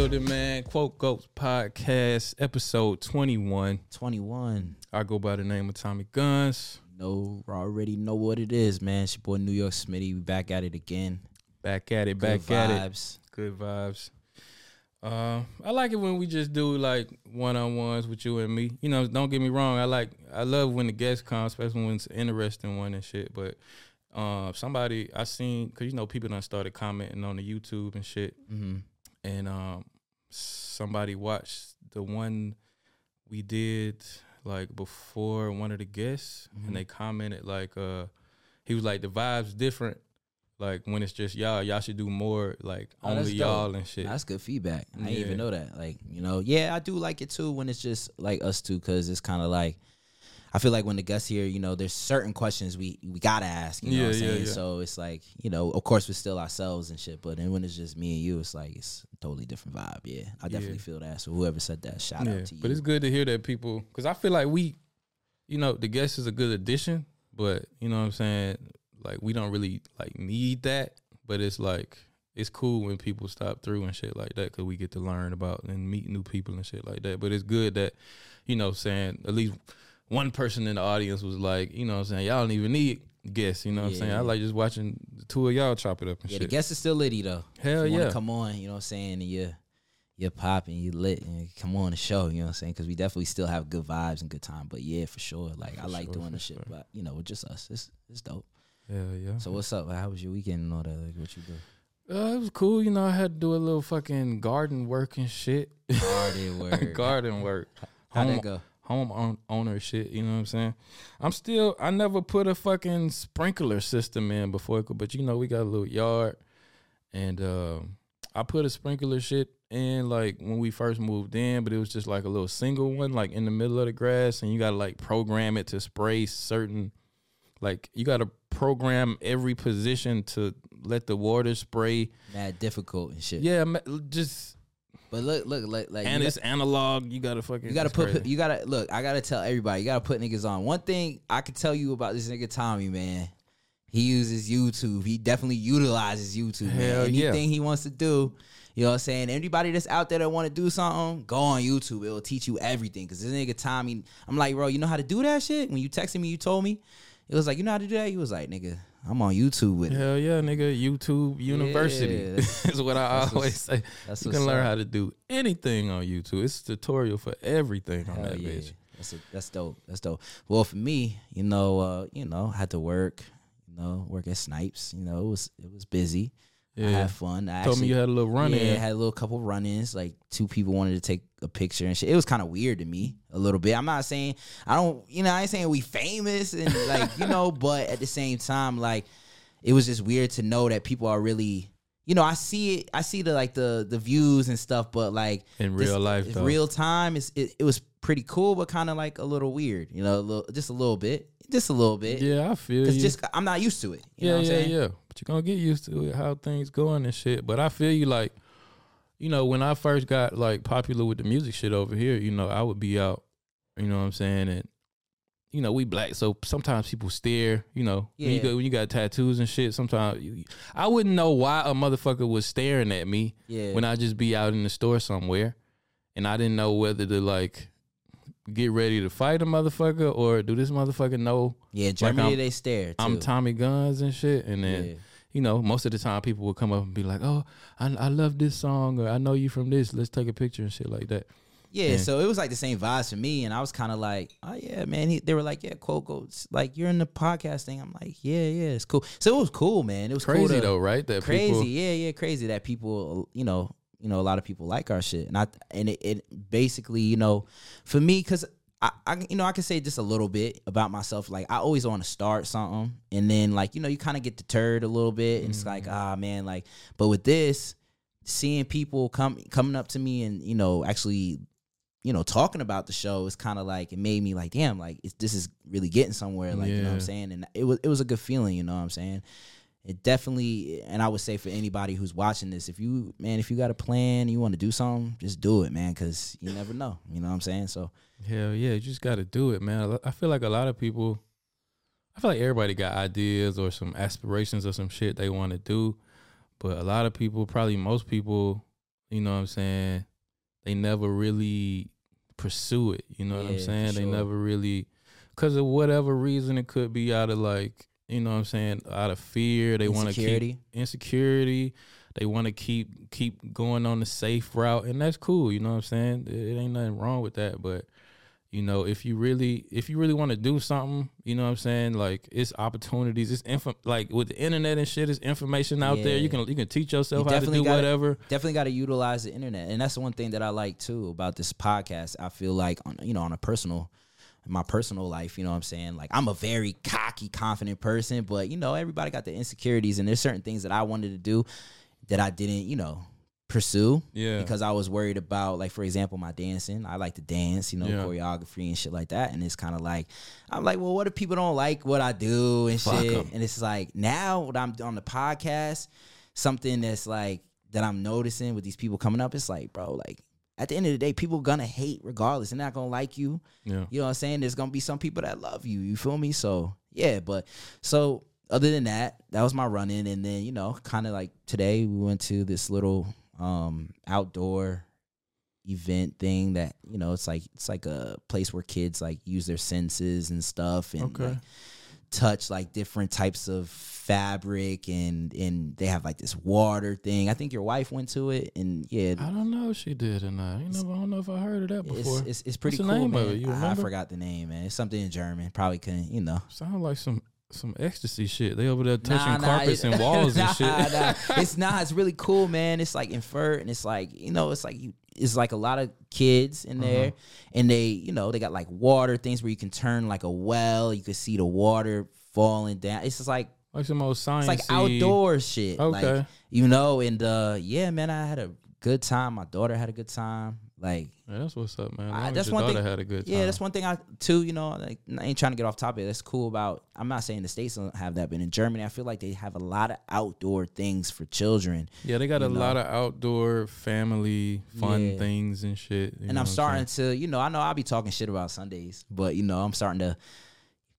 building, man. Quote Goats Podcast, episode 21. 21. I go by the name of Tommy Guns. No, already know what it is, man. It's your boy New York Smitty. We back at it again. Back at it, back Good at it. Good vibes. Good vibes. Uh, I like it when we just do like one on ones with you and me. You know, don't get me wrong. I like, I love when the guests come, especially when it's an interesting one and shit. But uh, somebody I seen, cause you know people done started commenting on the YouTube and shit. Mm-hmm. and um somebody watched the one we did like before one of the guests Mhm. and they commented like uh he was like the vibes different like when it's just y'all y'all should do more like Oh, only y'all and shit That's good feedback. I didn't even know that. Like, you know, yeah, I do like it too when it's just like us two, because it's kind of like, I feel like when the guests here, you know, there's certain questions we we gotta ask. You know Yeah, what I'm yeah, saying? yeah. So it's like, you know, of course we're still ourselves and shit, but then when it's just me and you, it's like it's a totally different vibe. Yeah, I definitely Yeah. feel that. So whoever said that, shout yeah out to you. but it's good to hear that people because i feel like we you know the guest is a good addition but you know what i'm saying like we don't really like need that but it's like it's cool when people stop through and shit like that because we get to learn about and meet new people and shit like that but it's good that you know saying at least one person in the audience was like you know what i'm saying y'all don't even need guests you know what i'm saying i like just watching the two of y'all chop it up and yeah, the shit guest is still litty though. hell yeah come on, you know what I'm saying, and you're you're popping, you lit, and you come on the show, you know what I'm saying? Because we definitely still have good vibes and good time. But yeah, for sure, like I like sure, doing for the shit, sure. but you know, with just us, it's it's dope. Yeah, yeah So what's up? How was your weekend and all that? Like, what you do? Uh, it was cool. You know, I had to do a little fucking garden work and shit. Garden work. garden work. How'd home, that go? Home own, owner shit. You know what I'm saying? I'm still. I never put a fucking sprinkler system in before, but you know we got a little yard, and um I put a sprinkler shit in like when we first moved in, but it was just like a little single one, like in the middle of the grass, and you gotta like program it to spray certain. Like you gotta program every position to let the water spray. Mad difficult and shit. Yeah, just But look, look, like, like and it's analog. You gotta fucking. you gotta put, crazy. you gotta look. I gotta tell everybody, you gotta put niggas on. One thing I can tell you about this nigga Tommy, man. He uses YouTube. He definitely utilizes YouTube. Hell man. yeah. Anything he wants to do, you know what I'm saying? Anybody that's out there that want to do something, go on YouTube. It will teach you everything. Cause this nigga Tommy, I'm like, bro, you know how to do that shit? When you texted me, you told me. It was like, you know how to do that? He was like, nigga, I'm on YouTube with it. Hell yeah, nigga! YouTube University Yeah, that's- is what I always say. You can learn up. how to do anything on YouTube. It's a tutorial for everything on that yeah. bitch. That's a, that's dope. That's dope. Well, for me, you know, uh, you know, had to work, you know, work at Snipes. You know, it was it was busy. I had fun. I told me you had a little run yeah, in. had a little couple run-ins. Like two people wanted to take a picture and shit. It was kind of weird to me a little bit. I'm not saying I don't, you know, I ain't saying we famous and like you know, but at the same time, like it was just weird to know that people are really. You know, I see it. I see the like the the views and stuff, but like in this- real life, in though. real time, it's, it it was pretty cool, but kind of like a little weird. You know, a little, just a little bit, just a little bit. yeah, I feel you. just I'm not used to it. You yeah, know what yeah, I'm saying? yeah. But you're gonna get used to it, how things going and shit. But I feel you like, you know, when I first got like popular with the music shit over here, you know, I would be out, you know what I'm saying, and you know, we black, so sometimes people stare. You know, when you Yeah. got when you got tattoos and shit. Sometimes you, I wouldn't know why a motherfucker was staring at me Yeah. when I just be out in the store somewhere, and I didn't know whether to like get ready to fight a motherfucker or do this motherfucker know yeah, Germany I'm- they stare. Too. I'm Tommy Guns and shit, and then Yeah. you know, most of the time people will come up and be like, "Oh, I, I love this song," or "I know you from this. Let's take a picture and shit like that." Yeah, Yeah. so it was like the same vibes for me, and I was kind of like, oh yeah, man. He, they were like, yeah, quote goats like you're in the podcast thing. I'm like, yeah, yeah, it's cool. So it was cool, man. It was Crazy cool to- though, right? That crazy, people, yeah, yeah, crazy that people, you know, you know, a lot of people like our shit, and I and it, it basically, you know, for me, cause I, I, you know, I can say just a little bit about myself. Like I always want to start something, and then like you know, you kind of get deterred a little bit, and it's like, Mm-hmm. ah, man, like, but with this, seeing people come coming up to me and you know actually you know talking about the show is kind of like it made me like damn like it's, this is really getting somewhere like you know what i'm saying and it was it was a good feeling you know what i'm saying it definitely and i would say for anybody who's watching this if you man if you got a plan you want to do something just do it man because you never know you know what i'm saying so hell yeah, you just got to do it, man. I feel like a lot of people, I feel like everybody got ideas or some aspirations or some shit they want to do, but a lot of people, probably most people, you know what I'm saying, they never really pursue it. You know what I'm Yeah, saying? They never really, because of whatever reason, it could be out of like, you know what I'm saying, out of fear. They want to keep Insecurity. They want to keep keep going on the safe route, and that's cool. You know what I'm saying? It, ain't nothing wrong with that, but you know, if you really if you really want to do something, you know what I'm saying? Like it's opportunities, it's info like with the internet and shit, it's information out there. You can you can teach yourself You how to do gotta- whatever. definitely got to utilize the internet and that's the one thing that i like too about this podcast i feel like on you know on a personal my personal life you know what i'm saying like i'm a very cocky confident person but you know everybody got their insecurities and there's certain things that i wanted to do that i didn't you know pursue Yeah. because i was worried about like for example my dancing i like to dance you know Yeah. choreography and shit like that and it's kind of like i'm like well what if people don't like what i do and Fuck shit 'em. and it's like now when i'm on the podcast something that's like that I'm noticing with these people coming up, it's like, bro, like at the end of the day, people gonna hate regardless. They're not gonna like you. Yeah. You know what I'm saying? There's gonna be some people that love you. You feel me? So yeah, but so other than that, that was my run in. And then, you know, kind of like today we went to this little um outdoor event thing that, you know, it's like it's like a place where kids like use their senses and stuff and Okay. like, touch like different types of fabric and and they have like this water thing. I think your wife went to it and yeah, I don't know if she did or not. You know, I don't know if I heard of that before. it's, it's it's pretty What's the cool, man. I- I, forgot the name, man. It's something in German. Probably couldn't, you know. Sound like some some ecstasy shit. They over there touching Nah, nah, carpets it- and walls nah, and shit. nah. It's not. It's really cool, man. It's like inferred, and it's like you know, it's like you. It's like a lot of kids in there, Uh-huh. and they, you know, they got like water things where you can turn like a well. You can see the water falling down. It's just like like some old science. it's like outdoor shit. Okay. Like, you know, and uh yeah, man, I had a good time. My daughter had a good time. Like Yeah, that's what's up, man. I- that's one thing- had a good time. yeah, that's one thing I too, you know, like I ain't trying to get off topic. That's cool about I'm not saying the States don't have that, but in Germany I feel like they have a lot of outdoor things for children. Yeah, they got a know. lot of outdoor family fun Yeah. things and shit. and I'm starting saying? to, you know, I know I'll be talking shit about Sundays, but you know, I'm starting to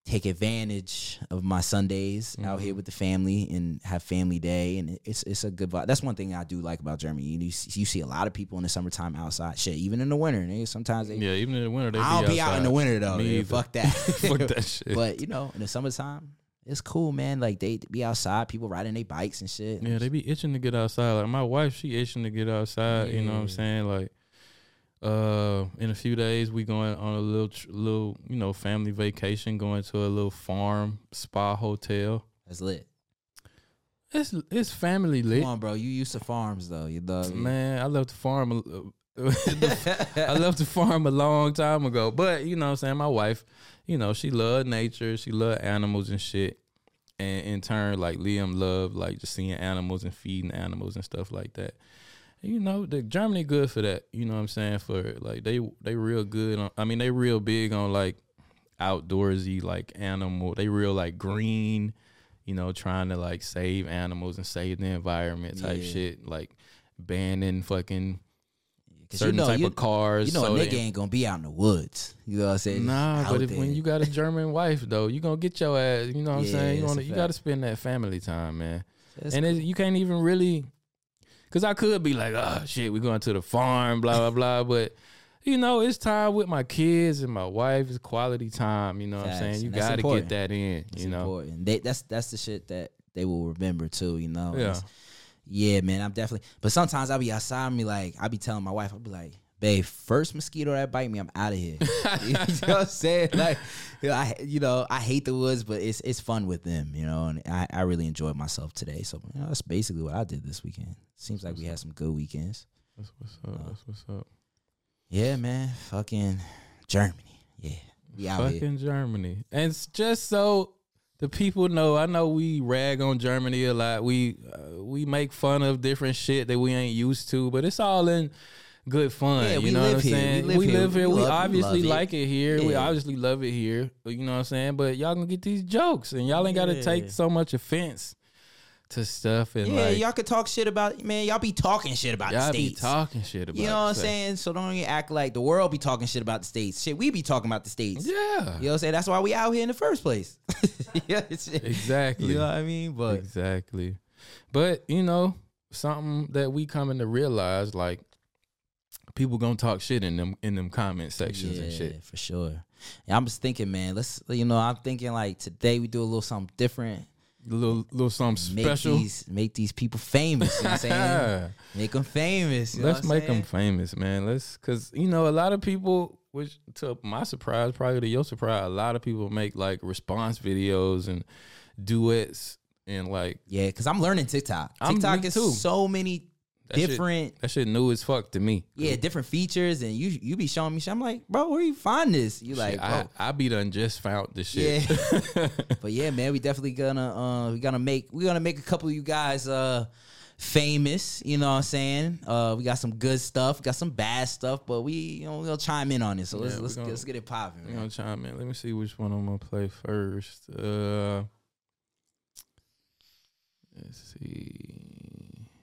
take advantage of my Sundays out Mm-hmm. here with the family and have family day, and it's it's a good vibe. That's one thing I do like about Germany. You, you see, a lot of people in the summertime outside. Shit, even in the winter, nigga, sometimes they. Yeah, even in the winter, they I'll be, be out in the winter though. Fuck that. Fuck that shit. But you know, in the summertime, it's cool, man. Like they be outside, people riding their bikes and shit. Yeah, they be itching to get outside. Like my wife, she itching to get outside. You know what I'm saying? Like, uh, in a few days, we going on a little, tr- little, you know, family vacation, going to a little farm spa hotel. That's lit. It's it's family lit, Come on, bro. You used to farms though. You love man. I left the farm. a- I left the farm a long time ago, but you know what I'm saying. My wife, you know, she loved nature. She loved animals and shit. And in turn, like Liam loved like just seeing animals and feeding animals and stuff like that. You know, the Germany good for that. You know what I'm saying? For like they they real good on. I mean, they real big on like outdoorsy like animal. They real like green. You know, trying to like save animals and save the environment type Yeah. shit. Like banning fucking certain you know, type you, of cars. you know, so a they- nigga ain't gonna be out in the woods. You know what I'm saying? Nah, but if, when you got a German wife though, you gonna get your ass. You know what I'm saying? You want a you got to spend that family time, man. That's and cool. it, you can't even really, cause I could be like, oh shit, we going to the farm, blah blah blah. But you know, it's time with my kids and my wife. It's quality time. You know what I'm saying? You got to get that in. It's you know, important. They, that's that's the shit that they will remember too. You know. Yeah. Yeah, man. I'm definitely. But sometimes I'll be outside and be like, I'll be telling my wife, I'll be like, babe, first mosquito that bite me, I'm out of here. you know what I'm saying? Like, you know, I you know I hate the woods, but it's it's fun with them. You know, and I, I really enjoyed myself today. So you know, that's basically what I did this weekend. Seems like we had some good weekends. that's what's up. That's what's up. Yeah, man. Fucking Germany. Yeah, we out here. Fucking Germany. And it's just so the people know. I know we rag on Germany a lot. We uh, we make fun of different shit that we ain't used to, but it's all in good fun. Yeah, you we know what I'm here. We saying? live here. live We here. We, love- we obviously love it. like it here. We obviously love it here. You know what I'm saying? But y'all gonna get these jokes, and y'all ain't got to Yeah. take so much offense to stuff. And Yeah, like, y'all could talk shit about man. Y'all be talking shit about y'all the be talking shit about. You know what I'm saying? So don't even act like the world be talking shit about the states. Shit, we be talking about the states. Yeah, You know what I'm saying? That's why we out here in the first place. yeah, exactly. You know what I mean? But exactly. But you know, something that we coming to realize like people gonna talk shit in them in them comment sections and shit. for sure. Yeah, I'm just thinking, man. Let's you know, I'm thinking like today we do a little something different. A little little something Make special. these make these people famous. You know what I'm saying? make them famous. Let's I'm make them famous, man. Let's cause you know a lot of people, which to my surprise, probably to your surprise, a lot of people make like response videos and duets and like Yeah, because I'm learning TikTok. I'm- TikTok is too. so many That shit- different, that shit new as fuck to me. yeah, different features, and you you be showing me. shit. I'm like, bro, where you find this? You like, Shit, bro. I, I be done just found the shit. Yeah. but yeah, man, we definitely gonna uh we gonna make we gonna make a couple of you guys uh famous, you know what I'm saying? Uh we got some good stuff, got some bad stuff, but we you know we'll chime in on it. So let's Yeah, let's, gonna- let's get it popping, man. know, chime in. Let me see which one I'm gonna play first. Uh, let's see.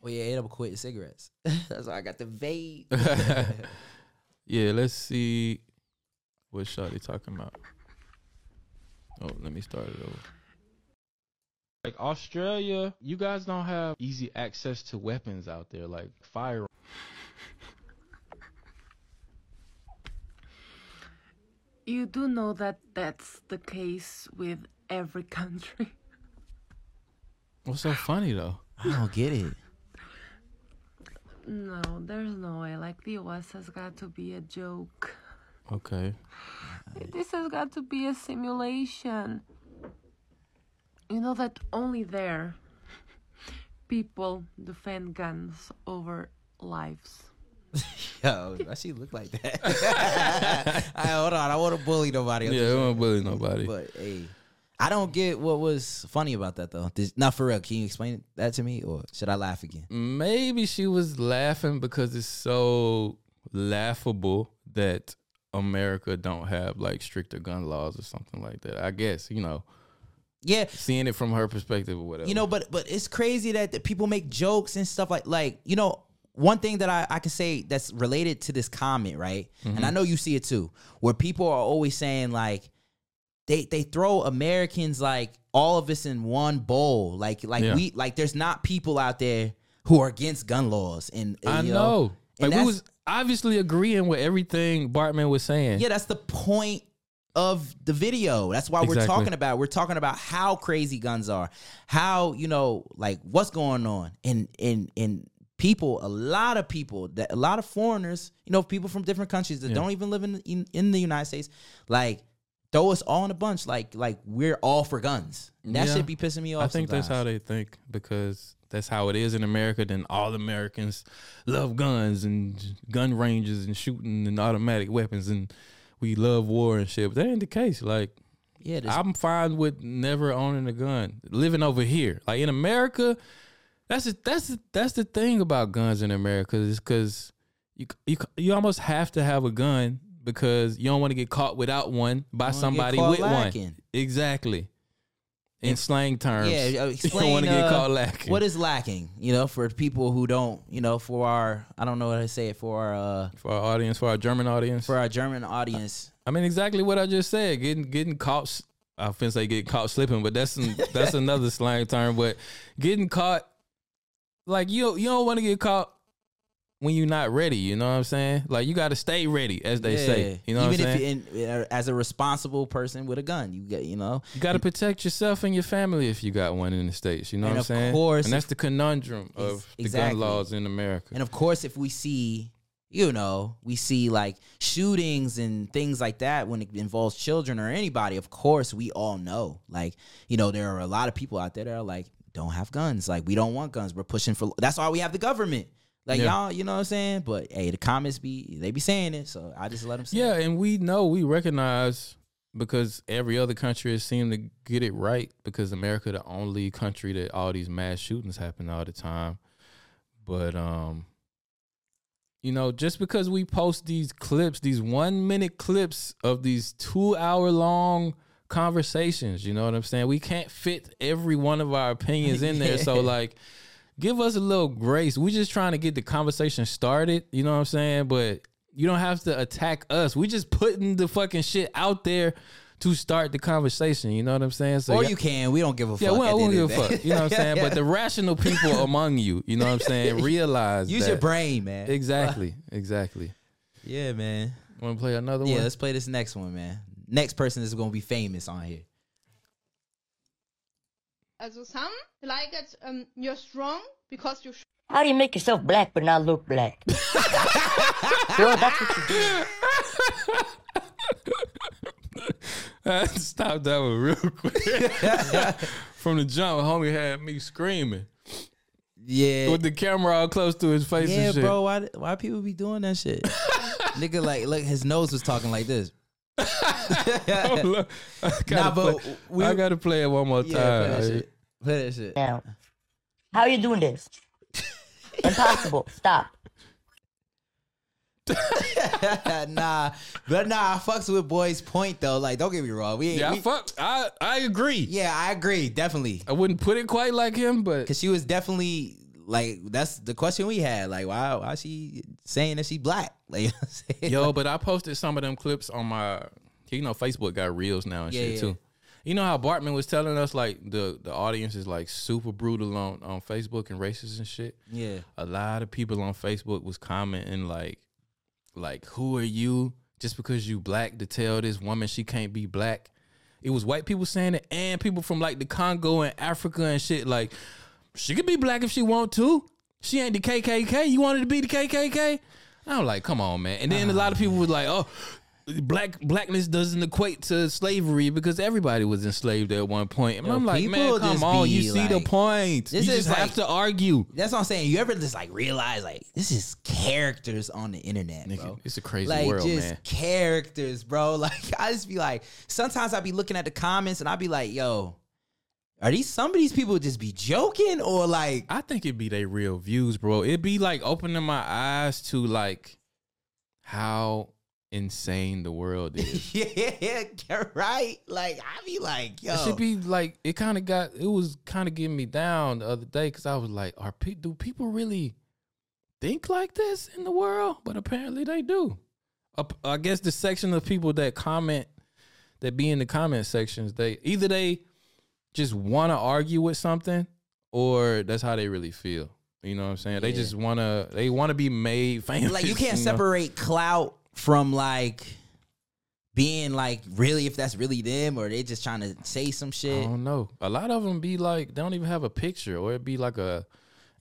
Oh yeah, I ate up quitting cigarettes. That's why I got the vape. yeah, let's see what shot they talking about. Oh, let me start it over. Like Australia, you guys don't have easy access to weapons out there, like fire. You do know that that's the case with every country. What's so funny though? I don't get it. No, there's no way. Like, the US has got to be a joke. Okay. This has got to be a simulation. You know that only there people defend guns over lives. Yo, why she look like that? All right, hold on. I want to bully nobody. else. Yeah, I don't bully nobody. But hey, I don't get what was funny about that though. This, not for real. Can you explain that to me, or should I laugh again? Maybe she was laughing because it's so laughable that America don't have like stricter gun laws or something like that. I guess you know, Yeah, seeing it from her perspective or whatever. you know, but but it's crazy that, that people make jokes and stuff like like you know. One thing that I, I can say that's related to this comment, right? And Mm-hmm. I know you see it too, where people are always saying like they they throw Americans like all of us in one bowl. Like like Yeah. we like there's not people out there who are against gun laws. And, I you know. and Like we was obviously agreeing with everything Bartman was saying. Yeah, that's the point of the video. That's why we're talking about. We're talking about how crazy guns are, how you know, like what's going on, and and and people, a lot of people, that a lot of foreigners, you know, people from different countries that Yeah. don't even live in, in in the United States, like throw us all in a bunch, like like we're all for guns. And that Yeah. should be pissing me off. I think that's how they think because that's how it is in America. Then all Americans love guns and gun ranges and shooting and automatic weapons and we love war and shit. But that ain't the case. Like Yeah, I'm fine with never owning a gun. Living over here, like in America, that's the, that's the, that's the thing about guns in America is because you you you almost have to have a gun because you don't want to get caught without one by somebody with lacking. one. Exactly. In slang terms, Yeah, uh, you don't want to get uh, caught lacking. what is lacking? You know, for people who don't, you know, for our, I don't know how to say it, for our, uh, for our audience, for our German audience? for our German audience. I mean, exactly what I just said. Getting getting caught. I finna say getting caught slipping, but that's an, that's another slang term. But getting caught, like you you don't want to get caught when you're not ready. You know what I'm saying? Like you got to stay ready, as they say. You know even what I'm if saying? in, uh, as a responsible person with a gun, you get, you know, you got to protect yourself and your family if you got one in the states. You know And what I'm of saying? course, and that's the conundrum of the exactly. gun laws in America. and of course, if we see, you know, we see like shootings and things like that when it involves children or anybody. Of course, we all know, like, you know, there are a lot of people out there that are like, don't have guns. Like, we don't want guns. We're pushing for. That's why we have the government. Like Yeah. y'all, you know what I'm saying? But hey, the comments be they be saying it, so I just let them say. Yeah, it. and we know we recognize because every other country has seemed to get it right because America the only country that all these mass shootings happen all the time. But um you know, just because we post these clips, these 1 minute clips of these 2 hour long conversations, you know what I'm saying? We can't fit every one of our opinions in there. So like give us a little grace. We're just trying to get the conversation started, you know what I'm saying? But you don't have to attack us. We just putting the fucking shit out there to start the conversation. You know what I'm saying? So or you can. We don't give a fuck. yeah, at I the won't give a fuck. You know what I'm saying? But the rational people among you, you know what I'm saying, realize use that. your brain, man. Exactly, exactly. Yeah, man. Want to play another Yeah, one? Yeah, let's play this next one, man. Next person is gonna be famous on here. Also some like it, um, you're strong because you How do you make yourself black but not look black? Girl, that's what you do. Stop that one real quick. From the jump, homie had me screaming Yeah. with the camera all close to his face yeah, and shit. bro. Why why people be doing that shit? Nigga, like, look, his nose was talking like this. Oh, Hold up. I gotta, Nah, but play, we- I gotta play it one more Yeah, play time. that shit. Play that shit. Now, how are you doing this? Impossible. Stop. nah, but nah, I fucks with boys' point though. Like, don't get me wrong. We, ain't Yeah, I fuck. I I agree. yeah, I agree, definitely. I wouldn't put it quite like him, but Cause she was definitely like that's the question we had. Like, why why she saying that she black? Like, you know what I'm saying? Yo, but I posted some of them clips on my, you know, Facebook got reels now and Yeah, shit yeah. too. You know how Bartman was telling us like the the audience is like super brutal on on Facebook and racist and shit. yeah, A lot of people on Facebook was commenting like, like who are you just because you black to tell this woman she can't be black? It was white people saying it and people from like the Congo and Africa and shit like she could be black if she want to. She ain't the KKK. You wanted to be the KKK? I'm like, come on, man. And then a lot of people was like, oh, black blackness doesn't equate to slavery because everybody was enslaved at one point. And Yo, I'm like, man, come on. You see the like- point. You This is just have to argue. that's what I'm saying. You ever just like realize like this is characters on the internet, Nigga, bro? it's a crazy like world, just man. characters, bro. Like I just be like, sometimes I be looking at the comments and I be like, yo, are these some of these people just be joking or like I think it'd be their real views, bro. It'd be like opening my eyes to like how insane the world is. yeah, right? Like I be like, yo, It should be like it kind of got it was kind of getting me down the other day because I was like, are pe- do people really think like this in the world? But apparently they do. Up- I guess the section of people that comment that be in the comment sections, they either they just want to argue with something or that's how they really feel. You know what I'm saying? They just want to they want to be made famous. like you can't know? separate clout from like being like really if that's really them or they just trying to say some shit. I don't know. A lot of them be like they don't even have a picture, or it'd be like a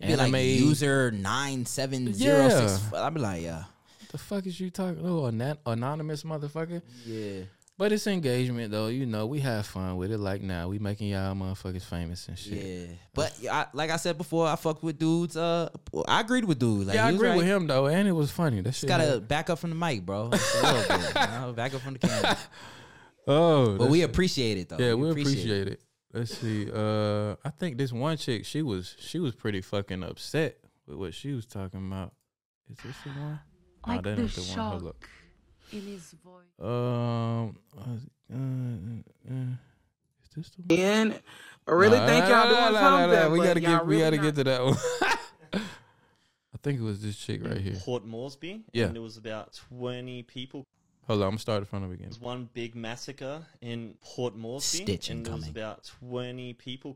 Be anime. like user nine seven zero six. I'd be like, yeah, the fuck is you talking? Oh, an anonymous motherfucker. yeah. But it's engagement though. You know, we have fun with it. Like now, we making y'all motherfuckers famous and shit. Yeah, but I, like I said before, I fucked with dudes. Uh, I agreed with dudes. Like, yeah, I he was agree right. with him though, and it was funny. That shit. Gotta back up from the mic, bro. A bit, you know? back up from the camera. oh, But we appreciate it though. Yeah, we appreciate, it. Let's see. Uh, I think this one chick, she was she was pretty fucking upset with what she was talking about. Is this the one? Nah, Like that the ain't the one. Hold shock up. In his voice. Um, uh, uh, uh, is this the one? in. I really Nah, think nah, y'all nah, doing nah, nah, something. nah. We gotta y'all get we gotta not. get to that one. I think it was this chick right here. Port Moresby. Yeah. And there was about 20 people. Hold on, I'm gonna start it from the There beginning. was one big massacre in Port Moresby. Stitch and there was about 20 people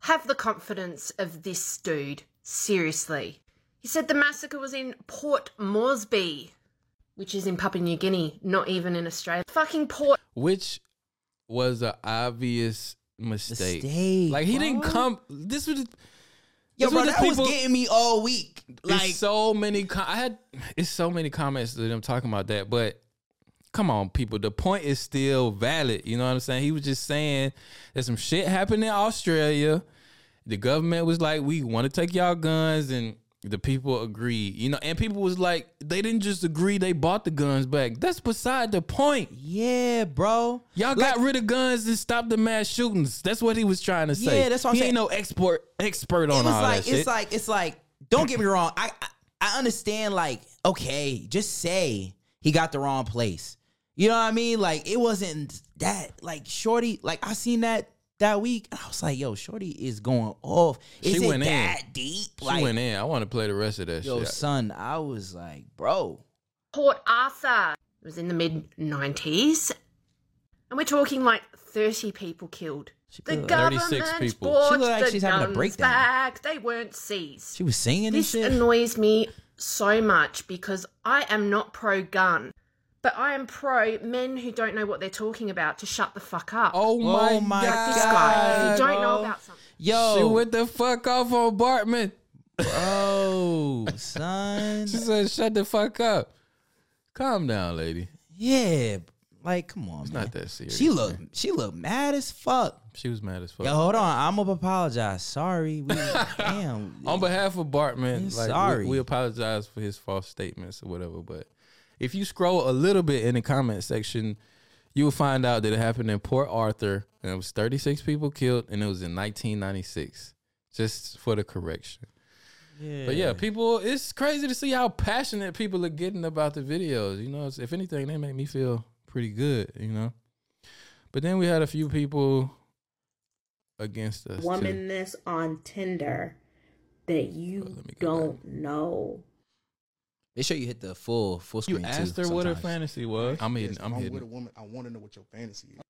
Have the confidence of this dude. Seriously. He said the massacre was in Port Moresby, which is in Papua New Guinea, not even in Australia. Fucking Port. Which was an obvious mistake. Mistake, Like he didn't come. This was. Yo, this bro, was the that people- was getting me all week. Like Like, so many. Com- I had. It's so many comments to them talking about that, but. Come on, people. The point is still valid. You know what I'm saying? He was just saying that some shit happened in Australia. The government was like, "We want to take y'all guns," and the people agreed. You know, and people was like, they didn't just agree; they bought the guns back. That's beside the point. yeah, bro. Y'all got rid of guns and stopped the mass shootings. That's what he was trying to say. Yeah, that's what I'm he saying. ain't no export expert on it was all like that shit. it's like it's like don't get me wrong I, I i understand like okay just say he got the wrong place you know what i mean like it wasn't that like shorty like i seen that that week and i was like yo shorty is going off is She it went in. that deep she like went in. I want to play the rest of that yo shit. son i was like bro Port Arthur. It was in the mid 90s. And we're talking like 30 people killed. The put- 36 government people. bought She looked like the she's having a guns breakdown. back. They weren't seized. She was singing and This annoys me so much because I am not pro gun, but I am pro men who don't know what they're talking about to shut the fuck up. Oh, oh my, Oh my god! this guy, if you don't know oh. about something. She Yo, went the fuck off on Bartman. Oh, son. She said, "Shut the fuck up." Calm down, lady. Yeah, like come on, It's man. not that serious. She looked, she looked mad as fuck. She was mad as fuck. Yo, hold on, I'm gonna apologize. Sorry, we, damn. on behalf of Bartman, like sorry. We, we apologize for his false statements or whatever. But if you scroll a little bit in the comment section, you will find out that it happened in Port Arthur, and it was 36 people killed, and it was in 1996. Just for the correction. Yeah. But yeah, people, it's crazy to see how passionate people are getting about the videos. You know, if anything, they make me feel pretty good. You know. But then we had a few people against us. too. womanness on Tinder that you Oh, let me go don't know. Make sure you hit the full full screen. You screen. asked too, her what her fantasy was. I'm hitting. Yes, I'm if hitting. with a woman. I want to know what your fantasy is.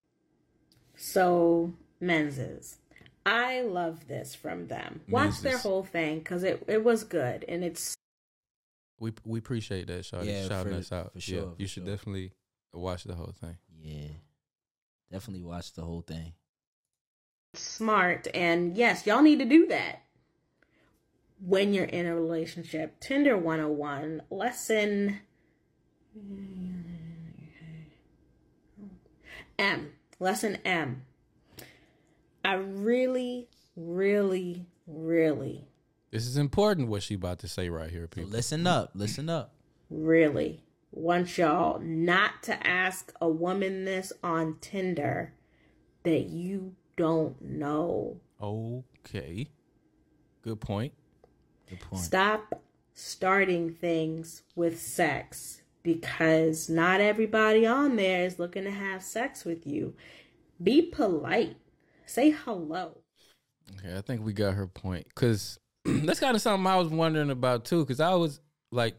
So, menses. I love this from them. Watch their whole thing because it, it was good and it's We we appreciate that, Shawty, Yeah, shouting for- us out. for Yeah, sure, you should sure. definitely watch the whole thing. Yeah, definitely watch the whole thing. smart. And yes, y'all need to do that when you're in a relationship. Tinder 101, lesson M. Lesson M. I really, really, really, This is important. What she about to say right here, So people. listen up, listen up. really want y'all not to ask a woman this on Tinder that you don't know. Okay, good point. Stop starting things with sex because not everybody on there is looking to have sex with you. Be polite. Say hello. Okay, I think we got her point. Cause that's kind of something I was wondering about too. Cause I was like,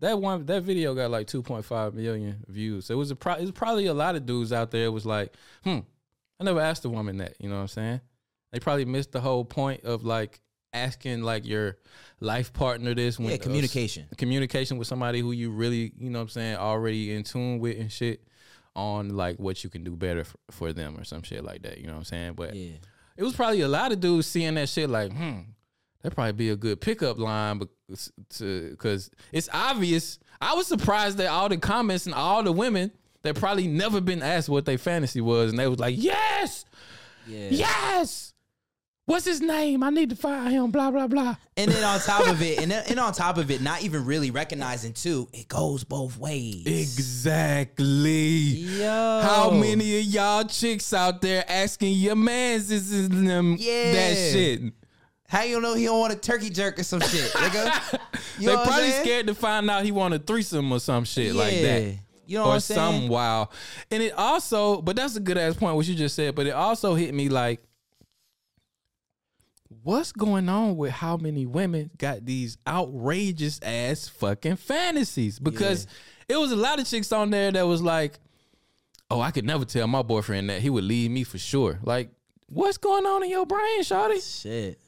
that one that video got like 2.5 million views. So it was a pro- it was probably a lot of dudes out there. was like, hmm, I never asked a woman that. You know what I'm saying? They probably missed the whole point of like asking like your life partner this when Yeah, communication. communication with somebody who you really, you know what I'm saying, already in tune with and shit on like what you can do better for, for them or some shit like that. You know what I'm saying? But Yeah, it was probably a lot of dudes seeing that shit like, hmm, that'd probably be a good pickup line, to because it's obvious. I was surprised that all the comments and all the women that probably never been asked what their fantasy was, and they was like, yes, yeah. yes. What's his name? I need to find him. Blah blah blah. And then on top of it, and then and on top of it, not even really recognizing too, it goes both ways. Exactly. Yo, How many of y'all chicks out there asking your mans is in them Yeah. that shit? How you know he don't want a turkey jerk or some shit, nigga? You they know probably scared to find out he wanted a threesome or some shit like that. Yeah. You know or what I'm saying? some wow. And it also, but that's a good ass point what you just said. But it also hit me like, what's going on with how many women got these outrageous ass fucking fantasies? Because it was a lot of chicks on there that was like, oh, I could never tell my boyfriend that he would leave me for sure. Like, what's going on in your brain, Shawty? Shit.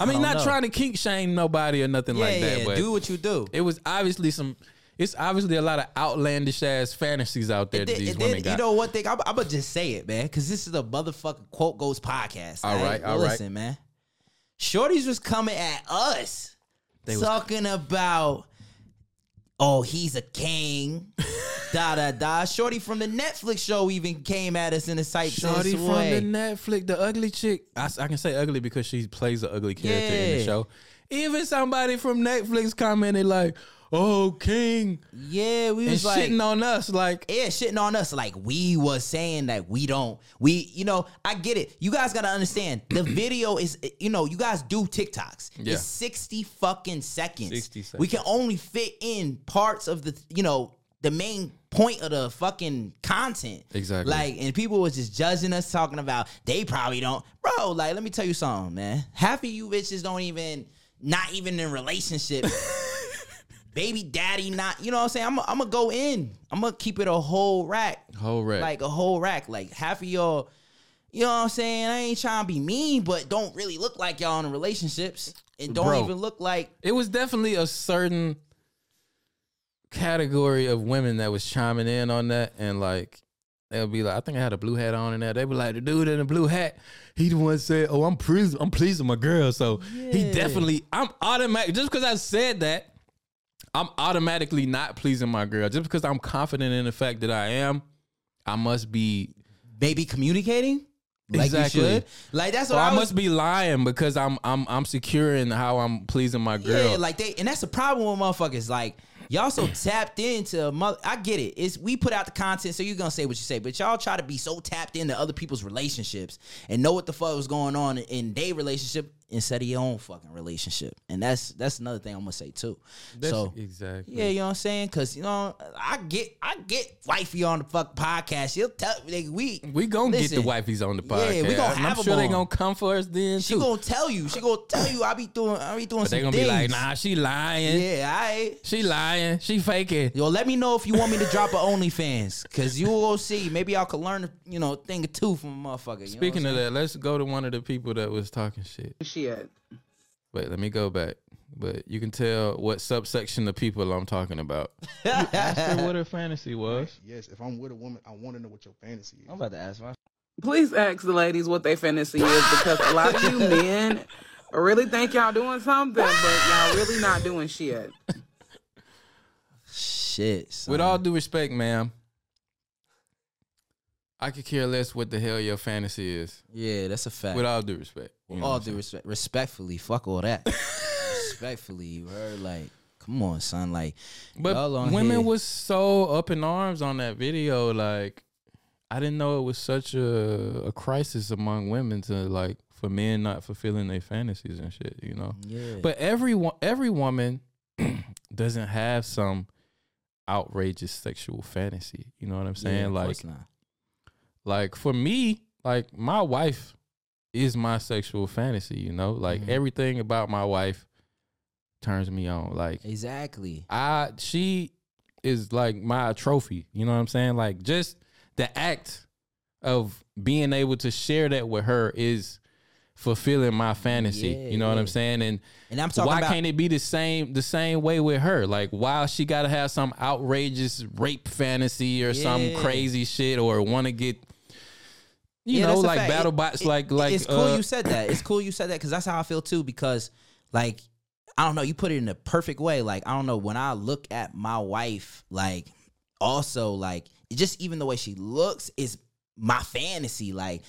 I mean, don't know. trying to kink shame nobody or nothing Yeah, like that, yeah, but do what you do. it was obviously some. It's obviously a lot of outlandish ass fantasies out there And that these and women then, got. You know what thing? I'm, I'm gonna just say it, man, because this is a motherfucking quote goats podcast. All right, all right. Listen, man. Shorties was coming at us, They was- talking about, oh, he's a king. da da da. Shorty from the Netflix show even came at us in a sight Shorty from way. the Netflix, the ugly chick. I can say ugly because she plays an ugly character in the show. Even somebody from Netflix commented like, "Oh, King," yeah, we was like, shitting on us. Like, yeah, shitting on us like we was saying that we don't we you know I get it. You guys gotta understand the video is you know you guys do TikToks. Yeah. It's sixty fucking seconds. 60 seconds. We can only fit in parts of the you know the main point of the fucking content. Exactly. Like and people was just judging us talking about they probably don't bro. Like let me tell you something, man. Half of you bitches don't even not even in relationship. baby daddy not. You know what I'm saying? I'm gonna go in. I'm gonna keep it a whole rack, Whole rack. like a whole rack. Like half of y'all. You know what I'm saying? I ain't trying to be mean, but don't really look like y'all in relationships, and don't Bro. even look like it was definitely a certain category of women that was chiming in on that and like they'll be like, I think I had a blue hat on in there. They be like, the dude in the blue hat, he the one said, Oh, I'm pleased, I'm pleasing my girl. So he definitely I'm automatic just because I said that, I'm automatically not pleasing my girl. Just because I'm confident in the fact that I am, I must be maybe communicating. Like Exactly. you should. Like that's what I, I, was must be lying because I'm I'm I'm secure in how I'm pleasing my girl. Yeah, like they, and that's the problem with motherfuckers. Like y'all so tapped into mother. I get it. It's we put out the content, so you're gonna say what you say. But y'all try to be so tapped into other people's relationships and know what the fuck was going on in their relationship instead of your own fucking relationship. And that's that's another thing I'm gonna say too. That's so exactly. yeah, you know what I'm saying? Cause you know, I get I get wifey on the fuck podcast. She'll tell like, we We gonna get the wifeys on the podcast. yeah, we gonna have I'm sure 'em they on. gonna come for us then she too. gonna tell you. She gonna tell you I be doing I be doing but some they gonna things. be like, Nah, she lying. Yeah, I She lying. She faking. Yo, let me know if you want me to drop a OnlyFans, cause you will see. Maybe I could learn, you know, thing or two from a motherfucker. You Speaking know of what that, let's go to one of the people that was talking shit. Shit. Wait, let me go back. But you can tell what subsection of people I'm talking about. Ask her what her fantasy was. Yes, if I'm with a woman, I want to know what your fantasy is. I'm about to ask my. Please ask the ladies what their fantasy is because a lot of you men really think y'all doing something, but y'all really not doing shit. Shit. son. With all due respect, ma'am, I could care less what the hell your fantasy is. yeah, that's a fact. With all due respect. You With know all what due respect, respectfully, fuck all that. respectfully, you heard? Like, come on, son. Like, But women here- was so up in arms on that video. Like, I didn't know it was such a, a crisis among women to like for men not fulfilling their fantasies and shit. You know. yeah, But every wo- every woman doesn't have some outrageous sexual fantasy. You know what I'm Yeah, saying? of like, course not. like for me, like my wife is my sexual fantasy. You know, like Mhm. everything about my wife turns me on. Like exactly. I she is like my trophy. You know what I'm saying? Like just the act of being able to share that with her is fulfilling my fantasy. Yeah, you know what. I'm saying? And And I'm talking why about can't it be the same the same way with her? Like why she got to have some outrageous rape fantasy or some crazy shit or want to get you Yeah, know like fact. battle bots it- like like it's cool uh, you said that. It's cool you said that because that's how I feel too. Because like I don't know, you put it in the perfect way. Like I don't know when I look at my wife, like also like just even the way she looks is my fantasy. Like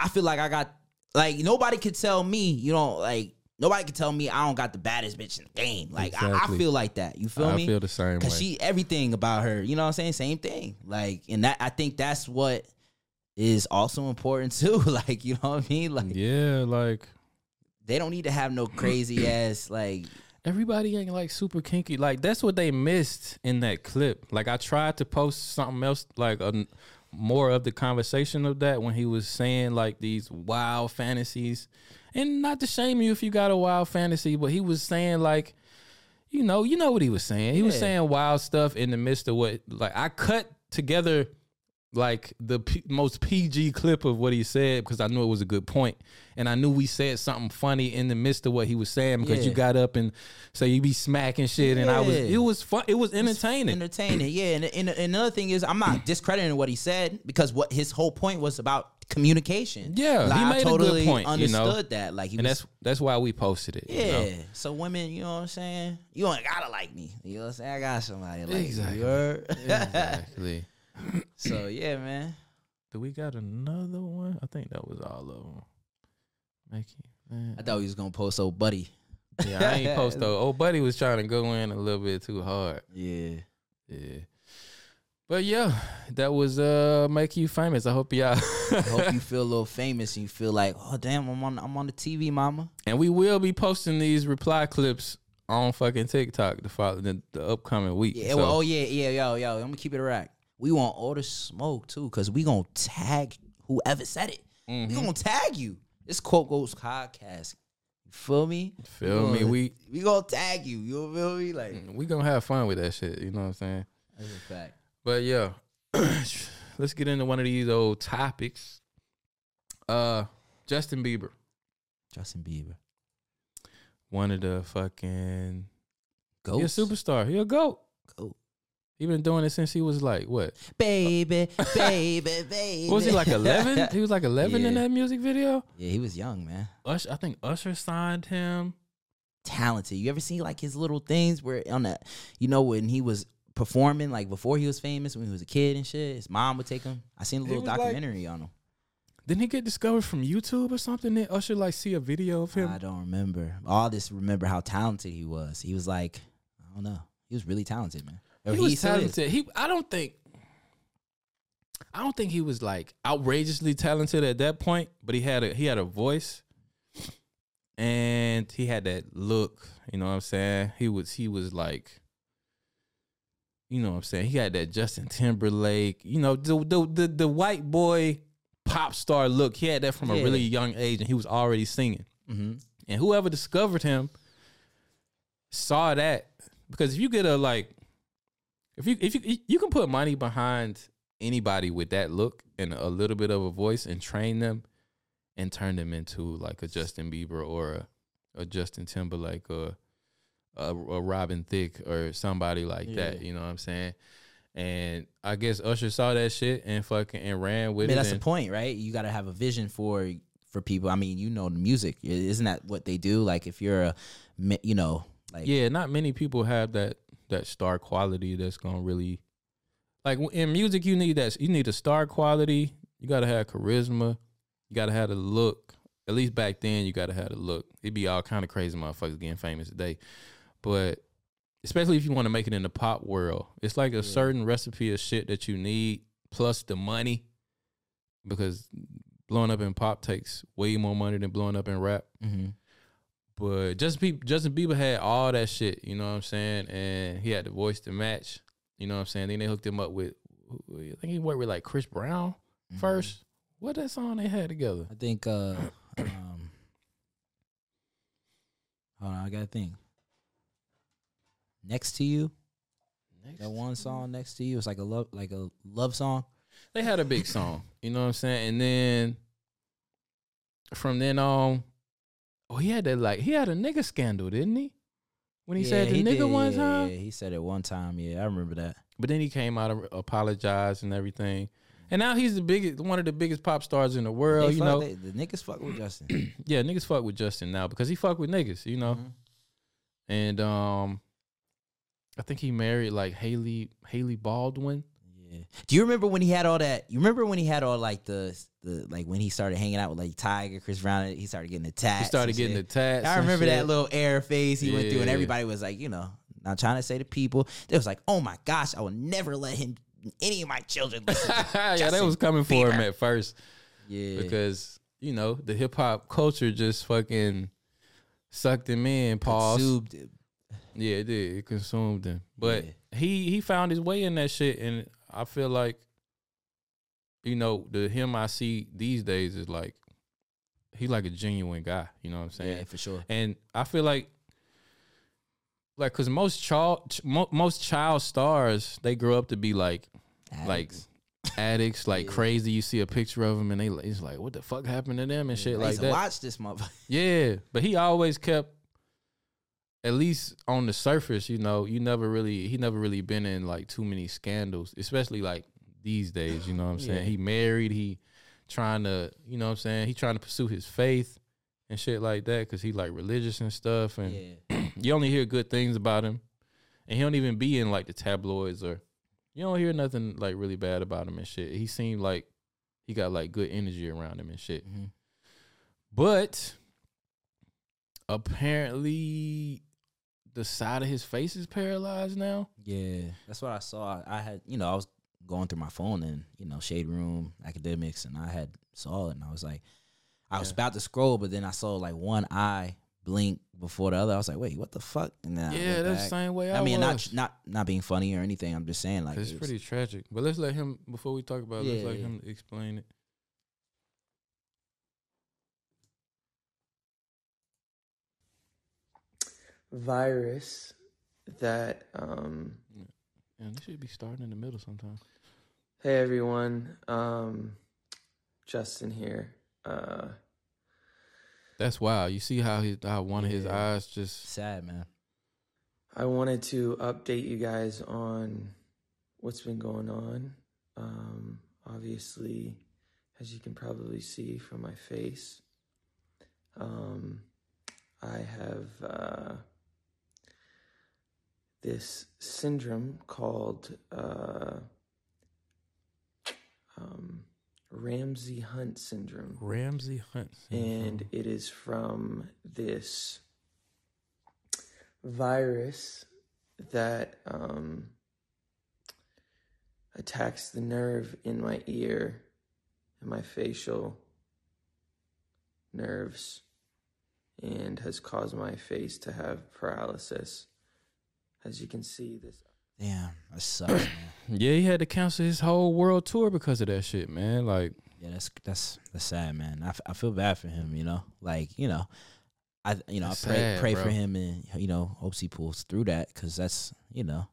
I feel like I got like nobody could tell me, you know, like nobody could tell me I don't got the baddest bitch in the game. Like I, I feel like that. You feel I me? I feel the same way. Cause she everything about her, you know what I'm saying? Same thing. Like, and that I think that's what is also important too. Like, you know what I mean? Like yeah, like they don't need to have no crazy ass like everybody ain't like super kinky. Like that's what they missed in that clip. Like I tried to post something else, like a, more of the conversation of that when he was saying like these wild fantasies, and not to shame you if you got a wild fantasy, but he was saying like, you know, you know what he was saying. He was saying wild stuff in the midst of what like I cut together like the P- most PG clip of what he said because I knew it was a good point, and I knew we said something funny in the midst of what he was saying because you got up and so you be smacking shit, and I was it was fun, it was entertaining. entertaining. Yeah, and, and, and another thing is I'm not discrediting what he said because what his whole point was about communication. Yeah, like, he I made a good totally point, you know? Understood that. Like he and was that's that's why we posted it. you Yeah. know? So women, you know what I'm saying? You ain't gotta like me. You know what I'm saying? I got somebody like Exactly. You exactly. so yeah, man. Do we got another one? I think that was all of them. Mikey, man. I thought he was gonna post old buddy. Yeah, I ain't post though. Old buddy was trying to go in a little bit too hard. Yeah. Yeah. But yeah, that was uh make you famous. I hope y'all I hope you feel a little famous and you feel like, oh damn, I'm on I'm on the TV, mama. And we will be posting these reply clips on fucking TikTok the follow the, the upcoming week. Yeah, So, well, oh yeah, yeah, yo, yo. I'm gonna keep it a rack. We want all the smoke too, cause we gonna tag whoever said it. mhm. We gonna tag you. This quote goats podcast. Feel me? Feel me? gonna- We we gonna tag you. You feel me? Like we gonna have fun with that shit. You know what I'm saying? that's a fact. But yeah, let's get into one of these old topics. Uh, Justin Bieber, Justin Bieber. one of the fucking he a Ghost. superstar. He a goat. Goat. He been doing it since he was like what? Baby, baby, baby. Was he like eleven? he was like eleven in that music video. Yeah, he was young, man. Usher, I think Usher signed him. Talented. You ever see like his little things where on that, you know, when he was performing, like before he was famous, when he was a kid and shit, his mom would take him. I seen a little was like- documentary on him. Didn't he get discovered from YouTube or something? Did Usher like see a video of him? I don't remember. All this remember how talented he was. He was like, I don't know. He was really talented, man. Or he was is. talented. He I don't think I don't think he was like outrageously talented at that point, but he had a he had a voice and he had that look, you know what I'm saying? He was he was like you know what I'm saying? He had that Justin Timberlake, you know, the the the, the white boy pop star look. He had that from a really young age and he was already singing. Mhm. And whoever discovered him saw that because if you get a like if you if you you can put money behind anybody with that look and a little bit of a voice and train them and turn them into like a Justin Bieber or a, a Justin Timberlake or a, a Robin Thicke or somebody like that. You know what I'm saying? And I guess Usher saw that shit and fucking and ran I with mean, it. that's the point, right? You got to have a vision for for people. I mean, you know the music. Isn't that what they do? Like if you're a, you know, like yeah, not many people have that that star quality that's gonna really like in music. You need that. You need a star quality. You gotta have charisma. You gotta have the look. At least back then, you gotta have the look. It'd be all kind of crazy motherfuckers getting famous today, but especially if you want to make it in the pop world, it's like a certain recipe of shit that you need plus the money because blowing up in pop takes way more money than blowing up in rap. Mhm. But Justin Bieber, Justin Bieber had all that shit, you know what I'm saying? And he had the voice to match, you know what I'm saying? Then they hooked him up with, I think he worked with like Chris Brown first. What that song they had together? I think. uh um Hold on, I gotta think. Next to you, that one song next to you. It's like a love, like a love song. They had a big song, you know what I'm saying? And then from then on, oh, he had that like, he had a nigga scandal, didn't he? When he said the he nigga did, one yeah, time? Yeah, he said it one time. Yeah, I remember that. But then he came out and apologized and everything. And now he's the biggest, one of the biggest pop stars in the world. They you fuck- know, they- the niggas fuck with Justin. yeah, niggas fuck with Justin now because he fuck with niggas, you know. Mm-hmm. And um, I think he married like Hailey Hailey Baldwin. Yeah. Do you remember when he had all that? You remember when he had all like the the like when he started hanging out with like Tyga, Chris Brown? He started getting tats. He started getting tats. I remember that little air phase he went through, and everybody was like, you know, not trying to say to people, they was like, oh my gosh, I will never let him, any of my children. Listen to yeah, they was coming for him at first Yeah, because you know the hip hop culture just fucking sucked him in. Pause. Consumed him. Yeah, it did. It consumed him. But he he found his way in that shit, and I feel like, you know, the him I see these days is like, he's like a genuine guy. You know what I'm saying? Yeah, for sure. And I feel like, like, cause most child ch- mo- most child stars they grow up to be like, like addicts, like crazy. You see a picture of them, and they like- it's like, what the fuck happened to them and shit I like that. watch this motherfucker. Yeah, but he always kept, at least on the surface, you know, you never really, he never really been in like too many scandals, especially like these days. You know what I'm saying? Yeah. He married, he trying to, you know what I'm saying? He trying to pursue his faith and shit like that because he like religious and stuff, and you only hear good things about him, and he don't even be in like the tabloids or, you don't hear nothing like really bad about him and shit. He seemed like he got like good energy around him and shit. Mm-hmm. But apparently the side of his face is paralyzed now. Yeah, that's what I saw. I had, you know, I was going through my phone and you know, shade room Akademiks, and I had saw it, and I was like, I was Yeah. about to scroll, but then I saw like one eye blink before the other. I was like, wait, what the fuck? And then Yeah, that's the same way I, I mean, not was. not not being funny or anything. I'm just saying, like, it's it was- pretty tragic. But let's let him before we talk about it, let's let yeah. him explain it. Virus that um Yeah, they should be starting in the middle sometime. hey everyone um Justin here uh That's wild. You see how he, how one of his Yeah. eyes just sad, man. I wanted to update you guys on what's been going on. Um, obviously, as you can probably see from my face, um, I have uh, this syndrome called uh, um, Ramsay Hunt syndrome. Ramsay Hunt. And it is from this virus that um, attacks the nerve in my ear and my facial nerves and has caused my face to have paralysis. As you can see, this Damn, that sucks, man. Yeah, he had to cancel his whole world tour because of that shit, man. Like, Yeah, that's that's that's sad, man. I, f- I feel bad for him. You know, like you know, I you know That's I pray sad, pray for him and you know hopes he pulls through that because that's you know.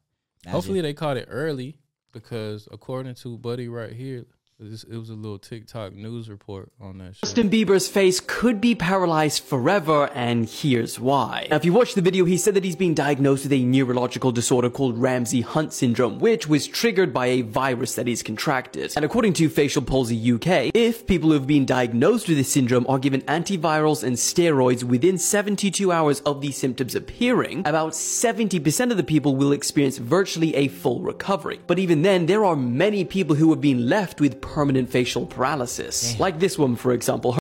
imagine- hopefully they caught it early because according to Buddy right here, this, it was a little TikTok news report on that shit. Justin Bieber's face could be paralyzed forever, and here's why. Now, if you watch the video, he said that he's being diagnosed with a neurological disorder called Ramsay Hunt syndrome, which was triggered by a virus that he's contracted. And according to Facial Palsy UK, if people who have been diagnosed with this syndrome are given antivirals and steroids within 72 hours of these symptoms appearing, about 70% of the people will experience virtually a full recovery. But even then, there are many people who have been left with permanent facial paralysis. Like this one, for example. Her-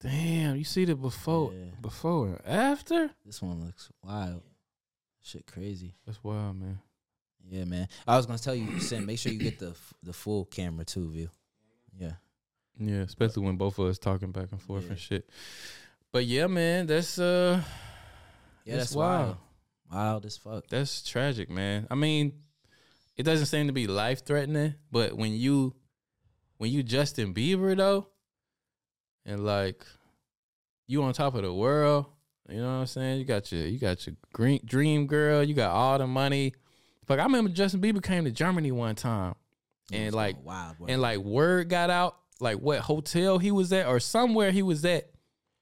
Damn, you see the before, before and after? This one looks wild. Shit, crazy. That's wild, man. Yeah, man. I was gonna tell you, Sam. make sure you get the the full camera too, view. Yeah. Yeah, especially when both of us talking back and forth and shit. But yeah, man, that's uh, Yeah, that's wild. wild. Wild as fuck. That's tragic, man. I mean, it doesn't seem to be life threatening, but when you when you Justin Bieber though, and like you on top of the world, you know what I'm saying? You got your you got your green dream girl, you got all the money. Like I remember Justin Bieber came to Germany one time, and like wild, and like word got out like what hotel he was at or somewhere he was at,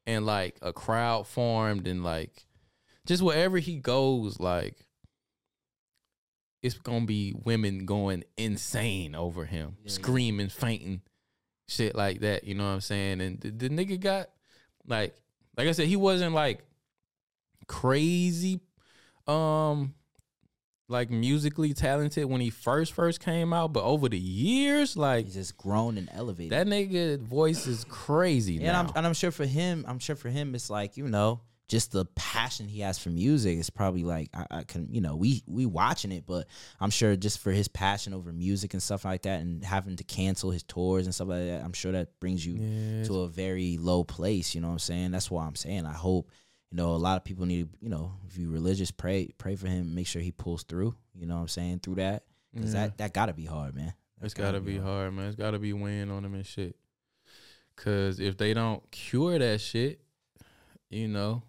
and like a crowd formed and like just wherever he goes, like it's gonna be women going insane over him, screaming, fainting, shit like that. You know what I'm saying? And the, the nigga got like, like I said, he wasn't like crazy, um, like musically talented when he first first came out, but over the years, like he's just grown and elevated. That nigga voice is crazy And now. I'm and I'm sure for him, I'm sure for him, it's like you know, just the passion he has for music is probably like I, I can, you know, we we watching it, but I'm sure just for his passion over music and stuff like that, and having to cancel his tours and stuff like that, I'm sure that brings you Yes. to a very low place. You know what I'm saying? That's why I'm saying I hope. You know, a lot of people need, to, you know, if you religious, pray pray for him. Make sure he pulls through. You know what I'm saying through that because Yeah. that that gotta be hard, man. It's gotta be hard, man. It's gotta be weighing on them and shit. Cause if they don't cure that shit, you know,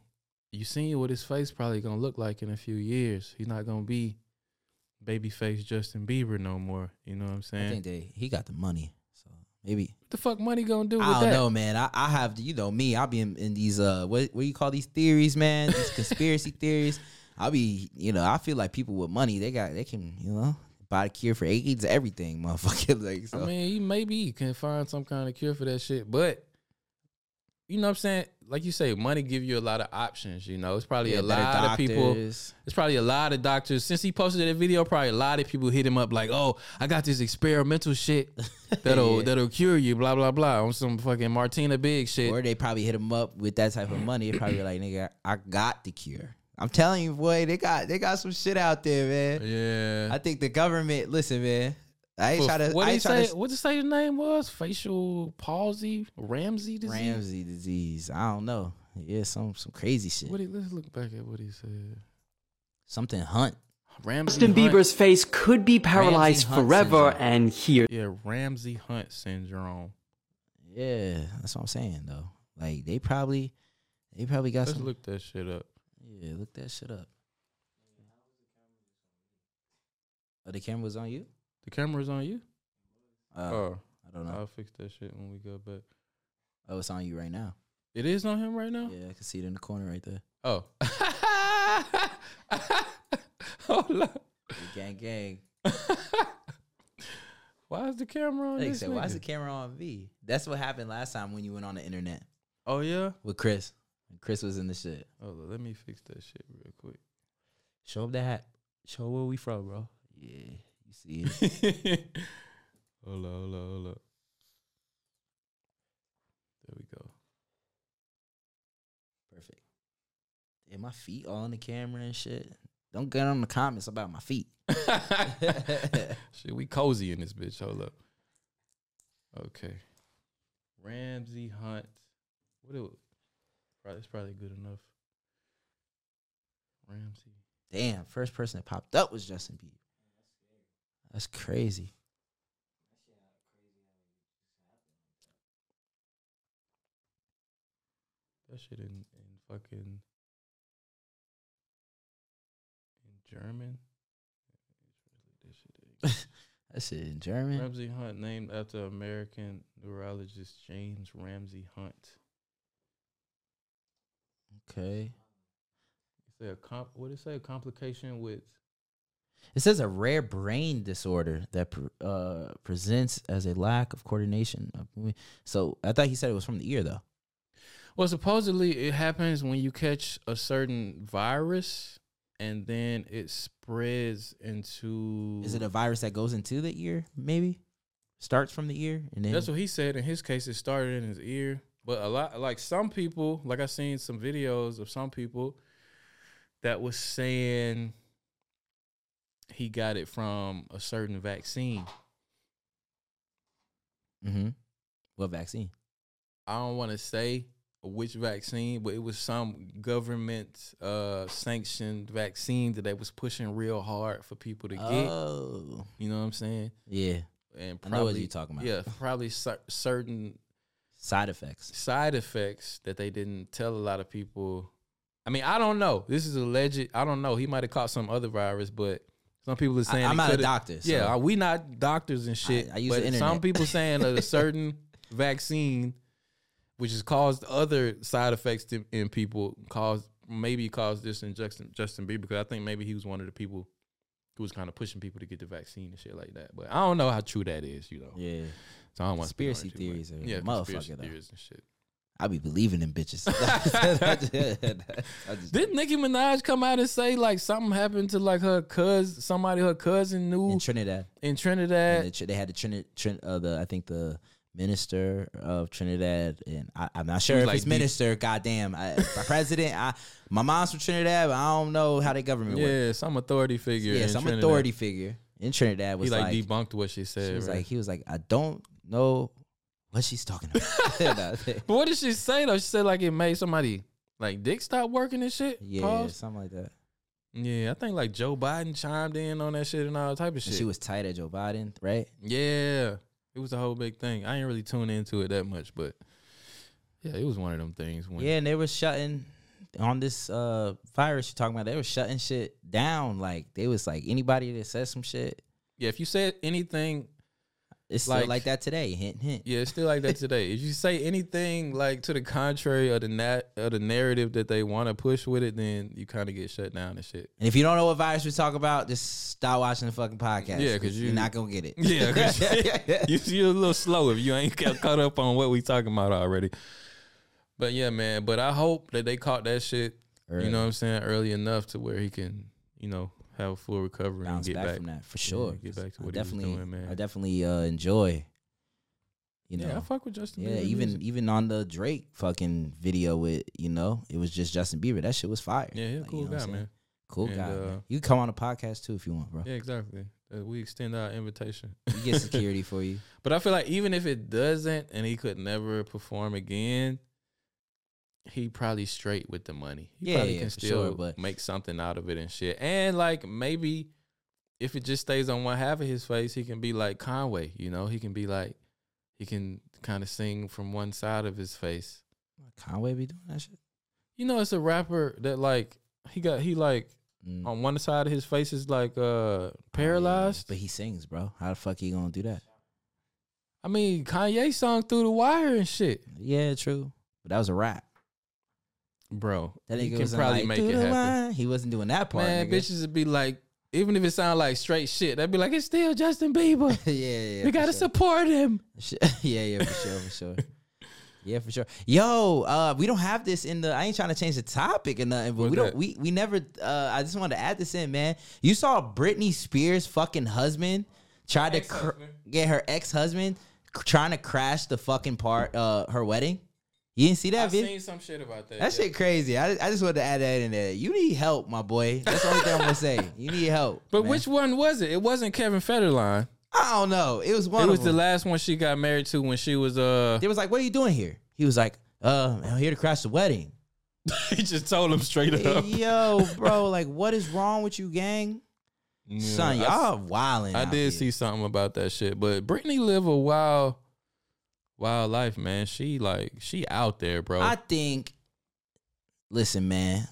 you seen what his face probably gonna look like in a few years. He's not gonna be babyface Justin Bieber no more. You know what I'm saying? I think they he got the money, so maybe what the fuck money gonna do with I don't that? know, man. I, I have you know me. I'll be in, in these uh what what do you call these theories, man? These conspiracy theories. I'll be you know I feel like people with money they got they can you know buy a cure for AIDS, everything, motherfucker. Like so. I mean, he maybe you can find some kind of cure for that shit, but you know what I'm saying? Like you say, money give you a lot of options. You know, it's probably Yeah, a lot of people. It's probably a lot of doctors. Since he posted that video, probably a lot of people hit him up like, "Oh, I got this experimental shit that'll Yeah. that'll cure you." Blah blah blah on some fucking Martina Big shit. Or they probably hit him up with that type of money. They probably like, nigga, I got the cure. I'm telling you, boy, they got they got some shit out there, man. Yeah. I think the government. Listen, man. I ain't For- trying to. What did he say? to. What did say the name was? Facial palsy, Ramsay disease. Ramsay disease. I don't know. Yeah, some some crazy shit. What he, let's look back at what he said. Something Hunt. Ramsay Justin Hunt. Bieber's face could be paralyzed forever, syndrome. and here. Yeah, Ramsay Hunt syndrome. Yeah, that's what I'm saying though. Like they probably, they probably got Let's some. look that shit up. Yeah, look that shit up. Oh, the camera was on you? The camera's on you. Uh, oh, I don't know. I'll fix that shit when we go back. Oh, it's on you right now. It is on him right now. Yeah, I can see it in the corner right there. Oh. Hold up. Gang, gang. Why is the camera on They this said, "Why is the camera on V?" That's what happened last time when you went on the internet Oh yeah. with Chris. Chris was in the shit. Oh, let me fix that shit real quick. Show up that hat. Show where we from, bro. Yeah, you see it. hold up, hold up, hold up. There we go. Perfect. Yeah, my feet all on the camera and shit. Don't get on the comments about my feet. Shit, we cozy in this bitch. Hold up. Okay. Ramsay Hunt. What it? Probably it's probably good enough. Ramsay. Damn, first person that popped up was Justin Bieber. That's crazy. That shit in in fucking in German. That shit in German. Ramsay Hunt, named after American neurologist James Ramsay Hunt. Okay. Say a comp. What did it say? A complication with It says a rare brain disorder that uh, presents as a lack of coordination. So I thought he said it was from the ear, though. Well, supposedly it happens when you catch a certain virus and then it spreads into. Is it a virus that goes into the ear? Maybe starts from the ear and then That's what he said. In his case, it started in his ear. But a lot, like some people, like I've seen some videos of some people that was saying he got it from a certain vaccine. Mm-hmm. What vaccine? I don't want to say which vaccine, but it was some government uh sanctioned vaccine that they was pushing real hard for people to get. Oh, You know what I'm saying? yeah. And I probably know what you're talking about. Yeah, probably cer- certain Side effects. side effects that they didn't tell a lot of people. I mean, I don't know. This is alleged. I don't know. He might have caught some other virus, but some people are saying I'm not a doctor, so- Yeah, we not doctors and shit. I- I use but some people saying that a certain vaccine, which has caused other side effects to, in people, caused maybe caused this in Justin Justin Bieber because I think maybe he was one of the people who was kind of pushing people to get the vaccine and shit like that. But I don't know how true that is. You know. Yeah. So I don't want Conspiracy theories are yeah, motherfucker, theories and shit. I be believing in bitches. Didn't Nicki Minaj come out and say like something happened to like her cousin, somebody her cousin knew in Trinidad. in And Trinidad? the they had the Trini- Trin- uh, the I think the minister of Trinidad, and I, I'm not sure if like it's deep- minister. Goddamn, I, president. I, my mom's from Trinidad, but I don't know how the government works. yeah, some authority figure. Yeah, in some Trinidad. authority figure in Trinidad was He like, like, debunked what she said. she was right? like, he was like, I don't know what she's talking about. but what did she say though? She said like it made somebody like dick stop working and shit. yeah, Pause? something like that. yeah. I think like Joe Biden chimed in on that shit and all type of And shit. she was tight at Joe Biden, right? yeah, it was a whole big thing. I ain't really tune into it that much, but yeah, it was one of them things. When, Yeah, and they were shutting on this uh virus you're talking about. They were shutting shit down. Like they was like anybody that said some shit. yeah. If you said anything It's still Like- like that today. Hint, hint. Yeah, it's still like that today. If you say anything like to the contrary of the nat of the narrative that they want to push with it, then you kind of get shut down and shit. And if you don't know what virus we talk about, just stop watching the fucking podcast. Yeah, 'cause you- you're not gonna get it. Yeah, you, you're a little slow if you ain't got caught up on what we talking about already. But yeah, man. But I hope that they caught that shit. Early. You know what I'm saying? Early enough to where he can, you know, have a full recovery bounce and get back, back, from that for Yeah, sure. get back to I what he definitely, was doing, man. I definitely uh, enjoy. You know, yeah, I fuck with Justin. yeah, Bieber even music. even on the Drake fucking video with you know, it was just Justin Bieber. That shit was fire. yeah, he's a Like, cool you know guy, man. Cool And, guy. uh. You can come on the podcast too if you want, bro. Yeah, exactly. Uh, we extend our invitation. We get security for you. But I feel like even if it doesn't and he could never perform again, he probably straight with the money. He Yeah, probably yeah, can still sure, but- make something out of it and shit. And like maybe if it just stays on one half of his face, he can be like Conway, you know? He can be like he can kind of sing from one side of his face. Conway be doing that shit. You know, it's a rapper that like he got he like on one side of his face is like uh paralyzed. But he sings, bro. How the fuck he gonna do that? I mean, Kanye sung through the wire and shit, Yeah, true. But that was a rap. Bro. That you nigga can probably like, make it happen. wine." He wasn't doing that part. Man, nigga. bitches would be like, even if it sound like straight shit, they'd be like, it's still Justin Bieber. yeah, yeah. we gotta sure. support him. yeah, yeah, for sure, for sure. Yeah, for sure. Yo, uh, we don't have this in the. I ain't trying to change the topic or nothing, but What's we don't. that? We we never. Uh, I just wanted to add this in, man. You saw Britney Spears' fucking husband tried to cr- get her ex husband trying to crash the fucking part uh her wedding. You didn't see that I video? seen some shit about that. That shit crazy. I, I just wanted to add that in there. You need help, my boy. That's the only thing I'm gonna say. You need help. But man. which one was it? It wasn't Kevin Federline. I don't know. It was one. it was the last one she got married to when she was uh. They was like, "What are you doing here?" He was like, "Uh, I'm here to crash the wedding." he just told him straight up. Yo, bro, like, what is wrong with you, gang? Yeah, Son, y'all wilding. I did here. see something about that shit, but Brittany live a wild, wild life, man. She like she out there, bro. I think. Listen, man.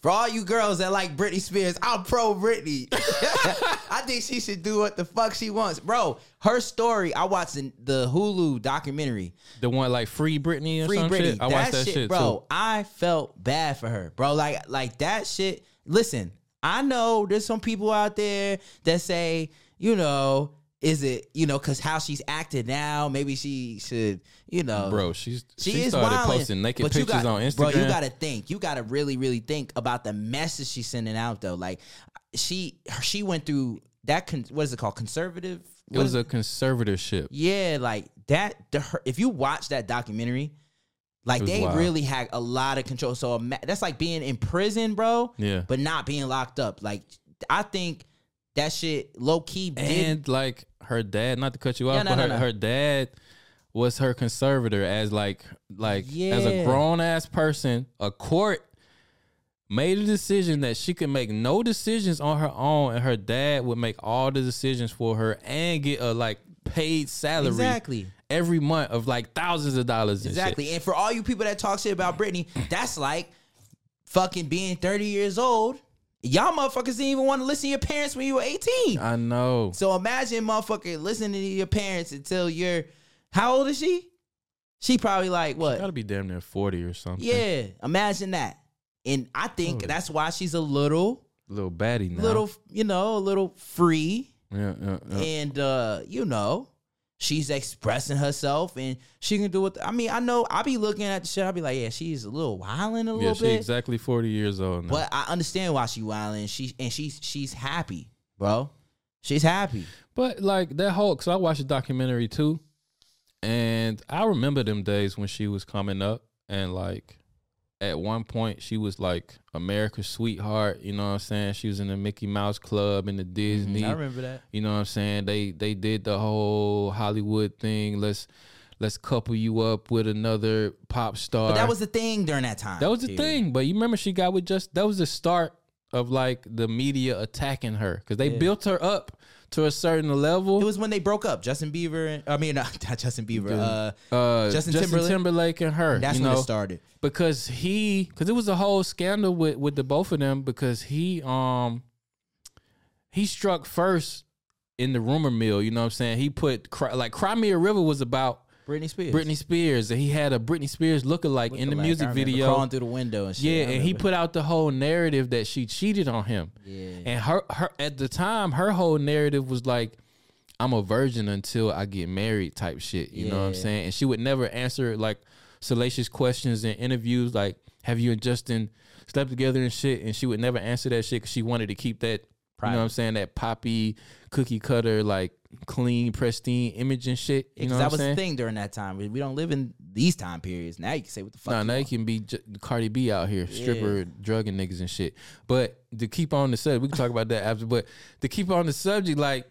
For all you girls that like Britney Spears, I'm pro Britney. I think she should do what the fuck she wants, bro. Her story. I watched the, the Hulu documentary. the one like free Britney or Free Britney. shit. I watched that shit, bro. too. I felt bad for her, bro. Like, like that shit. Listen, I know there's some people out there that say, you know, is it, you know, because how she's acting now, maybe she should, you know, Bro, she's she, she is started wildin', posting naked pictures got- on Instagram. Bro, you got to think. You got to really, really think about the message she's sending out, though. Like, she she went through that. Con- what is it called? Conservative. it was a conservatorship. Yeah, like that. The, her, if you watch that documentary, like they wild. really had a lot of control. So ima- that's like being in prison, bro. Yeah. but not being locked up. Like I think that shit low key did. And like her dad, not to cut you off, Yeah, no, but no, her, no. her dad was her conservator as like like as a grown ass person, a court made a decision that she could make no decisions on her own and her dad would make all the decisions for her and get a like paid salary Exactly. every month of like thousands of dollars and Exactly. shit. And for all you people that talk shit about Britney, that's like fucking being 30 years old. Y'all motherfuckers didn't even want to listen to your parents when you were 18. I know. So imagine motherfucker listening to your parents until you're how old is she? She probably like what? Gotta be damn near 40 or something. Yeah, imagine that. And I think Oh. that's why she's a little, Little baddie now. little, you know, a little free. Yeah, yeah, yeah. And uh, you know, she's expressing herself and she can do what I mean, I know I'll be looking at the shit, I'll be like, yeah, she's a little wilding a yeah, little bit. exactly 40 years old now. But I understand why she wilding. She and she's she's happy, bro. She's happy. But like that whole, cause I watched the documentary too, and I remember them days when she was coming up, and like at one point she was like America's sweetheart. You know what I'm saying? She was in the Mickey Mouse Club in the mm-hmm. Disney. I remember that. You know what I'm saying? They they did the whole Hollywood thing. Let's let's couple you up with another pop star. But that was the thing during that time. That was the period. thing. But you remember she got with just that was the start of like the media attacking her because they Yeah. built her up to a certain level. It was when they broke up. Justin Bieber and I mean not, not Justin Bieber. Uh, uh, Justin Justin, Timberlake? Timberlake. and her. That's you when it started. because he because it was a whole scandal with with the both of them because he um he struck first in the rumor mill. You know what I'm saying? He put like Cry Me a River was about Britney Spears. Britney Spears, and he had a Britney Spears lookalike in the music video. crawling through the window and shit. Yeah, and he put out the whole narrative that she cheated on him. Yeah. And her her at the time, her whole narrative was like, I'm a virgin until I get married type shit. You know what I'm saying? And she would never answer like salacious questions in interviews like, have you and Justin slept together and shit? And she would never answer that shit because she wanted to keep that, you know what I'm saying, that poppy cookie cutter, like clean, pristine image and shit. You know that what was saying? the thing during that time. We we don't live in these time periods. Now you can say what the fuck. Nah, now you can be J- Cardi B out here, stripper, drugging niggas and shit. But to keep on the subject, we can talk about that after. But to keep on the subject, like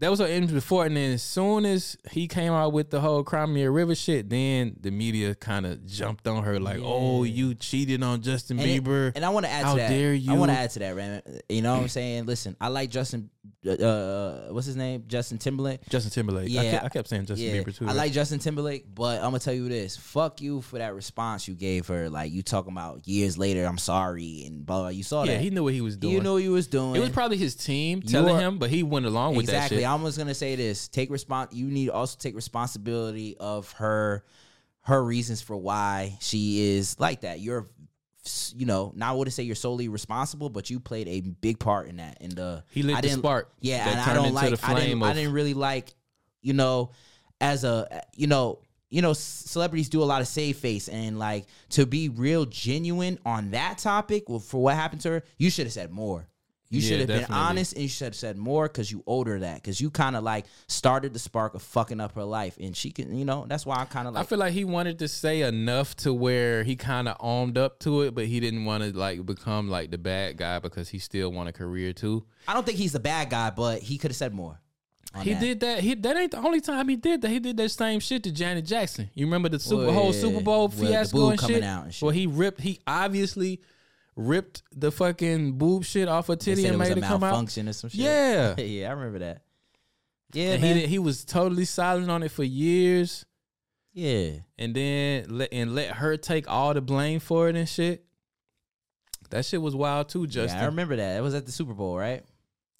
that was her image before, and then as soon as he came out with the whole Cry Me a River shit, then the media kind of jumped on her like, "Oh, you cheated on Justin And it- Bieber." and I want to add How to that. How dare you? I want to add to that, man. You know what I'm saying? Listen, I like Justin uh, what's his name? Justin Timberlake. Justin Timberlake. I, kept, I kept saying Justin Bieber too. I like Justin Timberlake, but I'm gonna tell you this: fuck you for that response you gave her. Like you talking about years later, I'm sorry and blah. blah. You saw Yeah, that. Yeah, he knew what he was doing. You knew what he was doing. It was probably his team telling are- him, but he went along with exactly. that shit. I'm just gonna say this: take response. You need to also take responsibility of her, her reasons for why she is like that. You're, you know, not would say you're solely responsible, but you played a big part in that. And uh, He lit I the didn't- spark Yeah, and I don't like. I didn't. flame I didn't really like, you know, as a you know. You know, celebrities do a lot of save face, and like to be real genuine on that topic, well, for what happened to her, you should have said more. You Yeah, should have been honest and you should have said more because you owed her that. Because you kind of like started the spark of fucking up her life. And she can, you know, that's why I kind of like. I feel like he wanted to say enough to where he kind of armed up to it, but he didn't want to like become like the bad guy because he still want a career too. I don't think he's the bad guy, but he could have said more. He that. did that. He that ain't the only time he did that. He did that same shit to Janet Jackson. You remember the Super Well, whole yeah, Super Bowl fiasco boob and shit? out and shit. Well, he ripped. He obviously ripped the fucking boob shit off They titty and it made a it come out. malfunction or some shit. Yeah. yeah, I remember that. Yeah, and man. he he was totally silent on it for years. Yeah. and then let and let her take all the blame for it and shit. That shit was wild too, Justin. Yeah, I remember that. It was at the Super Bowl, right?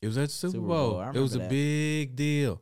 It was at the Super, Super Bowl. Bowl. It was a that. big deal.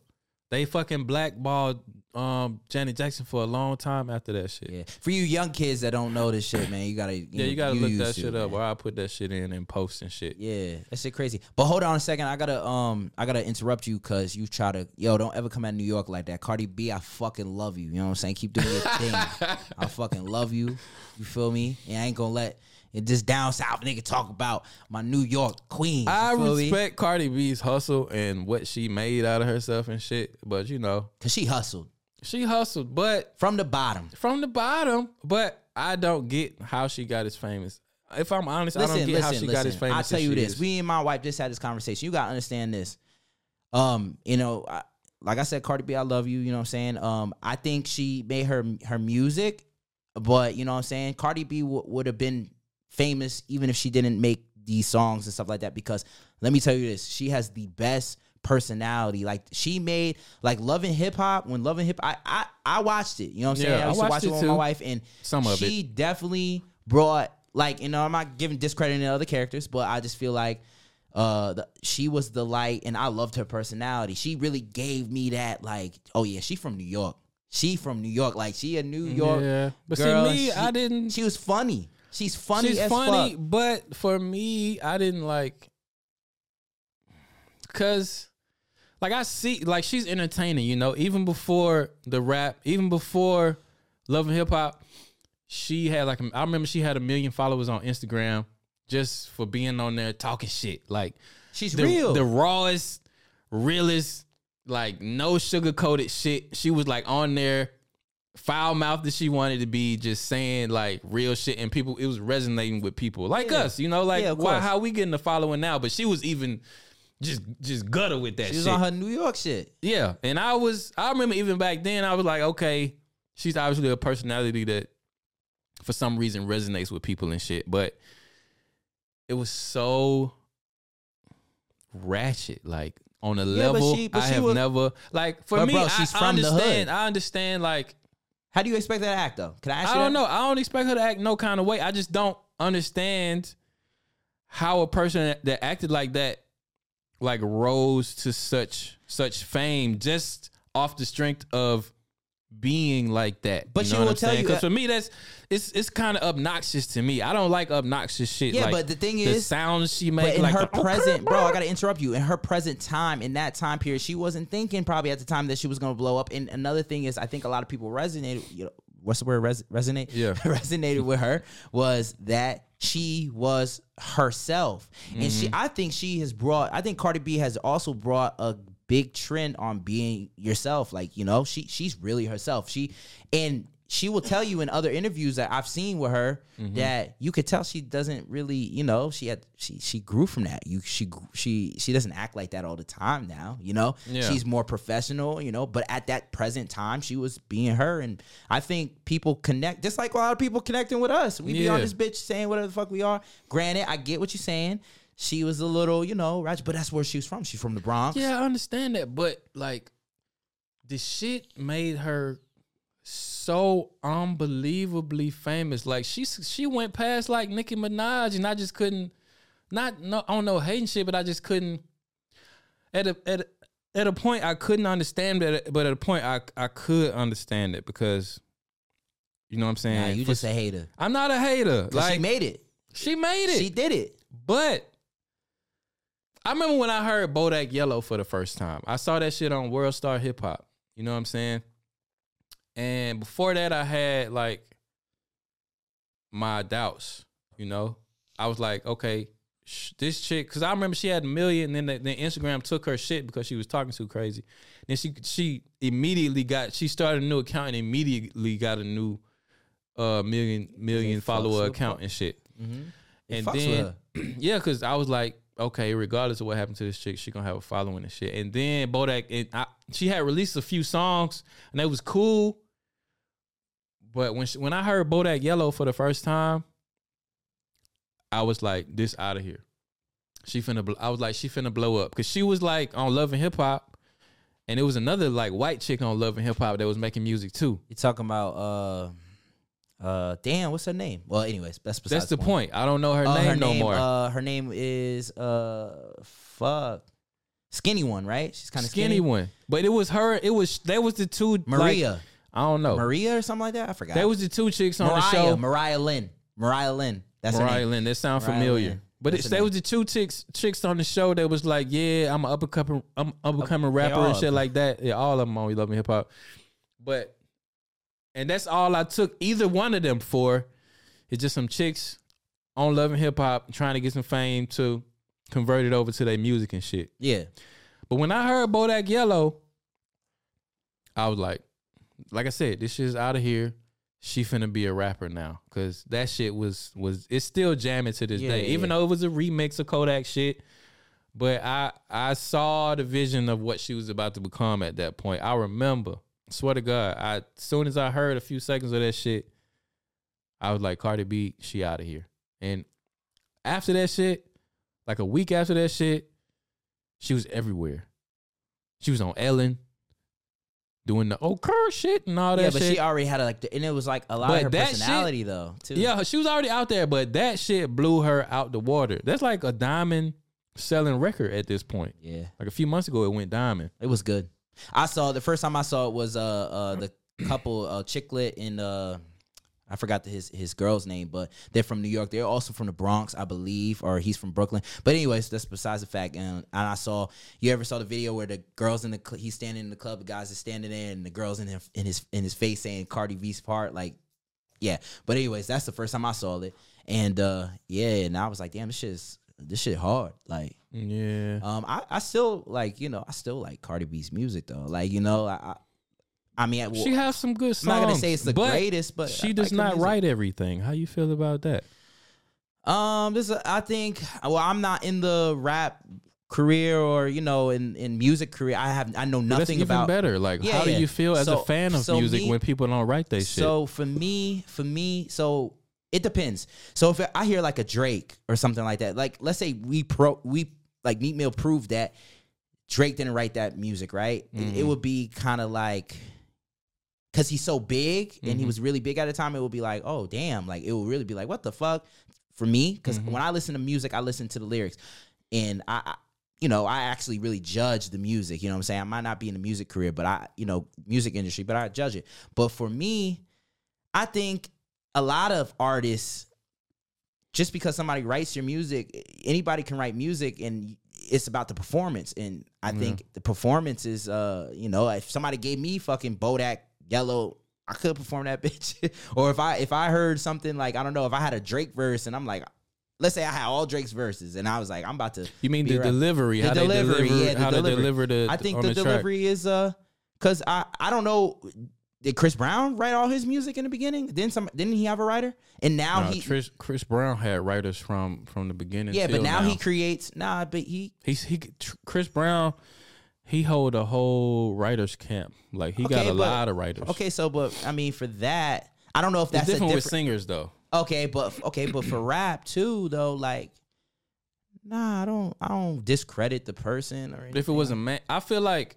They fucking blackballed um Janet Jackson for a long time after that shit. Yeah. For you young kids that don't know this shit, man, you gotta. You Yeah, you gotta look that to, shit up, man. or I put that shit in and post and shit. Yeah, that shit crazy. But hold on a second, I gotta um, I gotta interrupt you because you try to yo, don't ever come at New York like that. Cardi B, I fucking love you. You know what I'm saying? Keep doing your thing. I fucking love you. You feel me? And I ain't gonna let it just down south nigga talk about my New York queen. I feel me? respect Cardi B's hustle and what she made out of herself and shit, but you know, cause she hustled. She hustled, but from the bottom. From the bottom, but I don't get how she got as famous. If I'm honest, I don't get how she got as famous. I'll tell you this. is. We and my wife just had this conversation. You gotta understand this. Um, you know, I, like I said, Cardi B, I love you. You know what I'm saying? Um, I think she made her her music, but you know what I'm saying? Cardi B w- would have been famous even if she didn't make these songs and stuff like that. Because let me tell you this, she has the best personality. Like she made like loving Hip Hop. When loving Hip, I I I watched it. You know what I'm saying? Yeah, I used to watched watch it it with my wife, and Some of she definitely brought like you know I'm not giving discredit to other characters, but I just feel like uh the, she was the light, and I loved her personality. She really gave me that like oh yeah, she from New York. She from New York, like she a New York. Yeah. But see, me, she- I didn't- She was funny. She's funny She's funny, fuck. but for me, I didn't like because like I see like she's entertaining, you know, even before the rap, even before Love and Hip Hop, she had like I remember she had a million followers on Instagram just for being on there talking shit. Like She's the, real. The rawest, realest, like no sugar coated shit. She was like on there foul mouthed that she wanted to be just saying like real shit and people it was resonating with people like Yeah. us you know like Yeah, why how we getting the following now but she was even just just gutter with that shit. She was shit on her New York shit. yeah and i was i remember even back then i was like okay she's obviously a personality that for some reason resonates with people and shit but it was so ratchet like on a Yeah, but level she- but i have was- never like for me bro, she's I, from the understand hood. i understand like How do you expect her to act though? Can I ask I don't that? know. I don't expect her to act no kind of way. I just don't understand how a person that acted like that like rose to such such fame just off the strength of being like that. But you she will tell saying? you Because for me, that's it's it's kind of obnoxious to me. I don't like obnoxious shit. Yeah, like but the thing the is, sounds she makes. in like her the- present, bro, I gotta interrupt you. In her present time, in that time period, she wasn't thinking probably at the time that she was gonna blow up. And another thing is, I think a lot of people resonated. You know, what's the word? Res- resonate. Yeah. resonated with her was that she was herself, and Mm-hmm. she. I think she has brought. I think Cardi B has also brought a big trend on being yourself. Like you know, she she's really herself. She and she will tell you in other interviews that I've seen with her Mm-hmm. that you could tell she doesn't really, you know, she had she she grew from that. You she she she doesn't act like that all the time now, you know. Yeah. She's more professional, you know, but at that present time she was being her and I think people connect just like a lot of people connecting with us. We be on this bitch saying whatever the fuck we are. Granted, I get what you're saying. she was a little, you know, ratchet. But that's where she was from. She's from the Bronx. Yeah, I understand that, but like the shit made her so unbelievably famous. Like she she went past like Nicki Minaj, and I just couldn't. Not no, I don't know hating shit, but I just couldn't. At a at a, at a point, I couldn't understand it, but at a point, I I could understand it because, you know what I'm saying. Nah, you For- just a hater. I'm not a hater. Like she made it. she made it. She did it. But I remember when I heard Bodak Yellow for the first time. I saw that shit on World Star Hip Hop. You know what I'm saying? And before that, I had like my doubts. You know, I was like, okay, sh- this chick, because I remember she had a million, and then the, then Instagram took her shit because she was talking too crazy. Then she she immediately got she started a new account and immediately got a new uh million million follower account and shit. Mhm. And then yeah, because I was like, okay, regardless of what happened to this chick, she gonna have a following and shit. And then Bodak, and I, she had released a few songs, and it was cool. But when she, when I heard Bodak Yellow for the first time, I was like, this out of here. She finna. bl- I was like, she finna blow up because she was like on Love and Hip Hop, and it was another like white chick on Love and Hip Hop that was making music too. You talking about uh uh damn, what's her name? Well, anyways, that's besides That's the point. point. I don't know her Uh, name no more. Uh, her name is uh fuck skinny one, right? She's kind of skinny, skinny, one, but it was her. It was that was the two like, Maria. I don't know. Maria or something like that. I forgot. That was the two chicks on Mariah, the show. Mariah Lynn. Mariah Lynn. That's Mariah. Lynn. That sound Mariah familiar. Lynn. But That's it's, her was the two chicks chicks on the show that was like, yeah, I'm an up and coming, I'm up and coming rapper and shit like that. Yeah, all of them on We Love Me Hip Hop. But and that's all I took either one of them for. It's just some chicks on Love and Hip Hop trying to get some fame to convert it over to their music and shit. Yeah. But when I heard Bodak Yellow, I was like, like I said, this shit's out of here. She finna be a rapper now, cause that shit was was it's still jamming to this Yeah, day, even yeah. though it was a remix of Kodak shit. But I I saw the vision of what she was about to become at that point. I remember, swear to God, I as soon as I heard a few seconds of that shit, I was like, Cardi B, she out of here. And after that shit, like a week after that shit, she was everywhere. She was on Ellen, doing the okay shit and all that shit. yeah, but shit. she already had a, like, the, and it was like a lot But of her that shit- personality though. Too. yeah, she was already out there, but that shit blew her out the water. That's like a diamond selling record at this point. Yeah. Like a few months ago, it went diamond. It was good. I saw the first time I saw it was uh uh the couple uh Chicklet and uh I forgot his his girl's name, but they're from New York. They're also from the Bronx, I believe, or he's from Brooklyn. But anyways, that's besides the fact. And, and I saw you ever saw the video where the girls in the cl- he's standing in the club, the guys are standing there, and the girls in him, in his in his face saying Cardi B's part, like yeah. But anyways, that's the first time I saw it, and uh yeah, and I was like, damn, this shit is this shit hard, like. Yeah. Um, I, I still like you know I still like Cardi B's music though. Like you know I, I, mean I, She has some good I'm songs. not gonna say it's the but greatest, but she does like not write everything. How you feel about that? Um, this is, I think well I'm not in the rap career or you know in in music career. I have I know nothing even about better. Like, Yeah, how do you feel as So- a fan of so music me- when people don't write they shit? So for me, for me, so it depends. So if I hear like a Drake or something like that, like let's say we pro we like Meek Mill proved that Drake didn't write that music, right? It, it Mhm. would be kind of like because he's so big and he Mhm. was really big at the time. It would be like, oh damn, like it would really be like, what the fuck? For me, because Mhm. when I listen to music, I listen to the lyrics, and I. I you know, I actually really judge the music. You know what I'm saying? I might not be in the music career, but I, you know, music industry, but I judge it. But for me, I think a lot of artists, just because somebody writes your music, anybody can write music and it's about the performance. And I Yeah. think the performance is, uh, you know, if somebody gave me fucking Bodak Yellow, I could perform that bitch. or if I if I heard something like I don't know if I had a Drake verse and I'm like, let's say I had all Drake's verses and I was like, I'm about to. You mean the delivery? The delivery, deliver, yeah, the how delivery. they deliver the. I think the, the track. delivery is uh, cause I I don't know. Did Chris Brown write all his music in the beginning? Didn't some? Didn't he have a writer? And now he. Chris, Chris Brown had writers from from the beginning. yeah, but till now, he creates. Nah, but he. he's he Chris Brown. He hold a whole writers camp. Like he got a but- lot of writers. Okay, so but I mean for that, I don't know if it's that's different, a with different singers though. Okay, but okay, but for rap too though, like Nah, I don't. I don't discredit the person or anything. If it was a man, I feel like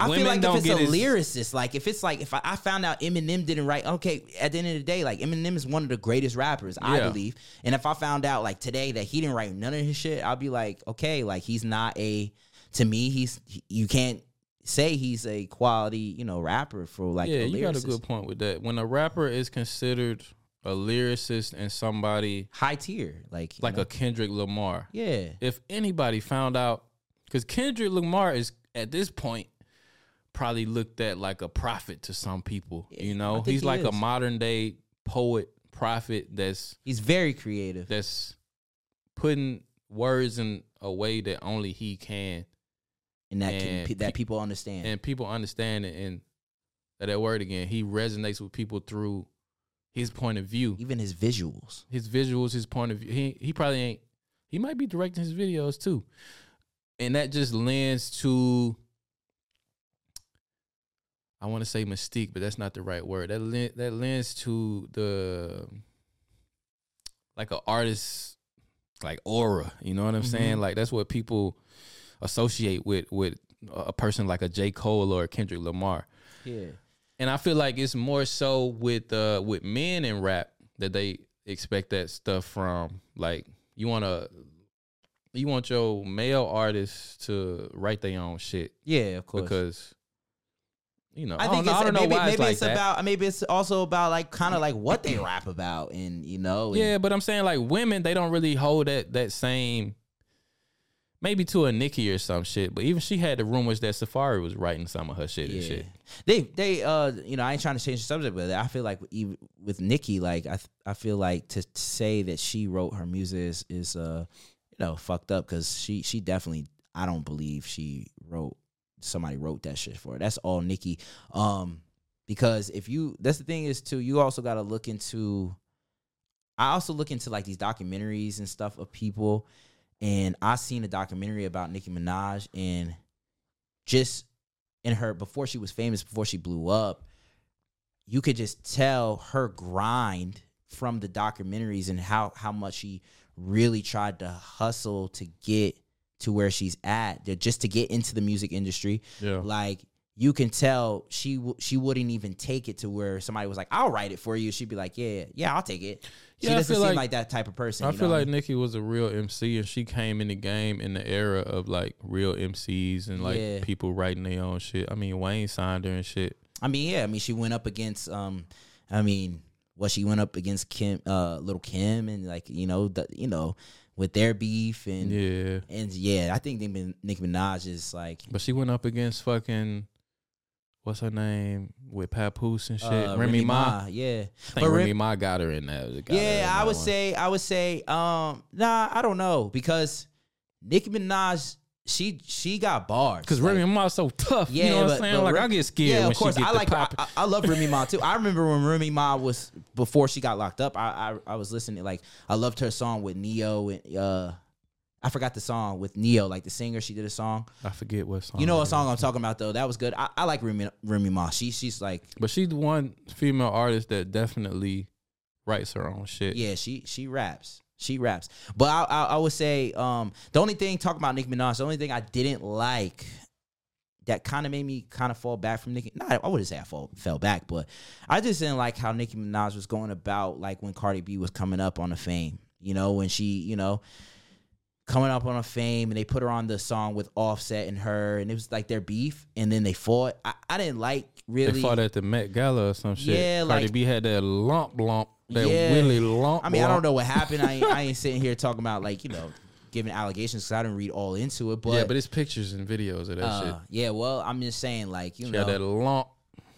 I feel like if it's a as- lyricist, like if it's like if I, I found out Eminem didn't write, okay, at the end of the day, like Eminem is one of the greatest rappers, I believe. And if I found out like today that he didn't write none of his shit, I'll be like, okay, like he's not a. To me, he's he- you can't say he's a quality, you know, rapper for like. yeah, you got a good point with that. When a rapper is considered a lyricist and somebody high tier, like like know. a Kendrick Lamar. Yeah. If anybody found out, because Kendrick Lamar is at this point probably looked at like a prophet to some people. you know, he's he like a modern day poet prophet. That's he's very creative. That's putting words in a way that only he can. And that can- pe- that people understand. and people understand it. And that, that word again, he resonates with people through his point of view, even his visuals, his visuals, his point of view. He he probably ain't. He might be directing his videos too, and that just lends to. I want to say mystique, but that's not the right word. That len- that lends to the like an artist like aura. You know what I'm saying? Mhm. Like that's what people associate with with a person like a J Cole or a Kendrick Lamar. Yeah. And I feel like it's more so with uh with men in rap that they expect that stuff from. Like you want to you want your male artists to write their own shit. Yeah, of course. Because you know, I, I, think don't know, it's I don't know maybe, why maybe it's like it's about maybe it's also about like kind of like what they rap about and you know and- Yeah, but I'm saying like women, they don't really hold that that same. Maybe to a Nikki or some shit, but even she had the rumors that Safaree was writing some of her shit and Yeah. shit. They they uh you know I ain't trying to change the subject, but I feel like even with Nikki, like I th- I feel like to, to say that she wrote her music is, is uh you know fucked up because she she definitely I don't believe she wrote somebody wrote that shit for her. That's all Nikki. Um because if you that's the thing is too you also got to look into I also look into like these documentaries and stuff of people and I seen a documentary about Nicki Minaj and just in her before she was famous, before she blew up, you could just tell her grind from the documentaries and how how much she really tried to hustle to get to where she's at, just to get into the music industry. Yeah. Like you can tell she w- she wouldn't even take it to where somebody was like, "I'll write it for you." She'd be like, "Yeah, yeah, I'll take it." She Yeah, doesn't seem like- like, that type of person. I you feel know like? Nicki was a real MC, and she came in the game in the era of like real MCs and like Yeah. people writing their own shit. I mean, Wayne signed her and shit. I mean, yeah. I mean, she went up against. Um, I mean, well, she went up against Kim, uh, little Kim, and like you know, the, you know, with their beef and Yeah. and yeah. I think Nicki Minaj is like But she went up against fucking what's her name with Papoose and shit. Uh, Remy, Remy Ma. Ma, yeah. I think But Rem- Remy Ma got her in that. got yeah. I would one. say, I would say, um, nah, I don't know because Nicki Minaj, she she got bars Cause Remy Ma's so tough. Yeah, you know what but- I'm saying? but Like Rem- I get scared Yeah, when of course. she get I like. I- I love Remy Ma too. I remember when Remy Ma was before she got locked up. I I, I was listening. Like I loved her song with Ne-Yo and uh, I forgot the song with Ne-Yo. Like the singer, she did a song. I forget what song. You know what song I'm talking about though? That was good. I, I like Remy Remy Ma. She she's like But she's the one female artist that definitely writes her own shit. Yeah, she she raps. She raps. But I, I I would say um the only thing talking about Nicki Minaj, the only thing I didn't like that kind of made me kind of fall back from Nicki. Not I wouldn't say I fall, fell back, but I just didn't like how Nicki Minaj was going about like when Cardi B was coming up on the fame. You know, when she, you know, coming up on a fame and they put her on the song with Offset and her and it was like their beef and then they fought. I, I didn't like really They fought at the Met Gala or some shit. Yeah, Cardi like- B had that lump lump, that Yeah. willy lump. I mean, I don't know what happened. I ain't, I ain't sitting here talking about like you know giving allegations because I didn't read all into it. But yeah, but it's pictures and videos of that uh, shit. yeah, well, I'm just saying like you She know had that lump.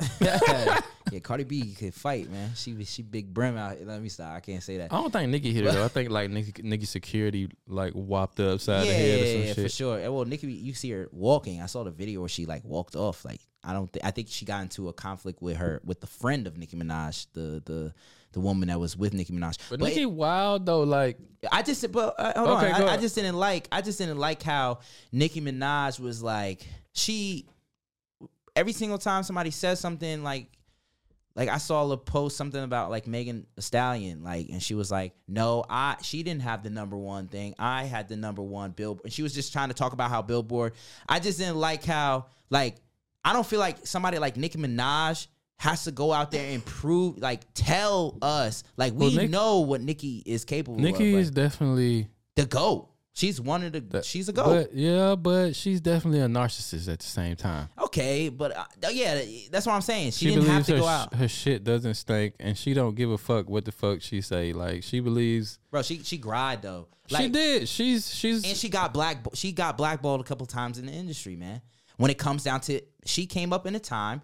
yeah, Cardi B could fight, man. She was she big brim out. Let me stop. I can't say that. I don't think Nicki hit her though. I think like Nicki, Nicki security like whopped her upside yeah, the head or some yeah, yeah, shit. for sure. And, Well, Nicki, you see her walking. I saw the video where she like walked off. Like I don't. Th- I think she got into a conflict with her with the friend of Nicki Minaj, the the the woman that was with Nicki Minaj. But, Nicki wild though, like I just but uh, hold Okay, on. I, I just didn't like I just didn't like how Nicki Minaj was like she every single time somebody says something like like I saw a post something about like Megan Stallion, like, and she was like, "No, I she didn't have the number one thing. I had the number one Billboard." And she was just trying to talk about how Billboard. I just didn't like how like I don't feel like somebody like Nicki Minaj has to go out there and prove like tell us like we Well, Nick- know what Nicki is capable Nicki of. like, is definitely the goat. She's one of the. she's a goat. But yeah, but she's definitely a narcissist at the same time. okay, but uh, yeah, that's what I'm saying. She, didn't have to her, go out, her shit doesn't stink, and she don't give a fuck what the fuck she say. Like she believes bro. She she cried though. she did. She's she's and she got black she got blackballed a couple times in the industry, man. When it comes down to she came up in a time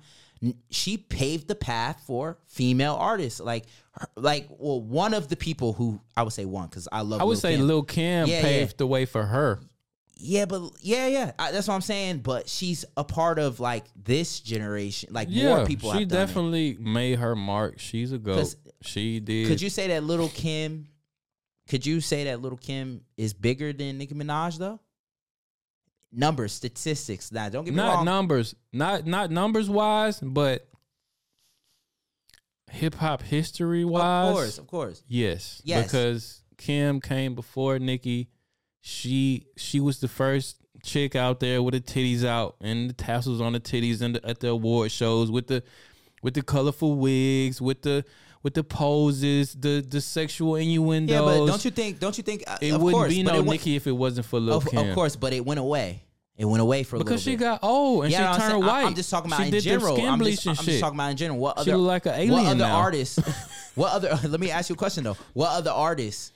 she paved the path for female artists like her- like well one of the people who I would say one cuz I love I would Lil' say Kim. Lil Kim Yeah, paved yeah. the way for her. Yeah, but yeah, yeah, I, that's what I'm saying. But she's a part of like this generation. Like Yeah, more people. she done it. definitely made her mark. She's a goat. 'Cause She did. Could you say that Little Kim? Could you say that Little Kim is bigger than Nicki Minaj though? Numbers, statistics. Now, don't get me not wrong. numbers, not not numbers wise, but hip hop history wise. Of course, of course. Yes. Yes. Because Kim came before Nicki. She she was the first chick out there with the titties out and the tassels on the titties and the, at the award shows with the with the colorful wigs, with the with the poses, the the sexual innuendos. Yeah, but don't you think? Don't you think? uh, it of wouldn't course, be no it went- if it wasn't for Lil Of, Kim. of course, but it went away. It went away for a Because she bit. got old and Yeah, she turned white. I'm just talking about She in did general. skin I'm, just, I'm just talking about in general. What She other? look like an alien. What other now. artists? what other? Let me ask you a question though. What other artists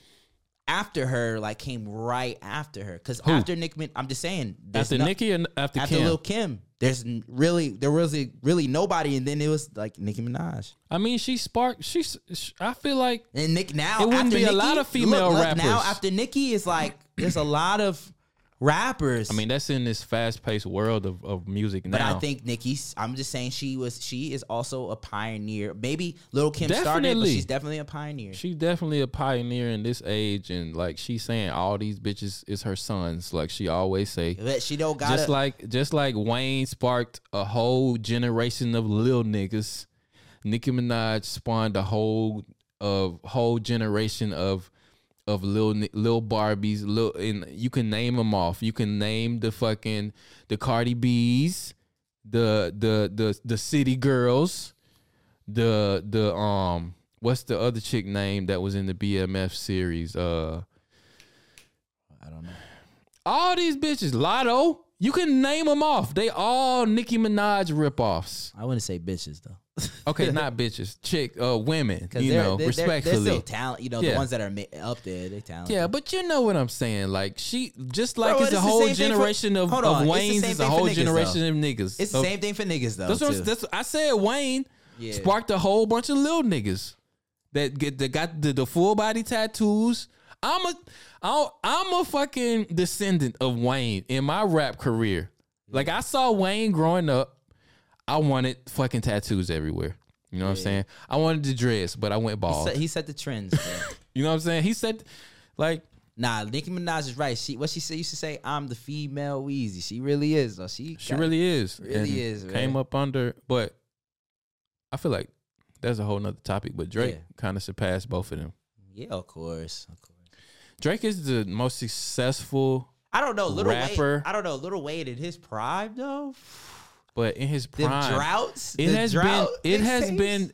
after her like came right after her? Because after Nick, Min- I'm just saying. After no- Nicki and after, after Kim? Lil Kim, there's really there was a, really nobody, and then it was like Nicki Minaj. I mean, she sparked. She's. sh- I feel like And Nick now It wouldn't after be a Nicki- lot of female look, look, rappers. Now after Nicki is like there's a lot of rappers. I mean, that's in this fast paced world of, of music now. But. I think Nicki's. I'm just saying she was. She is also a pioneer. Maybe Little Kim started, but Definitely. she's definitely a pioneer. She's definitely a pioneer in this age, and like she's saying, all these bitches is her sons. Like she always say, But she don't got just like just like Wayne sparked a whole generation of lil niggas. Nicki Minaj spawned a whole of whole generation of of ni- lil Barbies. Lil, and you can name them off. You can name the fucking the Cardi B's, the the the the City Girls, the the um what's the other chick name that was in the BMF series? Uh, I don't know. all these bitches, Latto. You can name them off. They all Nicki Minaj ripoffs. I wouldn't say bitches though. Okay, not bitches, chick, uh, women. You they're, know, they're, respectfully. they're still talent. You know, Yeah. the ones that are up there, they talented. Yeah, but you know what I'm saying. Like she, just like Bro, it's a it's the whole thing for- generation of, of on, it's Wayne's, same it's a whole niggas, generation though. of niggas. It's the same thing for niggas though. That's what, that's, I said Wayne Yeah. sparked a whole bunch of little niggas that get that got the, the full body tattoos. I'm a I'm a fucking descendant of Wayne in my rap career. Like I saw Wayne growing up. I wanted fucking tattoos everywhere. You know what I'm saying? I wanted to dress, but I went he, bald. set, he set the trends. you know what I'm saying? He said, like, nah, Nicki Minaj is right. She what she say, used to say, "I'm the female Weezy." She really is. Though. She She really is. really and is, Came up under, but I feel like that's a whole nother topic. But Drake Yeah. kind of surpassed both of them. Yeah, of course, of course. Drake is the most successful, I don't know, little Rapper. Wayne. I don't know, little Wayne in his prime though. But in his prime, droughts, it the has drought been it has been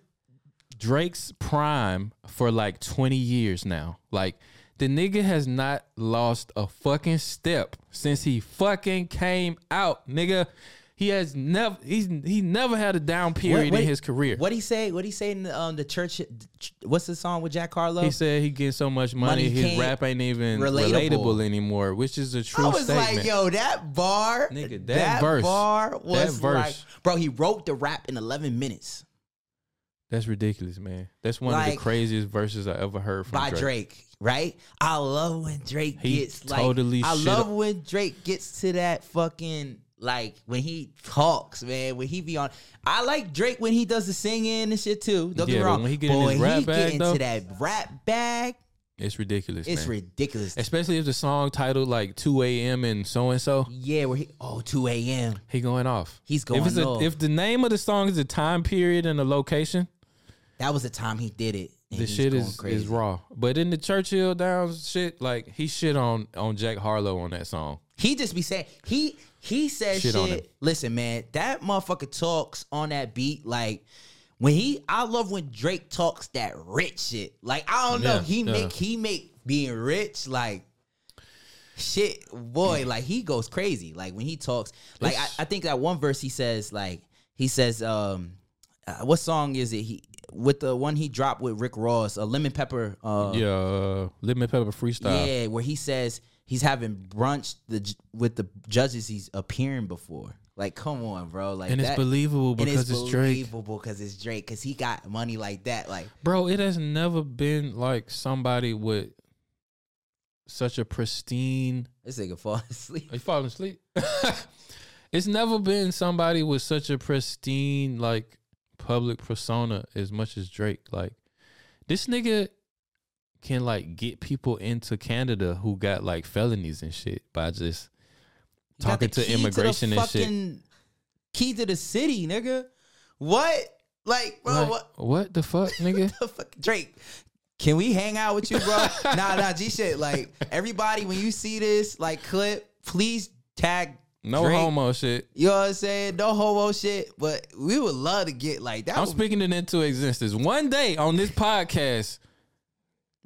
Drake's prime for like 20 years now. Like the nigga has not lost a fucking step since he fucking came out, nigga. He has never he's he never had a down period What- in his career. What he say? What he say in the, um, the church? What's the song with Jack Harlow? He said he getting so much money, Money his rap ain't even relatable. relatable. anymore, which is a true I was statement. like, yo, that bar, Nigga, that verse- bar was that verse. like, bro, he wrote the rap in 11 minutes That's ridiculous, man. That's one of the craziest verses I ever heard from by Drake. Drake. right? I love when Drake He gets like, totally I love up- when Drake gets to that fucking like when he talks, man. When he be on, I like Drake when he does the singing and shit too. Don't get Yeah, me but wrong. when he get in Boy, his rap he bag, get into though- that rap bag. It's ridiculous. It's man. ridiculous. Especially if the song titled like 2 a.m. and so and so. Yeah, where he oh 2 a.m. He going off. He's going if it's a, off. If the name of the song is a time period and a location, that was the time he did it. and the he's shit going is is raw. But in the Churchill Downs shit, like he shit on on Jack Harlow on that song. He just be saying he he says Shit shit. Listen, man, that motherfucker talks on that beat like when he. I love when Drake talks that rich shit. Like I don't know, Yeah, he yeah. make he make being rich like shit, boy. Like he goes crazy. Like when he talks, like I, It's- I think that one verse he says like he says um uh, what song is it he with the one he dropped with Rick Ross, a lemon pepper. Uh, yeah, uh, Lemon Pepper freestyle. yeah, where he says he's having brunch the with the judges he's appearing before. Like, come on, bro. Like, And it's that- believable and because it's Drake. believable because it's Drake. Because he got money like that. Like, Bro, it has never been like somebody with such a pristine. this nigga fall asleep. Are you falling asleep? it's never been somebody with such a pristine like public persona as much as Drake. Like this nigga can like get people into Canada who got like felonies and shit by just You talking to immigration the and shit. Key to the city, nigga. What? Like, bro, Like, what? what the fuck, nigga? the fuck? Drake, can we hang out with you, bro? nah, nah, G shit. Like, everybody, when you see this like clip, please tag No Drake. homo shit. You know what I'm saying? No homo shit, but we would love to get like that. I'm would- speaking it into existence. One day on this podcast,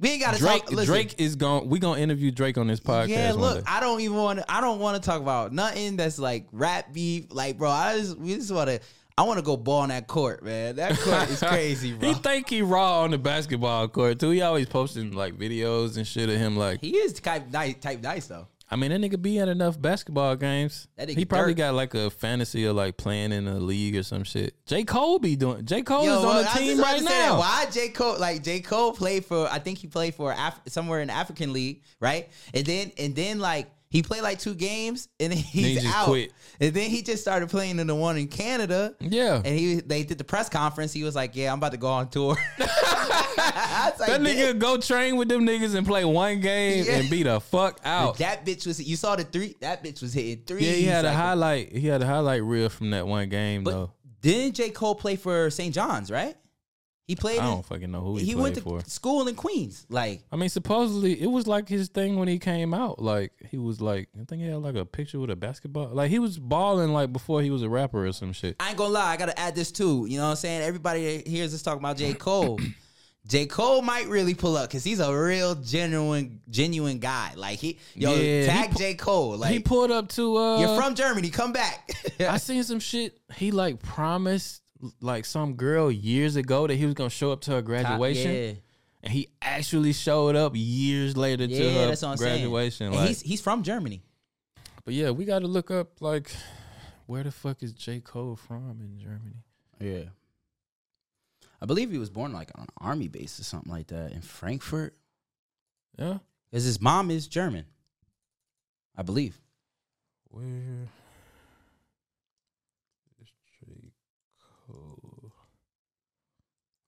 we ain't got to Drake talk. Listen, Drake is going. We gonna interview Drake on this podcast. yeah, look. I don't even want to. I don't want to talk about nothing that's like rap beef. Like, bro, I just we just want to. I want to go ball on that court, man. That court is crazy, bro. he think he raw on the basketball court too. He always posting like videos and shit of him. Like, he is type nice, type nice though. I mean, that nigga be at enough basketball games. He probably dirt. got like a fantasy of like playing in a league or some shit. J Cole be doing. J Cole Yo, is on well, the I team right wanted to say that. now. Why J Cole? Like J Cole played for? I think he played for Af- somewhere in the African league, right? And then and then like he played like two games and then he's he just out. quit. And then he just started playing in the one in Canada. Yeah. And he they did the press conference. He was like, "Yeah, I'm about to go on tour." Like, That nigga go train with them niggas and play one game Yeah. and be the fuck out. That bitch was. You saw the three. That bitch was hitting three. Yeah, he had a highlight. He had a highlight reel from that one game But though. Didn't J Cole play for St. John's? Right. He played. I don't fucking know who he, he went to for. school in Queens. Like I mean, supposedly it was like his thing when he came out. Like he was like, I think he had like a picture with a basketball. Like he was balling like before he was a rapper or some shit. I ain't gonna lie, I gotta add this too. You know what I'm saying? Everybody that hears us talking about J. Cole. J. Cole might really pull up because he's a real genuine, genuine guy. Like he, yo, Yeah, tag he pu- J. Cole. Like he pulled up to. uh you're from Germany, come back. I seen some shit. He like promised like some girl years ago that he was gonna show up to her graduation. yeah. And he actually showed up years later to yeah, her that's what I'm graduation. saying. And Like, he's he's from Germany. but yeah, we got to look up like where the fuck is J Cole from in Germany? Yeah. I believe he was born like on an army base or something like that in Frankfurt. Yeah, Because his mom is German. I believe. where is J Cole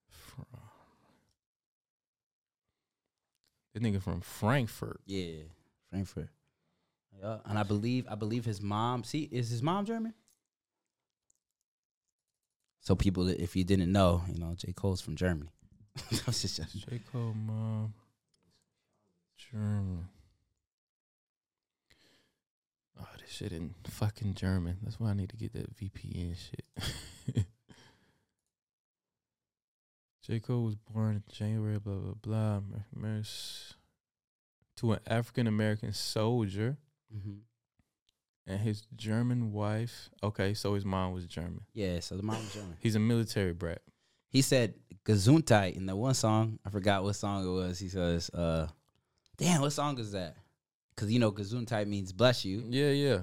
from? This nigga from Frankfurt. Yeah, Frankfurt. Yeah, and I believe I believe his mom. See, is his mom German? So people, if you didn't know, you know, J Cole's from Germany. That's just- J Cole mom, German. Oh, this shit in fucking German. That's why I need to get that VPN shit. J. Cole was born in January, blah, blah, blah. To an African American soldier Mhm. And his German wife. Okay, so his mom was German. Yeah, so the mom was German. He's a military brat. He said Gesundheit in the one song. I forgot what song it was. He says, uh, "Damn, what song is that?" Because you know Gesundheit means bless you. Yeah, yeah.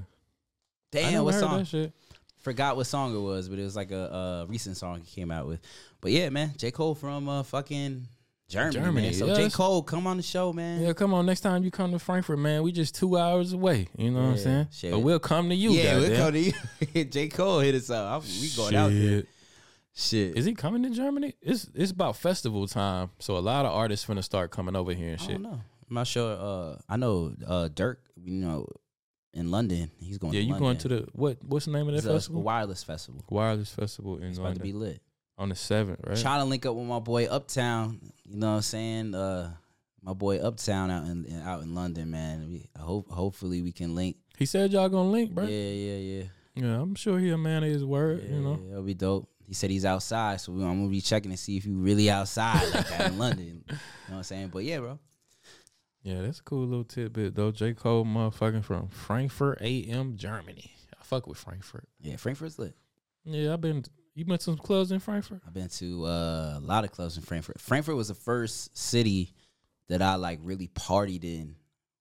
Damn, what song? that shit. Forgot what song it was, but it was like a, a recent song he came out with. But yeah, man, J Cole from uh, fucking Germany. Germany, man. So yeah, J Cole, come on the show, man. Yeah, come on. Next time you come to Frankfurt, man, we just two hours away. You know what I'm saying? shit. But we'll come to you. yeah, we'll goddamn. come to you. J Cole hit us up. I'm- we going out there. Shit. Shit. Is he coming to Germany? It's it's about festival time, so a lot of artists finna start coming over here and I shit. don't know. I'm not sure. Uh, I know uh, Dirk. You know, in London, he's going. To. Yeah, you London. going to the what? What's the name of that It's festival? wireless festival. Wireless festival in It's about to London. be lit. On the seventh, right? Trying to link up with my boy Uptown. You know what I'm saying? Uh, my boy Uptown out in in- out in London, man. We, I hope hopefully we can link. He said y'all gonna link, bro. Yeah, yeah, yeah. Yeah, I'm sure he a man of his word. you know. Yeah, that'll be dope. He said he's outside, so we, I'm gonna be checking to see if he really outside like that in London. You know what I'm saying? But yeah, bro. Yeah, that's a cool little tidbit though. J. Cole motherfucking from Frankfurt AM, Germany. I fuck with Frankfurt. Yeah, Frankfurt's lit. Yeah, I've been you been to some clubs in Frankfurt? I've been to uh, a lot of clubs in Frankfurt. Frankfurt was the first city that I like really partied in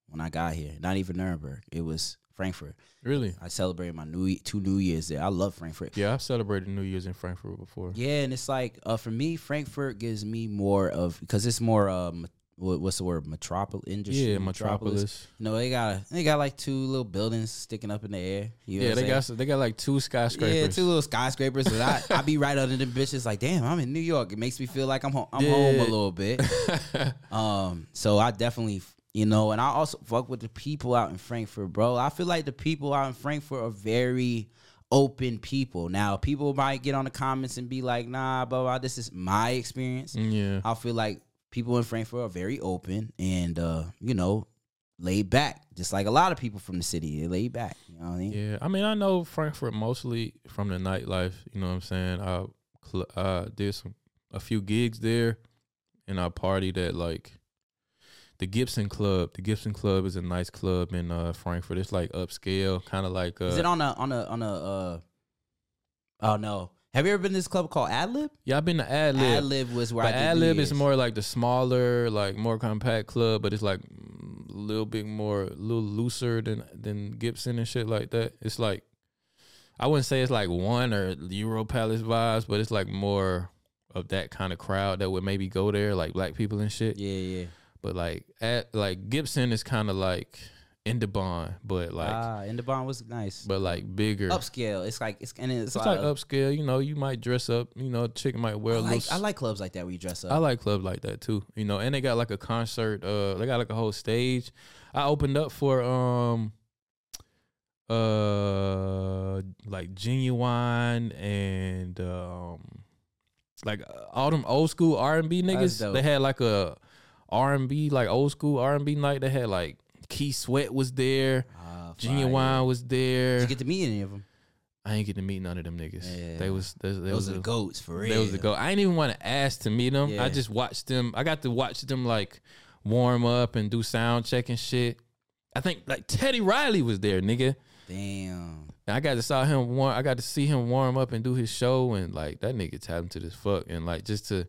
when I got here. Not even Nuremberg. It was Frankfurt. Really? I celebrated my new two New Years there. I love Frankfurt. Yeah, I've celebrated New Year's in Frankfurt before. Yeah, and it's like uh, for me, Frankfurt gives me more of because it's more um what, what's the word metropolis industry. Yeah, metropolis. You know they got they got like two little buildings sticking up in the air. You know yeah, they got they got like two skyscrapers. Yeah, two little skyscrapers. But I, I be right under them bitches. Like, damn, I'm in New York. It makes me feel like I'm home. I'm home a little bit. um, so I definitely, you know, and I also fuck with the people out in Frankfurt, bro. I feel like the people out in Frankfurt are very open people. Now, people might get on the comments and be like, nah, blah blah. This is my experience. Yeah. I feel like people in Frankfurt are very open and, uh, you know, laid back, just like a lot of people from the city. They laid back. You know what I mean? Yeah, I mean, I know Frankfurt mostly from the nightlife. You know what I'm saying? I cl- uh, did some a few gigs there, and I partied at like the Gibson Club. The Gibson Club is a nice club in uh, Frankfurt. It's like upscale, kind of like uh, Is it on a on a on a? uh Oh no! Have you ever been to this club called Adlib? Yeah, I've been to Adlib. Adlib was where but I New Adlib is more like the smaller, like more compact club, but it's like a little bit more, a little looser than than Gibson and shit like that. It's like I wouldn't say it's like one or Euro Palace vibes, but it's like more of that kind of crowd that would maybe go there, like black people and shit. Yeah, yeah. But like at like Gibson is kind of like Indabahn, but like ah, Indabahn was nice, but like bigger. upscale. It's like it's and it's, It's like of- upscale, you know. You might dress up, you know. Chick might wear I like little I like clubs like that where you dress up. I like clubs like that too. You know, and they got like a concert. Uh, they got like a whole stage. I opened up for um, uh, like Ginuwine and um, like uh, all them old school R and B niggas. They had like a R and B like old school R and B night. They had like Keith Sweat was there. Ah, Ginuwine was there. Did you get to meet any of them? I ain't get to meet none of them niggas. Yeah. They was they, they Those was are the goats, for They was the real. goat. I didn't even want to ask to meet them. Yeah. I just watched them. I got to watch them like warm up and do sound check and shit. I think like Teddy Riley was there, nigga. Damn. And I got to saw him warm. I got to see him warm up and do his show, and like that nigga talented as fuck. And like just to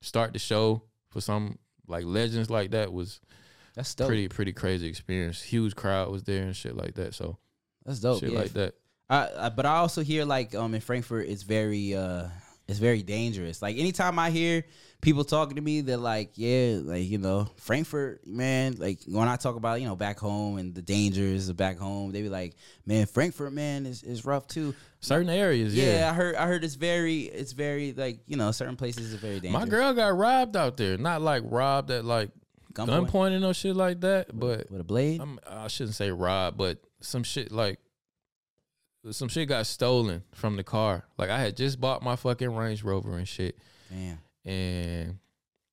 start the show for some like legends like that was That's dope. pretty pretty crazy experience. Huge crowd was there and shit like that. So That's dope. shit yeah. like that. I, I, but I also hear like um in Frankfurt it's very uh it's very dangerous. Like anytime I hear people talking to me, they're like, yeah, like you know, Frankfurt, man. Like when I talk about you know back home and the dangers of back home, they be like, man, Frankfurt, man, is is rough too. Certain areas, Yeah, yeah. I heard. I heard it's very, it's very like you know, certain places are very dangerous. My girl got robbed out there. Not like robbed at like Gunpoint and no shit like that, but with a blade. I'm, I shouldn't say robbed, but some shit like some shit got stolen from the car. Like I had just bought my fucking Range Rover and shit, Damn. and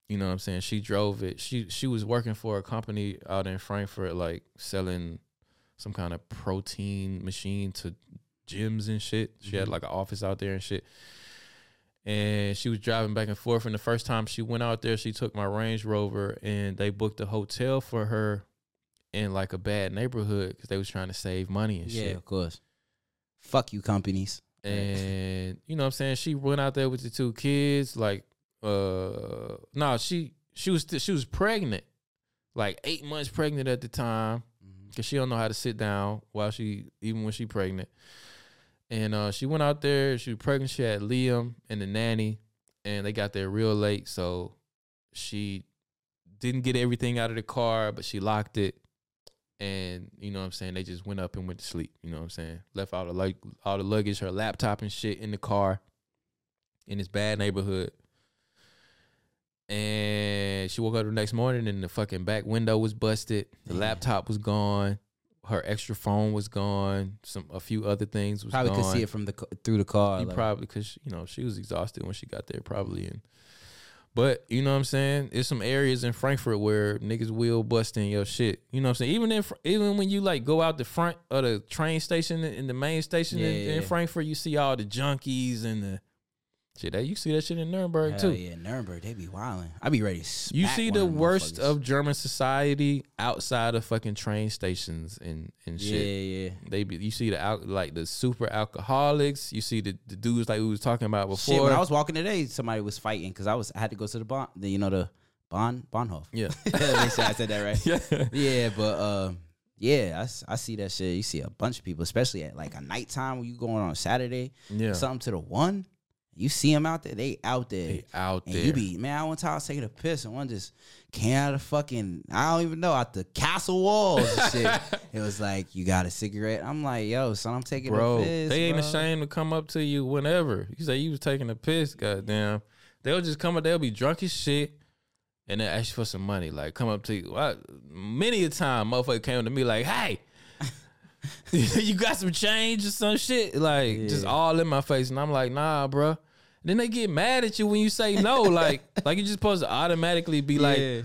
you know what I'm saying. She drove it. She she was working for a company out in Frankfurt, like selling some kind of protein machine to gyms and shit. She had Mhm. like an office out there and shit. And she was driving back and forth. And the first time she went out there, she took my Range Rover and they booked a hotel for her in like a bad neighborhood because they was trying to save money and Yeah, shit. of course. Fuck you, companies. And you know what I'm saying? She went out there with the two kids, like uh no, she she was st- she was pregnant. Like eight months pregnant at the time. Cause she don't know how to sit down while she even when she pregnant. And uh she went out there, she was pregnant, she had Liam and the nanny, and they got there real late. So she didn't get everything out of the car, but she locked it. And you know what I'm saying? They just went up and went to sleep. You know what I'm saying? Left all the like all the luggage, her laptop and shit in the car in this bad neighborhood. And she woke up the next morning and the fucking back window was busted. The laptop was gone. Her extra phone was gone. Some a few other things was Probably gone. could see it from the through the car. You like- probably because you know she was exhausted when she got there, probably. And but you know what I'm saying? There's some areas in Frankfurt where niggas will bust in your shit. You know what I'm saying? Even if even when you like go out the front of the train station in the main station Yeah, in, yeah, in. Frankfurt, you see all the junkies and the shit. That you see that shit in Nuremberg Hell too. yeah, Nuremberg, they be wilding. I be ready. To You see the worst of German society outside of fucking train stations and and shit. Yeah, yeah. They be you see the al- like the super alcoholics. You see the, the dudes like we was talking about before. Shit, when I was walking today, somebody was fighting because I was I had to go to the bond, the, you know the Bon Bahnhof. Yeah. Make sure I said that right. Yeah. yeah, but uh, yeah, I see that shit. You see a bunch of people, especially at like a nighttime when you going on Saturday, Yeah. something to the one. You see them out there, they out there. They out and there. you be man. I one time I was taking a piss and one just came out of the fucking I don't even know out the castle walls and shit. it was like you got a cigarette. I'm like, yo, son, I'm taking bro. a piss. they ain't bro. ashamed to come up to you whenever. You say you was taking a piss, goddamn. They'll just come up, they'll be drunk as shit, and then ask you for some money. Like come up to you. I, many a time motherfucker came to me like, hey. you got some change or some shit, like just all in my face, and I'm like, nah, bro. Then they get mad at you when you say no, like, like you're just supposed to automatically be like, Yeah.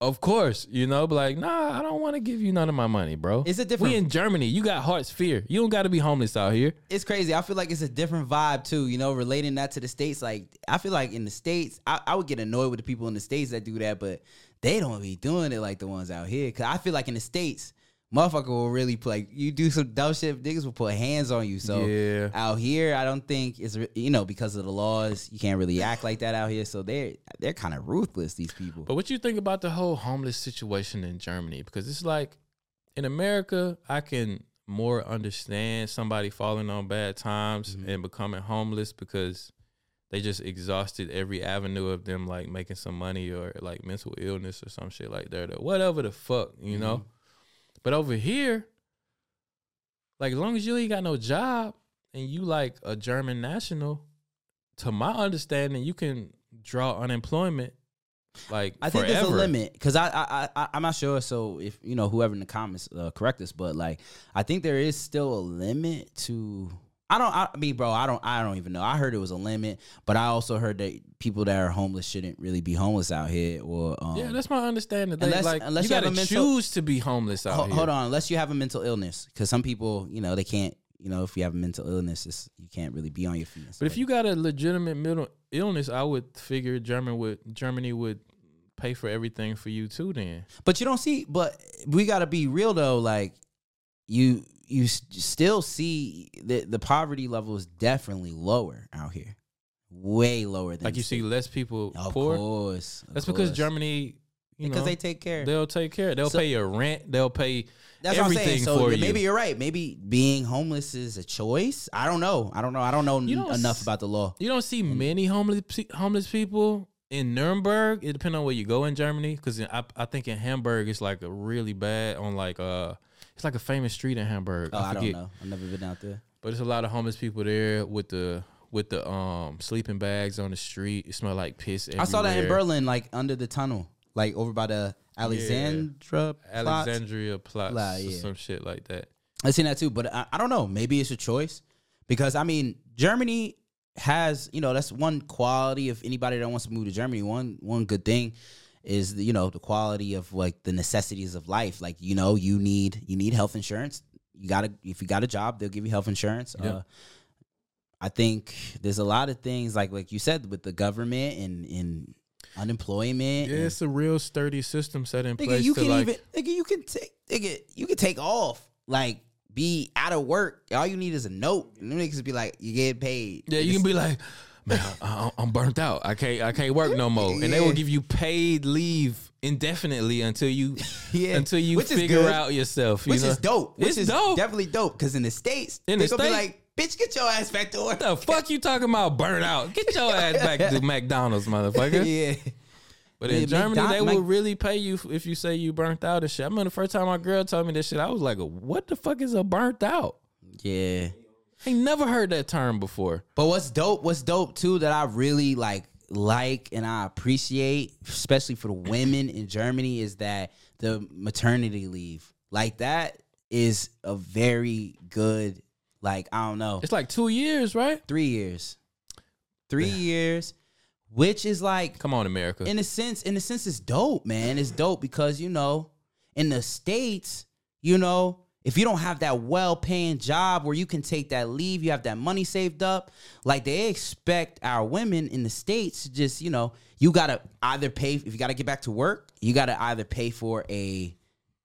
of course, you know, but like, nah, I don't want to give you none of my money, bro. It's a different- We in Germany. You got Hartz IV. You don't got to be homeless out here. it's crazy. I feel like it's a different vibe too. You know, relating that to the states. Like I feel like in the states, I, I would get annoyed with the people in the states that do that, but they don't be doing it like the ones out here. Cause I feel like in the states, motherfucker will really put, like you do some dumb shit, niggas will put hands on you. So Yeah. out here, I don't think it's you know because of the laws, you can't really act like that out here. So they're they're kind of ruthless. These people. But what you think about the whole homeless situation in Germany? Because it's like in America, I can more understand somebody falling on bad times Mm-hmm. and becoming homeless because they just exhausted every avenue of them like making some money or like mental illness or some shit like that or whatever the fuck, you know? But over here, like as long as you ain't got no job and you like a German national, to my understanding, you can draw unemployment like I think there's a limit because I, I I I'm not sure. So if you know whoever in the comments uh, correct us, but like I think there is still a limit to. I don't. I mean, bro, I don't. I don't even know. I heard it was a limit, but I also heard that people that are homeless shouldn't really be homeless out here. Or um, Yeah, that's my understanding. They, Unless- like unless you you have gotta a mental- choose to be homeless out Ho- here. hold on, unless you have a mental illness, because some people, you know, they can't. You know, if you have a mental illness, it's, you can't really be on your feet. But if you got a legitimate mental illness, I would figure German would Germany would pay for everything for you too. Then But you don't see. But we got to be real though. Like you, you still see the the poverty level is definitely lower out here, way lower than like you see less people Of poor. course, of That's because. Germany, Because know, they take care. They'll take care. They'll So- pay your rent. They'll pay That's what I'm everything saying. So for yeah, you. maybe you're right. Maybe being homeless is a choice. I don't know. I don't know. I don't know don't enough s- about the law. You don't see many homeless homeless people in Nuremberg. It depends on where you go in Germany, because I, I think in Hamburg it's like a really bad on like uh it's like a famous street in Hamburg. Oh, I don't know. I've never been out there. But there's a lot of homeless people there with the with the um sleeping bags on the street. It smell like piss. Everywhere. I saw that in Berlin, like under the tunnel, like over by the Alexandra. Platz. Alexandria Platz, Pla- or yeah. some shit like that. I seen that too, but I, I don't know. Maybe it's a choice because I mean, Germany has you know that's one quality of anybody that wants to move to Germany. One one good thing is the, you know the quality of like the necessities of life. Like you know you need you need health insurance. You gotta if you got a job, they'll give you health insurance. Yeah. Uh, I think there's a lot of things like like you said with the government and and unemployment. Yeah, and- it's a real sturdy system set in Nigga, place you can like. even nigga, you can take nigga, you can take off. Like be out of work. All you need is a note. And them niggas be like, you get paid. yeah, you can be like, man, I, I'm burnt out. I can't. I can't work no more. And they will give you paid leave indefinitely until you Yeah. until you Which figure out yourself. You which know? is dope. Which It's is dope. definitely dope. Because in the States, In the States- like, bitch, get your ass back to work. What the fuck you talking about? Burn out? Get your ass back to McDonald's, motherfucker. yeah. But Yeah, in Germany, McDon- they will really pay you if you say you burnt out and shit. I remember the first time my girl told me this shit, I was like, "What the fuck is a burnt out?" Yeah. I never heard that term before. But what's dope, what's dope too that I really like like and I appreciate, especially for the women in Germany, is that the maternity leave. Like that is a very good like I don't know. It's like two years, right? Three years. Three years. Which is like Come on, America. in a sense, in a sense, it's dope, man. It's dope because you know, in the states, you know, if you don't have that well-paying job where you can take that leave, you have that money saved up. Like they expect our women in the states to just, you know, you gotta either pay if you gotta get back to work, you gotta either pay for a,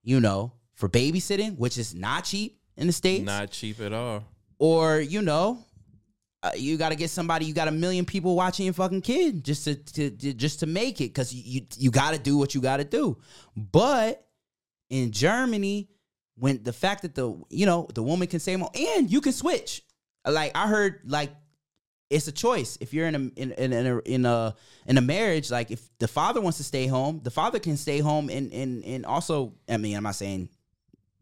you know, for babysitting, which is not cheap in the states, Not cheap at all. or you know, uh, you got to get somebody. You got a million people watching your fucking kid just to, to, to just to make it because you you, you got to do what you got to do. But in Germany, when the fact that the you know the woman can say more and you can switch. Like I heard, like it's a choice. If you're in a in, in, in a in a in a marriage, like if the father wants to stay home, the father can stay home and and and also. I mean, I'm not saying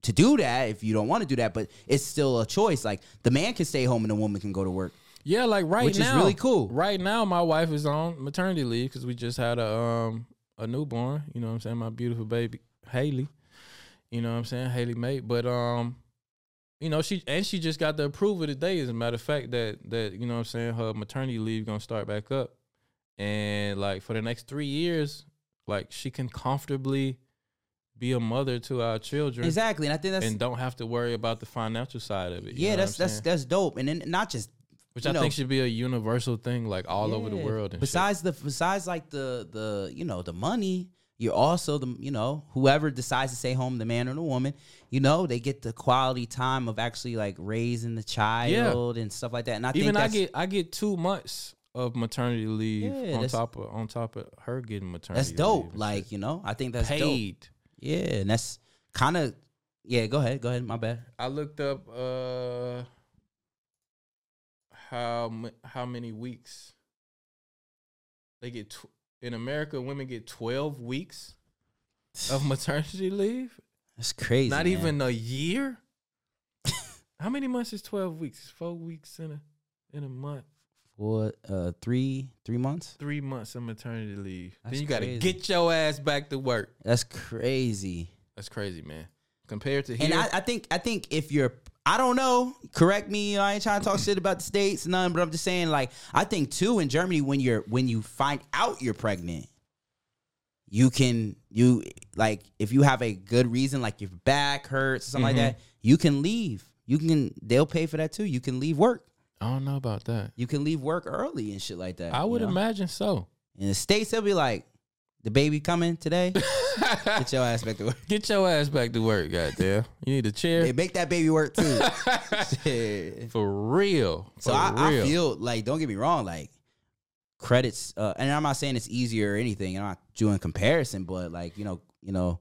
to do that if you don't want to do that, but it's still a choice. Like the man can stay home and the woman can go to work. Yeah, like right Which is now, really cool. Right now, my wife is on maternity leave because we just had a um a newborn. You know what I'm saying? My beautiful baby Hailey. You know what I'm saying? Hailey mate. But um, you know she and she just got the approval today. As a matter of fact, that that you know what I'm saying her maternity leave gonna start back up, and like for the next three years, like she can comfortably be a mother to our children. Exactly, and I think that's and don't have to worry about the financial side of it. yeah, that's that's saying? that's dope. And then not just which I know, think should be a universal thing, like all over the world. And shit. besides the besides like the the you know the money, you're also the you know whoever decides to stay home, the man or the woman, you know they get the quality time of actually like raising the child and stuff like that. And I even think I get I get two months of maternity leave Yeah, on top of on top of her getting maternity. that's dope. Like you know, I think that's dope. paid. Yeah, and that's kind of yeah. Go ahead, go ahead. My bad. I looked up uh how how many weeks they get tw- in America. Women get twelve weeks of maternity leave. That's crazy. Not man. even a year. how many months is twelve weeks? It's four weeks in a in a month. for uh three three months. Three months of maternity leave. That's then you got to get your ass back to work. That's crazy. That's crazy, man. Compared to here, And I, I think I think if you're I don't know, correct me, I ain't trying to talk shit about the states, none, but I'm just saying like I think too in Germany when you're when you find out you're pregnant, you can you like if you have a good reason, like your back hurts or something Mhm. like that, you can leave. You can they'll pay for that too. You can leave work. I don't know about that. You can leave work early and shit like that. I you would know? imagine so. In the States, they'll be like, the baby coming today? Get your ass back to work. Get your ass back to work, goddamn. You need a chair Hey, make that baby work too. Shit. for real. So For I, I real. feel like don't get me wrong, like credits, uh, and I'm not saying it's easier or anything. I'm not doing comparison, but like you know, you know,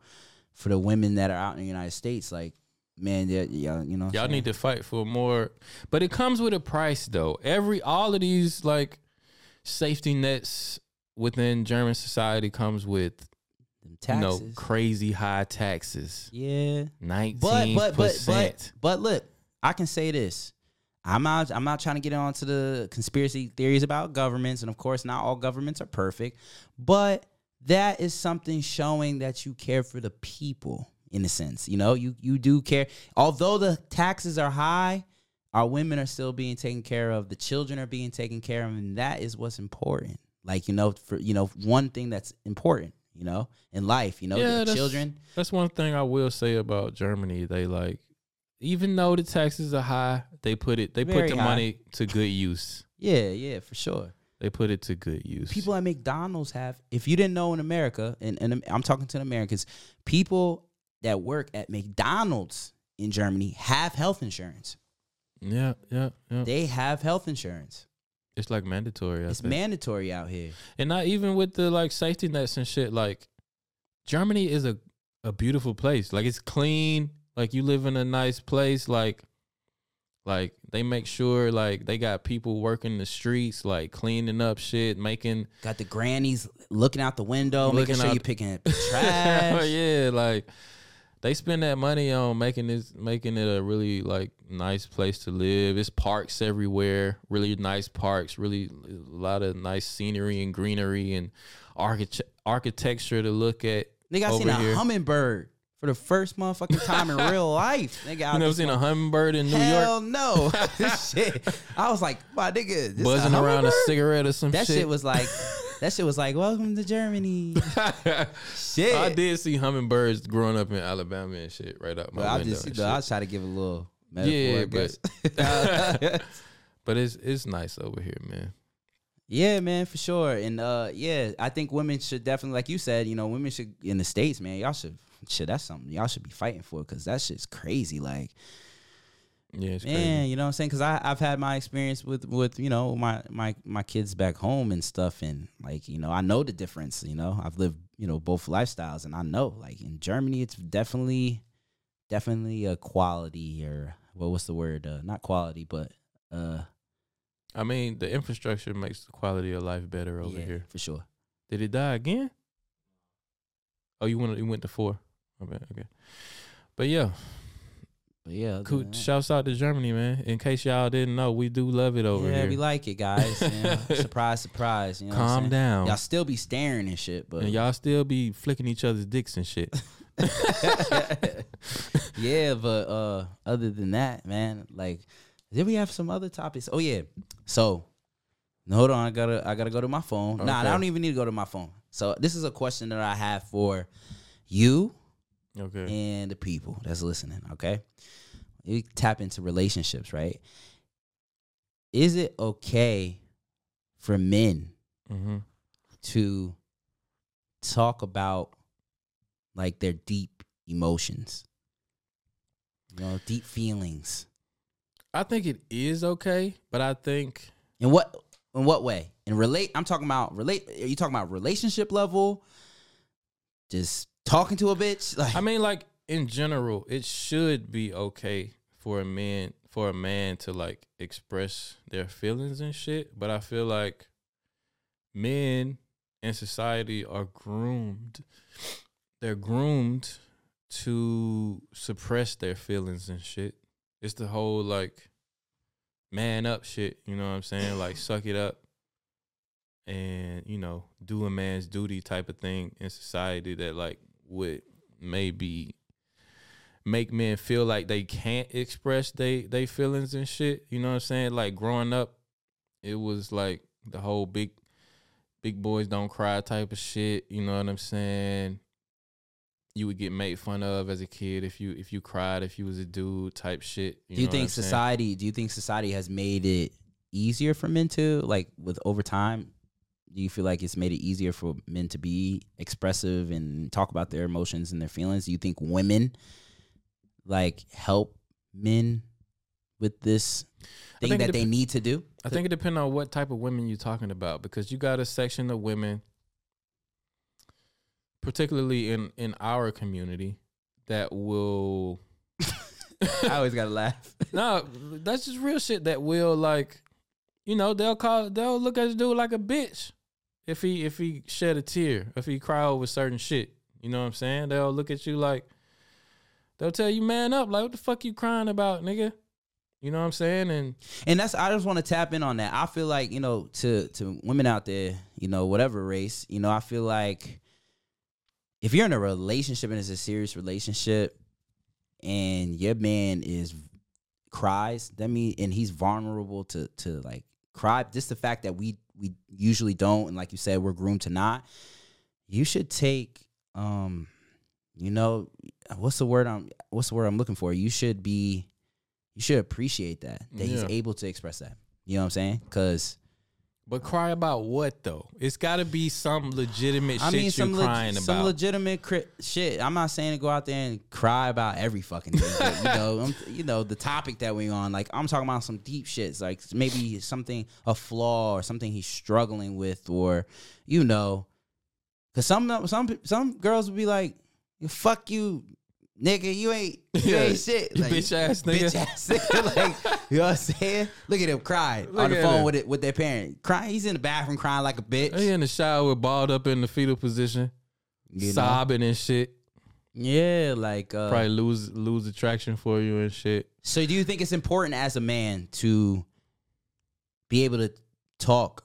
for the women that are out in the United States, like man, yeah, yeah you know, Y'all need to fight for more, but it comes with a price though. Every all of these like safety nets within German society comes with you know crazy high taxes. yeah, Nineteen but but but but but look, I can say this. I'm not I'm not trying to get onto the conspiracy theories about governments, and of course, not all governments are perfect, but that is something showing that you care for the people in a sense. You know, you you do care. Although the taxes are high, our women are still being taken care of. The children are being taken care of, and that is what's important. Like you know, for you know, one thing that's important. You know, in life, you know, yeah, the that's, children. That's one thing I will say about Germany. They like, even though the taxes are high, they put it. They Very put the high. money to good use. Yeah, yeah, for sure. They put it to good use. people at McDonald's have. If you didn't know in America, and, and I'm talking to the Americans, people that work at McDonald's in Germany have health insurance. Yeah, yeah, yeah. They have health insurance. It's like mandatory. I It's think. mandatory out here. and not even with the like safety nets and shit. Like Germany is a a beautiful place. Like it's clean. Like you live in a nice place. Like like they make sure like they got people working the streets, like cleaning up shit, making Got the grannies looking out the window, making sure you're picking up trash. yeah, like they spend that money on making this making it a really like nice place to live. It's parks everywhere, really nice parks, really a lot of nice scenery and greenery and architect architecture to look at. Nigga, I seen a hummingbird for the first motherfucking time in real life. Nigga, I You never seen a hummingbird in New Hell York no. Shit. I was like, my nigga, this buzzing around a cigarette or some That shit? That shit was like, that shit was like, welcome to Germany. shit. I did see hummingbirds growing up in Alabama and shit right out my But I window. just, and know, I shit. was trying to give a little metaphor. yeah, but but it's it's nice over here, man. Yeah, man, for sure. And uh yeah, I think women should definitely like you said, you know, women should in the states, man, y'all should shit, that's something y'all should be fighting for cuz that shit's crazy like Yeah, it's man, crazy. you know what I'm saying? Cuz I I've had my experience with with, you know, my my my kids back home and stuff and like, you know, I know the difference, you know. I've lived, you know, both lifestyles and I know like in Germany it's definitely definitely a quality or well what's the word? Uh not quality, but uh I mean, the infrastructure makes the quality of life better over yeah, here. for sure. Did it die again? Oh, you went you went to four. Okay, okay. But yeah, But yeah, cool. that- Shouts out to Germany, man. In case y'all didn't know, we do love it over yeah, here. we like it, guys. You know, surprise, surprise. You know what I'm Calm down. Y'all still be staring and shit, but and y'all still be flicking each other's dicks and shit. yeah, but uh, other than that, man, like, did we have some other topics? Oh yeah. So, no, hold on, I gotta, I gotta go to my phone. Nah, I don't even need to go to my phone. So this is a question that I have for you Okay. and the people that's listening. Okay, you tap into relationships, right? Is it okay for men Mm-hmm. to talk about like their deep emotions, you know, deep feelings. I think it is okay, but I think In what in what way? In relate, I'm talking about relate. Are you talking about relationship level? Just talking to a bitch? Like, I mean, like in general, it should be okay for a man for a man to like express their feelings and shit. But I feel like men in society are groomed. They're groomed to suppress their feelings and shit. It's the whole like man up shit, you know what I'm saying? Like suck it up and, you know, do a man's duty type of thing in society that like would maybe make men feel like they can't express they they feelings and shit. You know what I'm saying? Like growing up, it was like the whole big big boys don't cry type of shit. You know what I'm saying? You would get made fun of as a kid if you if you cried if you was a dude type shit. do you know think I'm saying? society? Do you think society has made it easier for men to like with over time? Do you feel like it's made it easier for men to be expressive and talk about their emotions and their feelings? Do you think women like help men with this thing that they need to do? I think it depends on what type of women you're talking about because you got a section of women, particularly in in our community, that will. I always gotta laugh. no, that's just real shit. That will like, you know, they'll call, they'll look at the dude like a bitch if he if he shed a tear, if he cry over certain shit. You know what I'm saying? They'll look at you like, they'll tell you man up, like what the fuck you crying about, nigga? You know what I'm saying? And And that's I just want to tap in on that. I feel like, you know, to to women out there, you know, whatever race, you know, I feel like if you're in a relationship and it's a serious relationship and your man is cries, that mean and he's vulnerable to to like cry, just the fact that we we usually don't and like you said we're groomed to not, you should take um you know, what's the word I'm what's the word I'm looking for? You should be you should appreciate that that he's able to express that. You know what I'm saying? Because but cry about what though? It's got to be some legitimate I shit mean, some leg- crying some about. Some legitimate cri- shit. I'm not saying to go out there and cry about every fucking thing. but, you know, I'm, you know the topic that we're on. Like I'm talking about some deep shits, like maybe something a flaw or something he's struggling with, or you know, because some some some girls would be like, "Fuck you." Nigga, you ain't you Yeah, ain't shit. you bitch ass nigga. Bitch ass nigga. like, you know what I'm saying? Look at him crying Look on the phone him. with it with their parent. Crying. He's in the bathroom crying like a bitch. He in the shower, balled up in the fetal position, You know? sobbing and shit. Yeah, like uh, Probably lose lose attraction for you and shit. So do you think it's important as a man to be able to talk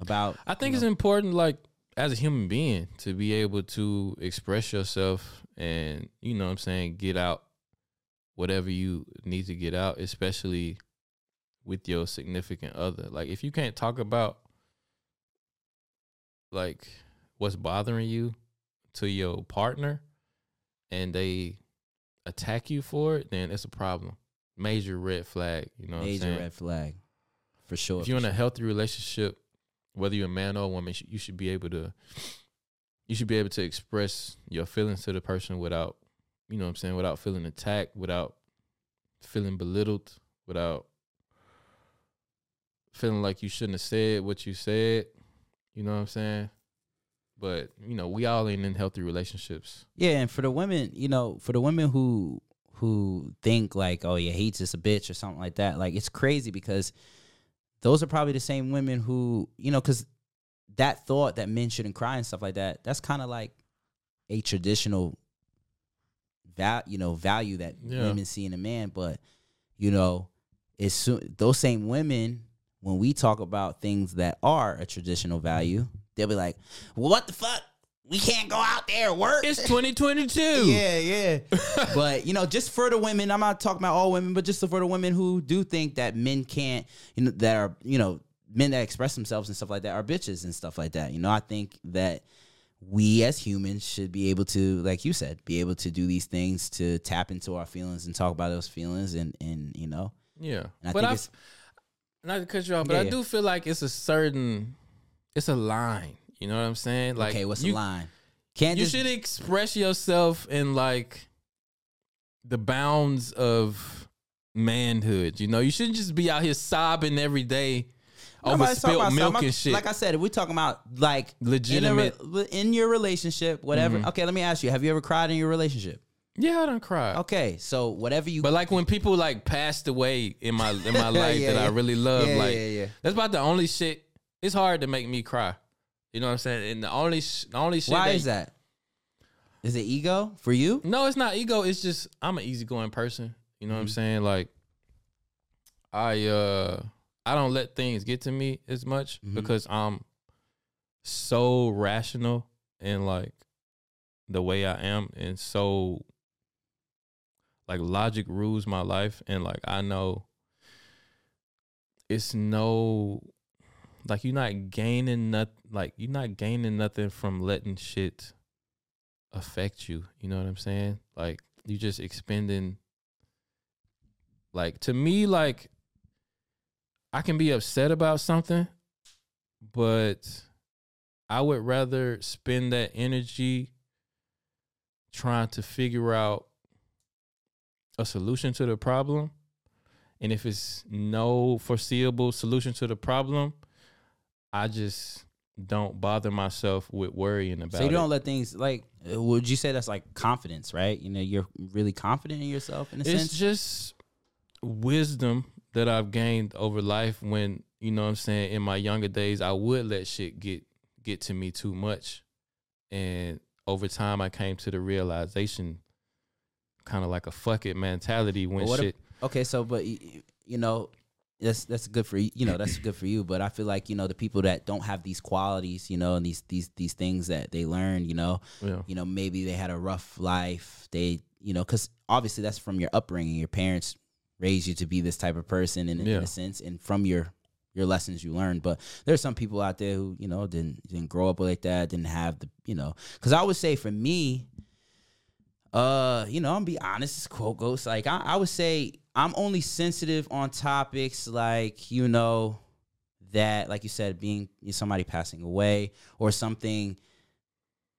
about I think it's know, important, like as a human being to be able to express yourself and you know what I'm saying get out whatever you need to get out, especially with your significant other. Like if you can't talk about like what's bothering you to your partner and they attack you for it, then it's a problem. Major red flag, you know what I'm Major red flag, for sure. if you're in a healthy relationship, whether you're a man or a woman, you should be able to you should be able to express your feelings to the person without, you know what I'm saying, without feeling attacked, without feeling belittled, without feeling like you shouldn't have said what you said. You know what I'm saying? But, you know, we all ain't in healthy relationships. Yeah, and for the women, you know, for the women who who think like, oh yeah, he's just a bitch or something like that, like it's crazy because those are probably the same women who, you know, because that thought that men shouldn't cry and stuff like that, that's kind of like a traditional val, you know, value that Yeah. women see in a man. But you know, it's soon those same women when we talk about things that are a traditional value, they'll be like, well, "What the fuck? We can't go out there and work." It's 2022. Yeah, yeah. but you know, just for the women, I'm not talking about all women, but just for the women who do think that men can't, you know, that are, you know, men that express themselves and stuff like that are bitches and stuff like that. You know, I think that we as humans should be able to, like you said, be able to do these things to tap into our feelings and talk about those feelings and and you know. Yeah. And I but think I, it's not to cut you off, but Yeah, I yeah. do feel like it's a certain, it's a line. You know what I'm saying? Like, okay, what's you, the line? Can't you just should express yourself in like the bounds of manhood. You know, you shouldn't just be out here sobbing every day over Nobody's talking spilled milk and shit. Like I said, if we're talking about like Legitimate. in, re- in your relationship, whatever. Mhm. Okay, let me ask you: Have you ever cried in your relationship? yeah, I don't cry. Okay, so whatever you. But like when people like passed away in my in my life Yeah, that I really love, Yeah, like yeah, yeah. that's about the only shit. It's hard to make me cry. You know what I'm saying? And the only sh- the only shit. Why is that? Is it ego for you? No, it's not ego. It's just I'm an easygoing person. You know what I'm Mhm. saying? Like I uh I don't let things get to me as much Mhm. because I'm so rational and like the way I am and so like logic rules my life and like I know it's no like you're not gaining nothing like you're not gaining nothing from letting shit affect you. You know what I'm saying? Like you're just expending like to me like I can be upset about something, but I would rather spend that energy trying to figure out a solution to the problem. And if it's no foreseeable solution to the problem, I just don't bother myself with worrying about So you don't let things like. Would you say that's like confidence, right? You know, you're really confident in yourself in a it's sense. It's just wisdom that I've gained over life when, you know what I'm saying, in my younger days I would let shit get get to me too much. And over time I came to the realization kind of like a fuck it mentality when But what if- shit okay, so but you know, that's that's good for you. You know, that's good for you. But I feel like you know the people that don't have these qualities, you know, and these these these things that they learn, you know, Yeah. you know, maybe they had a rough life. They, you know, because obviously that's from your upbringing. Your parents raised you to be this type of person, in, in Yeah. a sense, and from your your lessons you learned. But there's some people out there who you know didn't didn't grow up like that, didn't have the you know. Because I would say for me, uh, you know, I'm be honest, this quote goats like I, I would say I'm only sensitive on topics like, you know, that like you said, being somebody passing away or something,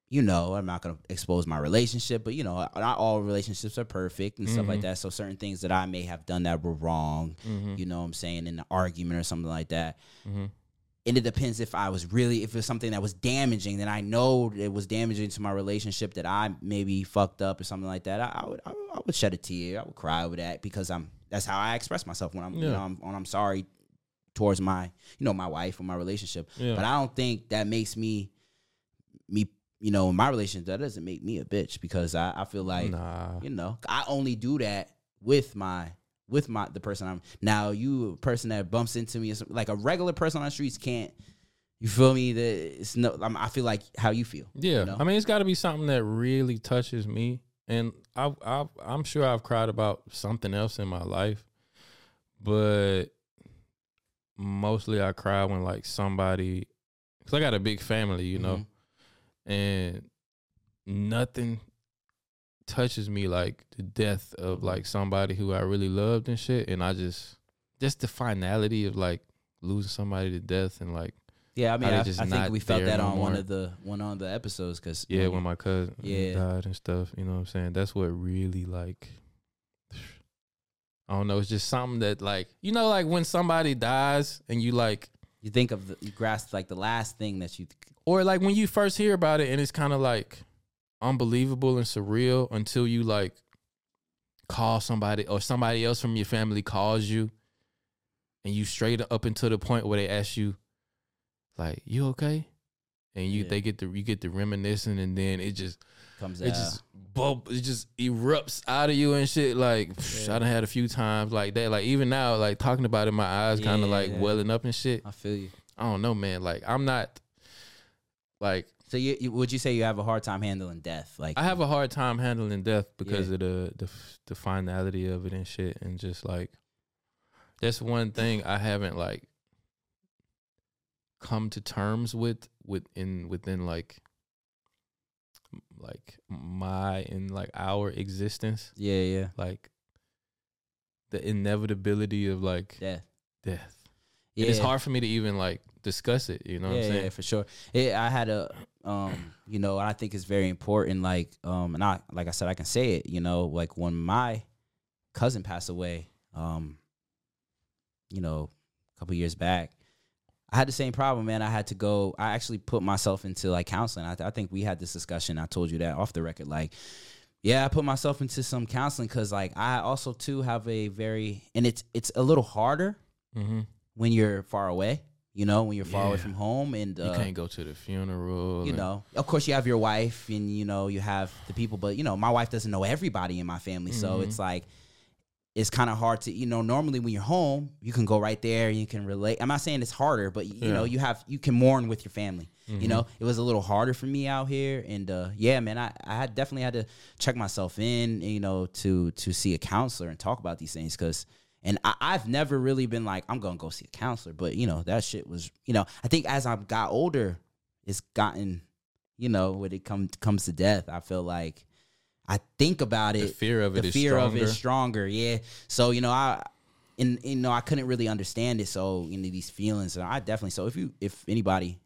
you know, I'm not gonna expose my relationship, but you know, not all relationships are perfect and stuff like Mhm. that. So certain things that I may have done that were wrong, Mhm. you know what I'm saying, in an argument or something like that Mhm. And it depends if I was really if it's something that was damaging, then I know it was damaging to my relationship that I maybe fucked up or something like that. I, I would I, would- I would shed a tear. I would cry over that because I'm that's how I express myself when I'm you know I'm, when I'm sorry towards my you know my wife or my relationship. Yeah. But I don't think that makes me me you know in my relationship that doesn't make me a bitch because I, I feel like Nah. you know I only do that with my with my the person I'm now you a person that bumps into me like a regular person on the streets can't You feel me? That it's no. I'm, I feel like how you feel. Yeah, you know? I mean, it's got to be something that really touches me, and I, I, I'm sure I've cried about something else in my life, but mostly I cry when like somebody, because I got a big family, you know, mm-hmm. and nothing touches me like the death of like somebody who I really loved and shit, and I just, just the finality of like losing somebody to death and like. Yeah, I mean, I, just I think we felt that no on one of the one on the episodes because Yeah, when my cousin Yeah. died and stuff, you know what I'm saying? That's what really like I don't know, it's just something that like you know like when somebody dies and you like you think of the, you grasp like the last thing that you or like when you first hear about it and it's kind of like unbelievable and surreal until you like call somebody or somebody else from your family calls you and you straight up until the point where they ask you like you okay and you Yeah. they get the you get the reminiscing and then it just comes it out. just bub it just erupts out of you and shit like psh, I done had a few times like that like even now like talking about it my eyes kind Yeah, of like welling up and shit I feel you. I don't know man like I'm not like So you, you would you say you have a hard time handling death? Like I have a hard time handling death because Yeah. of the, the the finality of it and shit, and just like that's one thing I haven't like come to terms with within within like like my and like our existence. Yeah, yeah. Like the inevitability of like death. Death. And It's hard for me to even like discuss it. You know what I'm saying? yeah, for sure. Yeah, I had a, um, you know, I think it's very important. Like, um, and I, like I said, I can say it. You know, like when my cousin passed away, um, you know, a couple years back, I had the same problem, man. I had to go. I actually put myself into like counseling. I, I think we had this discussion. I told you that off the record. Like, yeah, I put myself into some counseling because, like, I also too have a very, and it's it's a little harder Mhm. when you're far away. You know, when you're far away from home, and You uh, can't go to the funeral. you know, of course, you have your wife, and you know, you have the people, but you know, my wife doesn't know everybody in my family, so Mhm. it's like it's kind of hard to, you know, normally when you're home, you can go right there, you can relate. I'm not saying it's harder, but you know, you have you can mourn with your family. You Mhm. know, it was a little harder for me out here, and uh, yeah, man, I I had definitely had to check myself in, you know, to to see a counselor and talk about these things because. And I, I've never really been like, I'm gonna go see a counselor, but you know, that shit was, you know, I think as I've got older, it's gotten, you know, when it comes comes to death, I feel like I think about it. The fear of it the is fear of it is stronger. stronger. Yeah. So you know, I, and you know, I couldn't really understand it. So you know, these feelings, and I definitely. So if you, if anybody,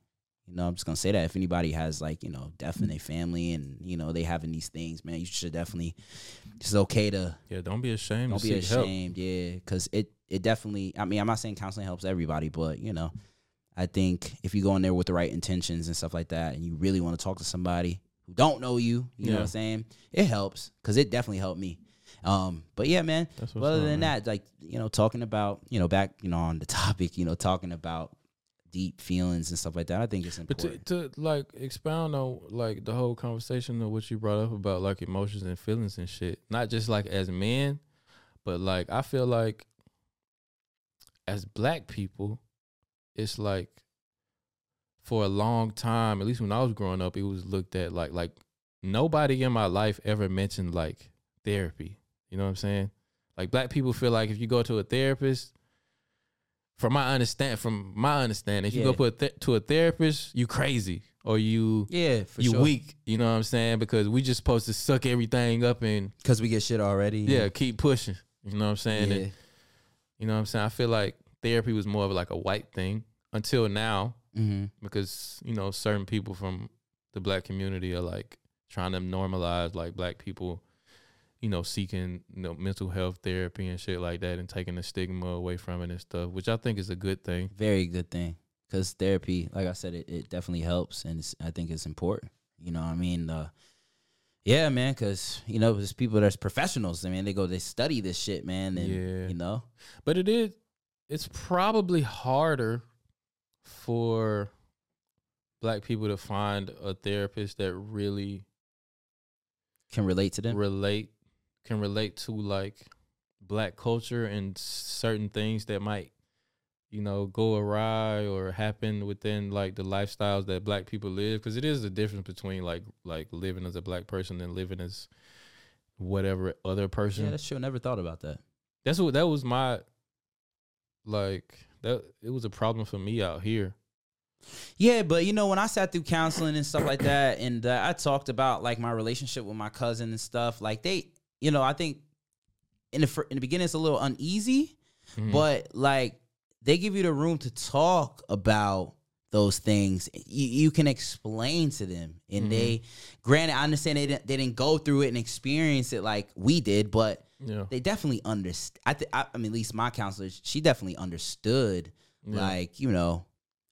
you know, I'm just gonna say that if anybody has like you know death in their family and you know they having these things, man, you should definitely. It's okay to Yeah, don't be ashamed. don't be seek help. ashamed, yeah, because it it definitely. I mean, I'm not saying counseling helps everybody, but you know, I think if you go in there with the right intentions and stuff like that, and you really want to talk to somebody who don't know you, you know what I'm saying, it helps because it definitely helped me. Um, but yeah, man. That's but what's other than man. that, like you know, talking about you know back you know on the topic, you know, talking about deep feelings and stuff like that, I think it's But important. to, to like expound on like the whole conversation of what you brought up about like emotions and feelings and shit, not just like as men, but like I feel like as black people, it's like for a long time, at least when I was growing up, it was looked at like like nobody in my life ever mentioned like therapy. You know what I'm saying? Like black people feel like if you go to a therapist, from my understand, from my understanding, if you Yeah. go put th- to a therapist, you crazy or you Yeah, for you sure. weak. You know what I'm saying? Because we just supposed to suck everything up and because we get shit already. yeah, keep pushing. You know what I'm saying? Yeah. And, you know what I'm saying? I feel like therapy was more of like a white thing until now Mhm. because you know certain people from the black community are like trying to normalize like black people you know seeking you know mental health therapy and shit like that and taking the stigma away from it and stuff which i think is a good thing. Very good thing. Because therapy like i said it, it definitely helps and it's, i think it's important. You know what i mean? Uh, yeah man because you know there's people that's professionals i mean they go they study this shit man and Yeah. you know? But it is it's probably harder for black people to find a therapist that really can relate to them? relate can relate to like black culture and certain things that might you know go awry or happen within like the lifestyles that black people live because it is a difference between like like living as a black person and living as whatever other person Yeah, that's true. Never thought about that. that's what that was my like that it was a problem for me out here Yeah, but you know, when I sat through counseling and stuff like that, and uh, I talked about like my relationship with my cousin and stuff, like they, you know, I think in the in the beginning it's a little uneasy, Mhm. but like they give you the room to talk about those things. You, you can explain to them, and Mhm. they, granted, I understand they didn't they didn't go through it and experience it like we did, but yeah they definitely understand. I, th- I, I mean, at least my counselor, she definitely understood, Yeah. like you know,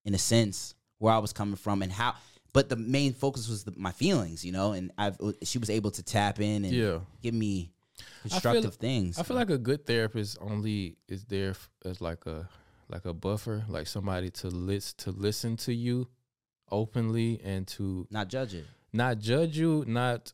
in a sense, where I was coming from and how. But the main focus was the, my feelings, you know, and I've she was able to tap in and Yeah. give me I constructive feel, things. I feel like a good therapist only is there as like a like a buffer, like somebody to list to listen to you openly and to not judge it, not judge you, not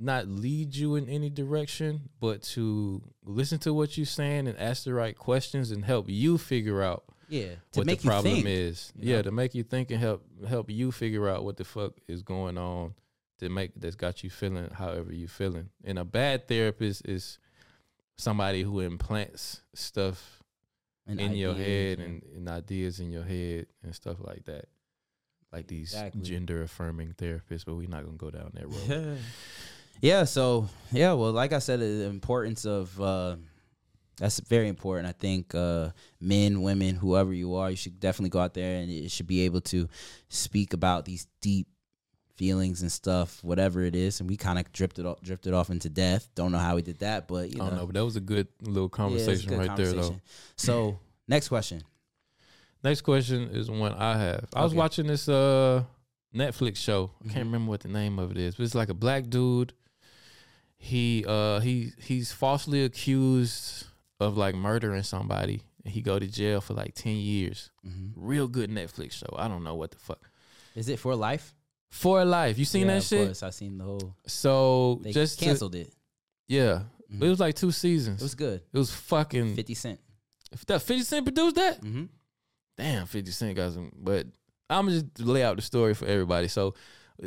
not lead you in any direction, but to listen to what you're saying and ask the right questions and help you figure out Yeah, to what make the you problem think, is. you Yeah, to make you think and help help you figure out what the fuck is going on to make that's got you feeling however you feeling. And a bad therapist is somebody who implants stuff And in your head and- and, and ideas in your head and stuff like that. Like these Exactly. gender affirming therapists, but we're not gonna go down that road. yeah so yeah well like i said the importance of uh that's very important i think uh men women whoever you are you should definitely go out there and you should be able to speak about these deep feelings and stuff whatever it is and we kind of drifted off drifted off into death don't know how we did that but you I know don't know, but that was a good little Yeah, it was a conversation right there, though. so next question Next question is one I have. I was watching this uh Netflix show. I can't remember what the name of it is, but it's like a black dude. He uh he he's falsely accused of like murdering somebody. And he go to jail for like ten years. Mhm. Real good Netflix show. I don't know what the fuck. is it for life For life. You seen Yeah, that of shit? course, i seen the whole So they just to- canceled it yeah. Mhm. It was like two seasons. it was good It was fucking 50 cent If that 50 Cent produced that? mm-hmm. Damn, 50 Cent got some. But I'm to just lay out the story for everybody. So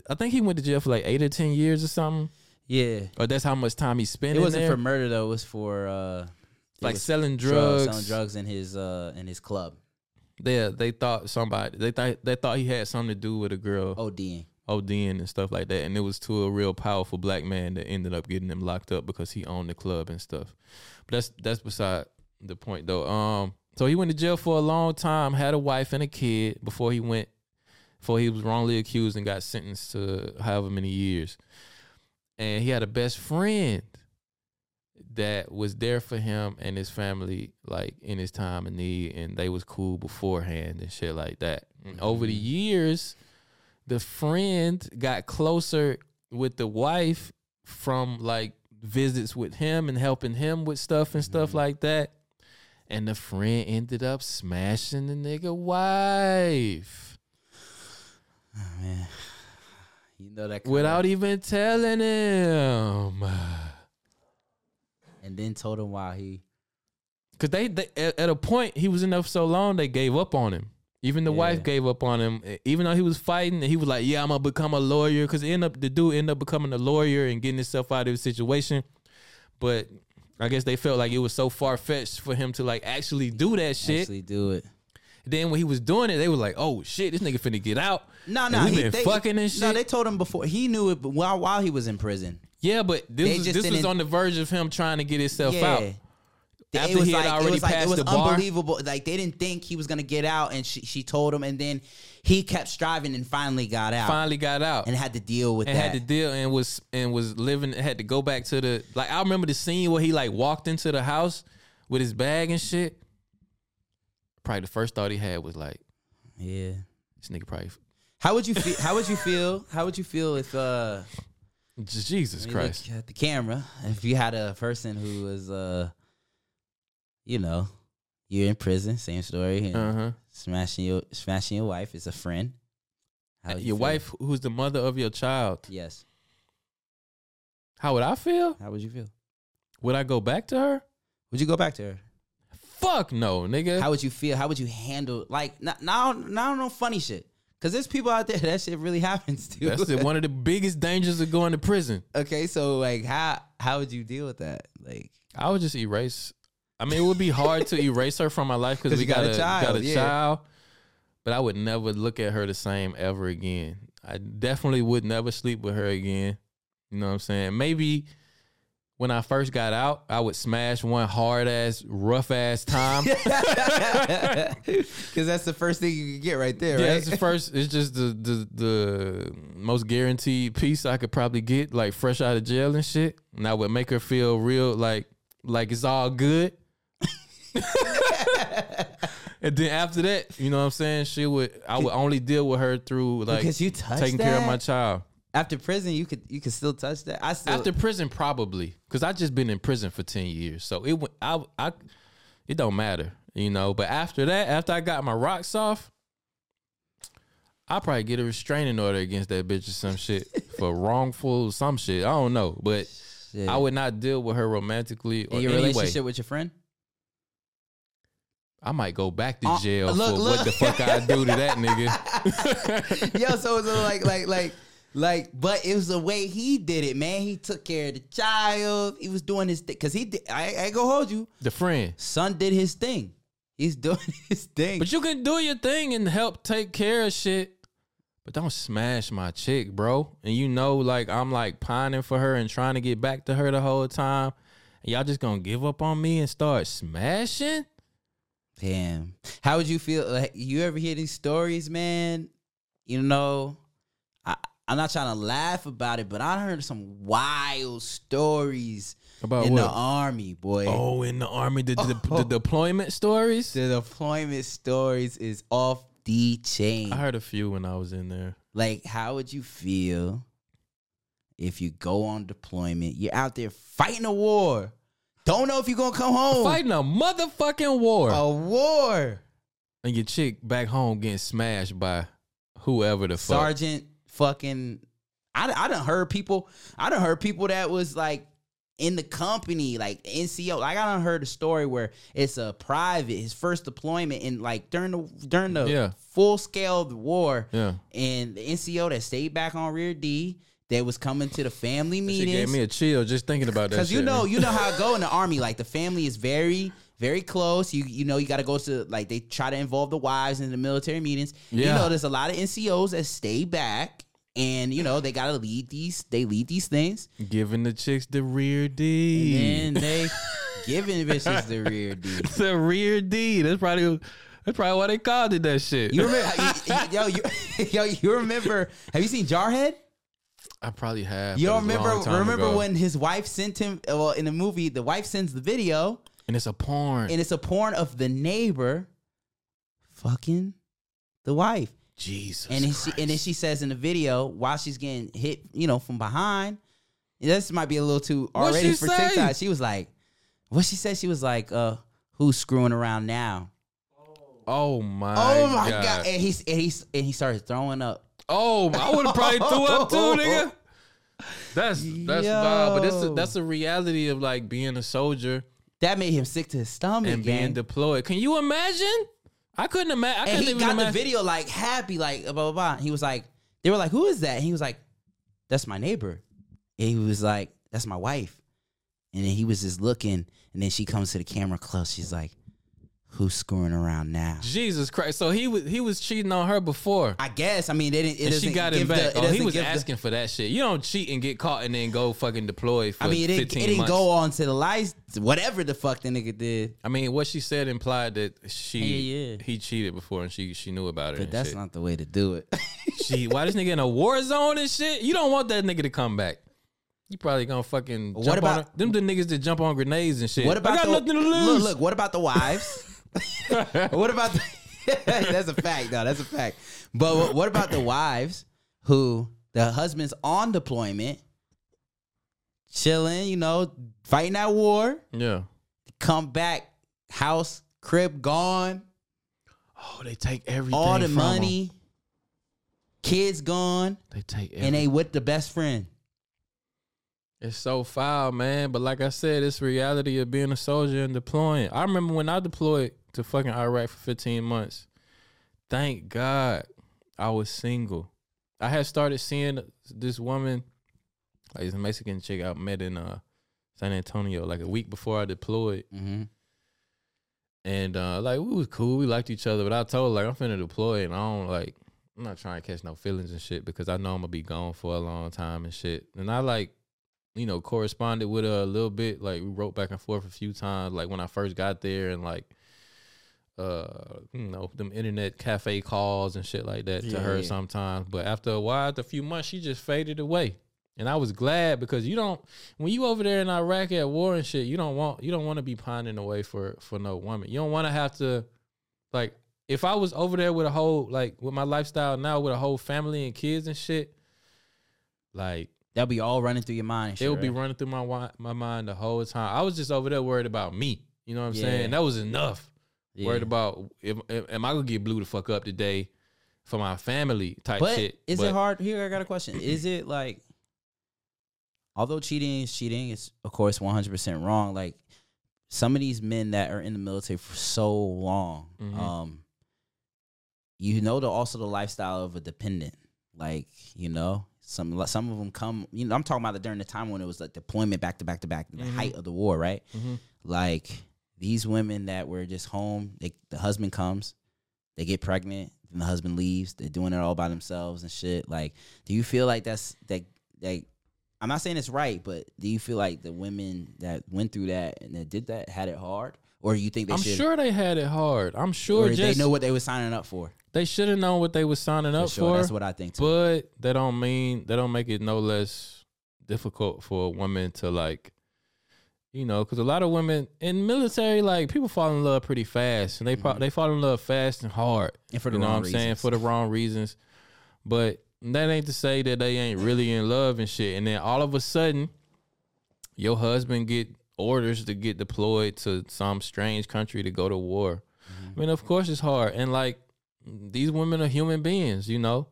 I think he went to jail for like eight or 10 years or something. yeah Or that's how much time he spent it wasn't for murder though it was for uh like selling drugs, selling drugs in his uh in his club. Yeah, they thought somebody, they thought, they thought he had something to do with a girl ODing. ODing and stuff like that. And it was to a real powerful black man that ended up getting him locked up because he owned the club and stuff. But that's that's beside the point though. Um, so he went to jail for a long time, had a wife and a kid before he went, before he was wrongly accused and got sentenced to however many years. And he had a best friend that was there for him and his family, like in his time of need, and they was cool beforehand and shit like that. And over the mm-hmm. years, the friend got closer with the wife from like visits with him and helping him with stuff and stuff mm-hmm. like that. And the friend ended up smashing the nigga wife Oh, man. You know that without even telling him. And then told him why he Cause they, they at, at a point he was in there for so long they gave up on him. Even the Yeah. wife gave up on him. Even though he was fighting, and he was like, "Yeah, I'm gonna become a lawyer." Cause end up the dude ended up becoming a lawyer and getting himself out of the situation. But I guess they felt like it was so far fetched for him to like actually do that shit. actually do it. Then when he was doing it, they were like, "Oh shit, this nigga finna get out." No, no, he- been they, fucking and shit. No, they told him before. He knew it, but while while he was in prison. Yeah, but this was this was on the verge of him trying to get himself yeah. out. After he had already it was like, passed it was the bar. unbelievable. Like they didn't think he was gonna get out, and she, she told him, and then he kept striving and finally got out. Finally got out. and had to deal with and that. had to deal and was and was living had to go back to the like I remember the scene where he like walked into the house with his bag and shit. Probably the first thought he had was like, yeah. this nigga probably How would you feel? How would you feel? How would you feel if uh Jesus Christ. at the camera? If you had a person who was uh, you know, you're in prison, same story, Uh-huh. smashing your smashing your wife is a friend. You Your feel? wife who's the mother of your child. Yes. How would I feel? How would you feel? Would I go back to her? Would you go back to her? Fuck no, nigga. How would you feel? How would you handle like now? Now, now no funny shit. Cause there's people out there that shit really happens to. That's the, one of the biggest dangers of going to prison. Okay, so like, how how would you deal with that? Like, I would just erase. I mean, it would be hard to erase her from my life because we got got a a, child, got a yeah. child. But I would never look at her the same ever again. I definitely would never sleep with her again. You know what I'm saying? Maybe when I first got out, I would smash one hard ass, rough ass time. because that's the first thing you can get right there, Yeah, right? it's the first. It's just the, the the most guaranteed piece I could probably get, like fresh out of jail and shit. And I would make her feel real, like like it's all good. and then after that, you know what I'm saying? She would. I would only deal with her through like Because you touched taking care of my child. After prison, you could you could still touch that. I still After prison, probably because I just been in prison for ten years, so it went. I I it don't matter, you know. But after that, after I got my rocks off, I'll probably get a restraining order against that bitch or some shit for wrongful some shit. I don't know, but Shit. I would not deal with her romantically or in your relationship with your friend. I might go back to Uh, jail look, for look. what the fuck I do to that nigga. Yo, so so like like like like, but it was the way he did it, man. He took care of the child. He was doing his thing because he did. I, I ain't gonna hold you. The friend. Son did his thing. He's doing his thing. But you can do your thing and help take care of shit. But don't smash my chick, bro. And you know, like I'm like pining for her and trying to get back to her the whole time. And y'all just gonna give up on me and start smashing? Damn. How would you feel? Like, you ever hear these stories, man? You know, I'm not trying to laugh about it, but I heard some wild stories About in the army, boy. Oh, in the army, the, the, the deployment stories. The deployment stories is off the chain. I heard a few when I was in there. Like, how would you feel if you go on deployment? You're out there fighting a war. Don't know if you're gonna come home. Fighting a motherfucking war. a war. And your chick back home getting smashed by whoever the fuck. Sergeant fucking I I done heard people I done heard people that was like in the company, like NCO. Like I done heard a story where it's a private, his first deployment in like during the during the Yeah. full scale war. Yeah. And the NCO that stayed back on rear D that was coming to the family meetings. She gave me a chill just thinking about that Because you know, you know how it go in the army. Like the family is very, very close. You you know, you got to go to like they try to involve the wives in the military meetings. Yeah. You know, there's a lot of NCOs that stay back, and you know they got to lead these. They lead these things, Giving the chicks the rear D. and they giving bitches the rear D. the rear D. That's probably that's probably why they called it that shit. You remember, you- yo, you, yo, you remember? Have you seen Jarhead? I probably have. You don't it was a remember? Remember ago. when his wife sent him? Well, in the movie, the wife sends the video, And it's a porn. and it's a porn of the neighbor fucking the wife. Jesus. And then she and then she says in the video while she's getting hit, you know, from behind. This might be a little too What'd already for say? TikTok. She was like, what she said? She was like, uh, who's screwing around now? oh my. God. Oh my god. god! And he's and he's and he started throwing up. Oh, I would have probably threw up too, nigga. That's that's nah, but that's a, that's a reality of like being a soldier That made him sick to his stomach. and being gang. deployed. Can you imagine? I couldn't imagine. And couldn't he got imagine. the video like happy, like blah blah blah. He was like, they were like, who is that? And he was like, that's my neighbor. And he was like, that's my wife. And then he was just looking, and then she comes to the camera close. She's like, who's screwing around now? Jesus Christ! So he was he was cheating on her before. I guess. I mean, it, didn't- it and she got him the- back. it oh, he was give the- asking for that shit. You don't cheat and get caught and then go fucking deploy for I mean, it, didn't- 15 it didn't months. go on to the lights, whatever the fuck the nigga did. I mean, what she said implied that she Yeah, yeah. he cheated before and she she knew about it. But that's shit. not the way to do it. She why this nigga in a war zone and shit? You don't want that nigga to come back. You probably gonna fucking What jump about- on them the niggas that jump on grenades and shit. What about I got the, nothing to lose. Look, look, what about the wives? what about the, That's a fact, though. That's a fact. But what- about the wives who the husband's on deployment, chilling, you know, fighting that war, Yeah. come back, house, crib gone, Oh, they take everything. all the money, kids gone. They take and they with the best friend. It's so foul, man. But like I said, it's reality of being a soldier and deploying. I remember when I deployed to fucking Iraq for 15 months. Thank God I was single. I had started seeing this woman, like this Mexican chick I met in uh San Antonio like a week before I deployed. Mm-hmm. And uh like we was cool, we liked each other, but I told her like I'm finna deploy and I don't like I'm not trying to catch no feelings and shit because I know I'm gonna be gone for a long time and shit. And I like, you know, corresponded with her a little bit. Like we wrote back and forth a few times, like when I first got there and like uh, you know, them internet cafe calls and shit like that to her yeah. sometimes. But after a while, after a few months, she just faded away. And I was glad because you don't when you over there in Iraq at war and shit, you don't want you don't want to be pining away for for no woman. You don't want to have to like if I was over there with a whole like with my lifestyle now with a whole family and kids and shit, like That'll be all running through your mind. it'll would be running through my my mind the whole time. I was just over there worried about me. You know what I'm Yeah. saying? That was enough. Yeah. Worried about if, if am I gonna get blew the fuck up today for my family type But shit. is But it hard? Here, I got a question. Is it like, although cheating is cheating, it's of course 100% wrong. Like, some of these men that are in the military for so long, Mhm. um, you know, the also the lifestyle of a dependent. Like, you know, some some of them come. You know, I'm talking about the, during the time when it was like deployment back to back to back, the Mhm. height of the war, right? Mhm. Like these women that were just home, they, the husband comes, they get pregnant, then the husband leaves. They're doing it all by themselves and shit. Like, do you feel like that's that? Like, I'm not saying it's right, but do you feel like the women that went through that and that did that had it hard, or you think they I'm should? sure they had it hard. I'm sure just they know what they were signing up for. they should have known what they were signing up sure, for. that's what I think, too. But that don't mean that don't make it no less difficult for a woman to like, you know, because a lot of women in military, like people fall in love pretty fast, and they pro- they fall in love fast and hard, Mm-hmm. And for the you know wrong what I'm saying reasons. for the wrong reasons. But that ain't to say that they ain't really in love and shit. And then all of a sudden, your husband get orders to get deployed to some strange country to go to war. Mm-hmm. I mean, of course it's hard. And like these women are human beings, you know.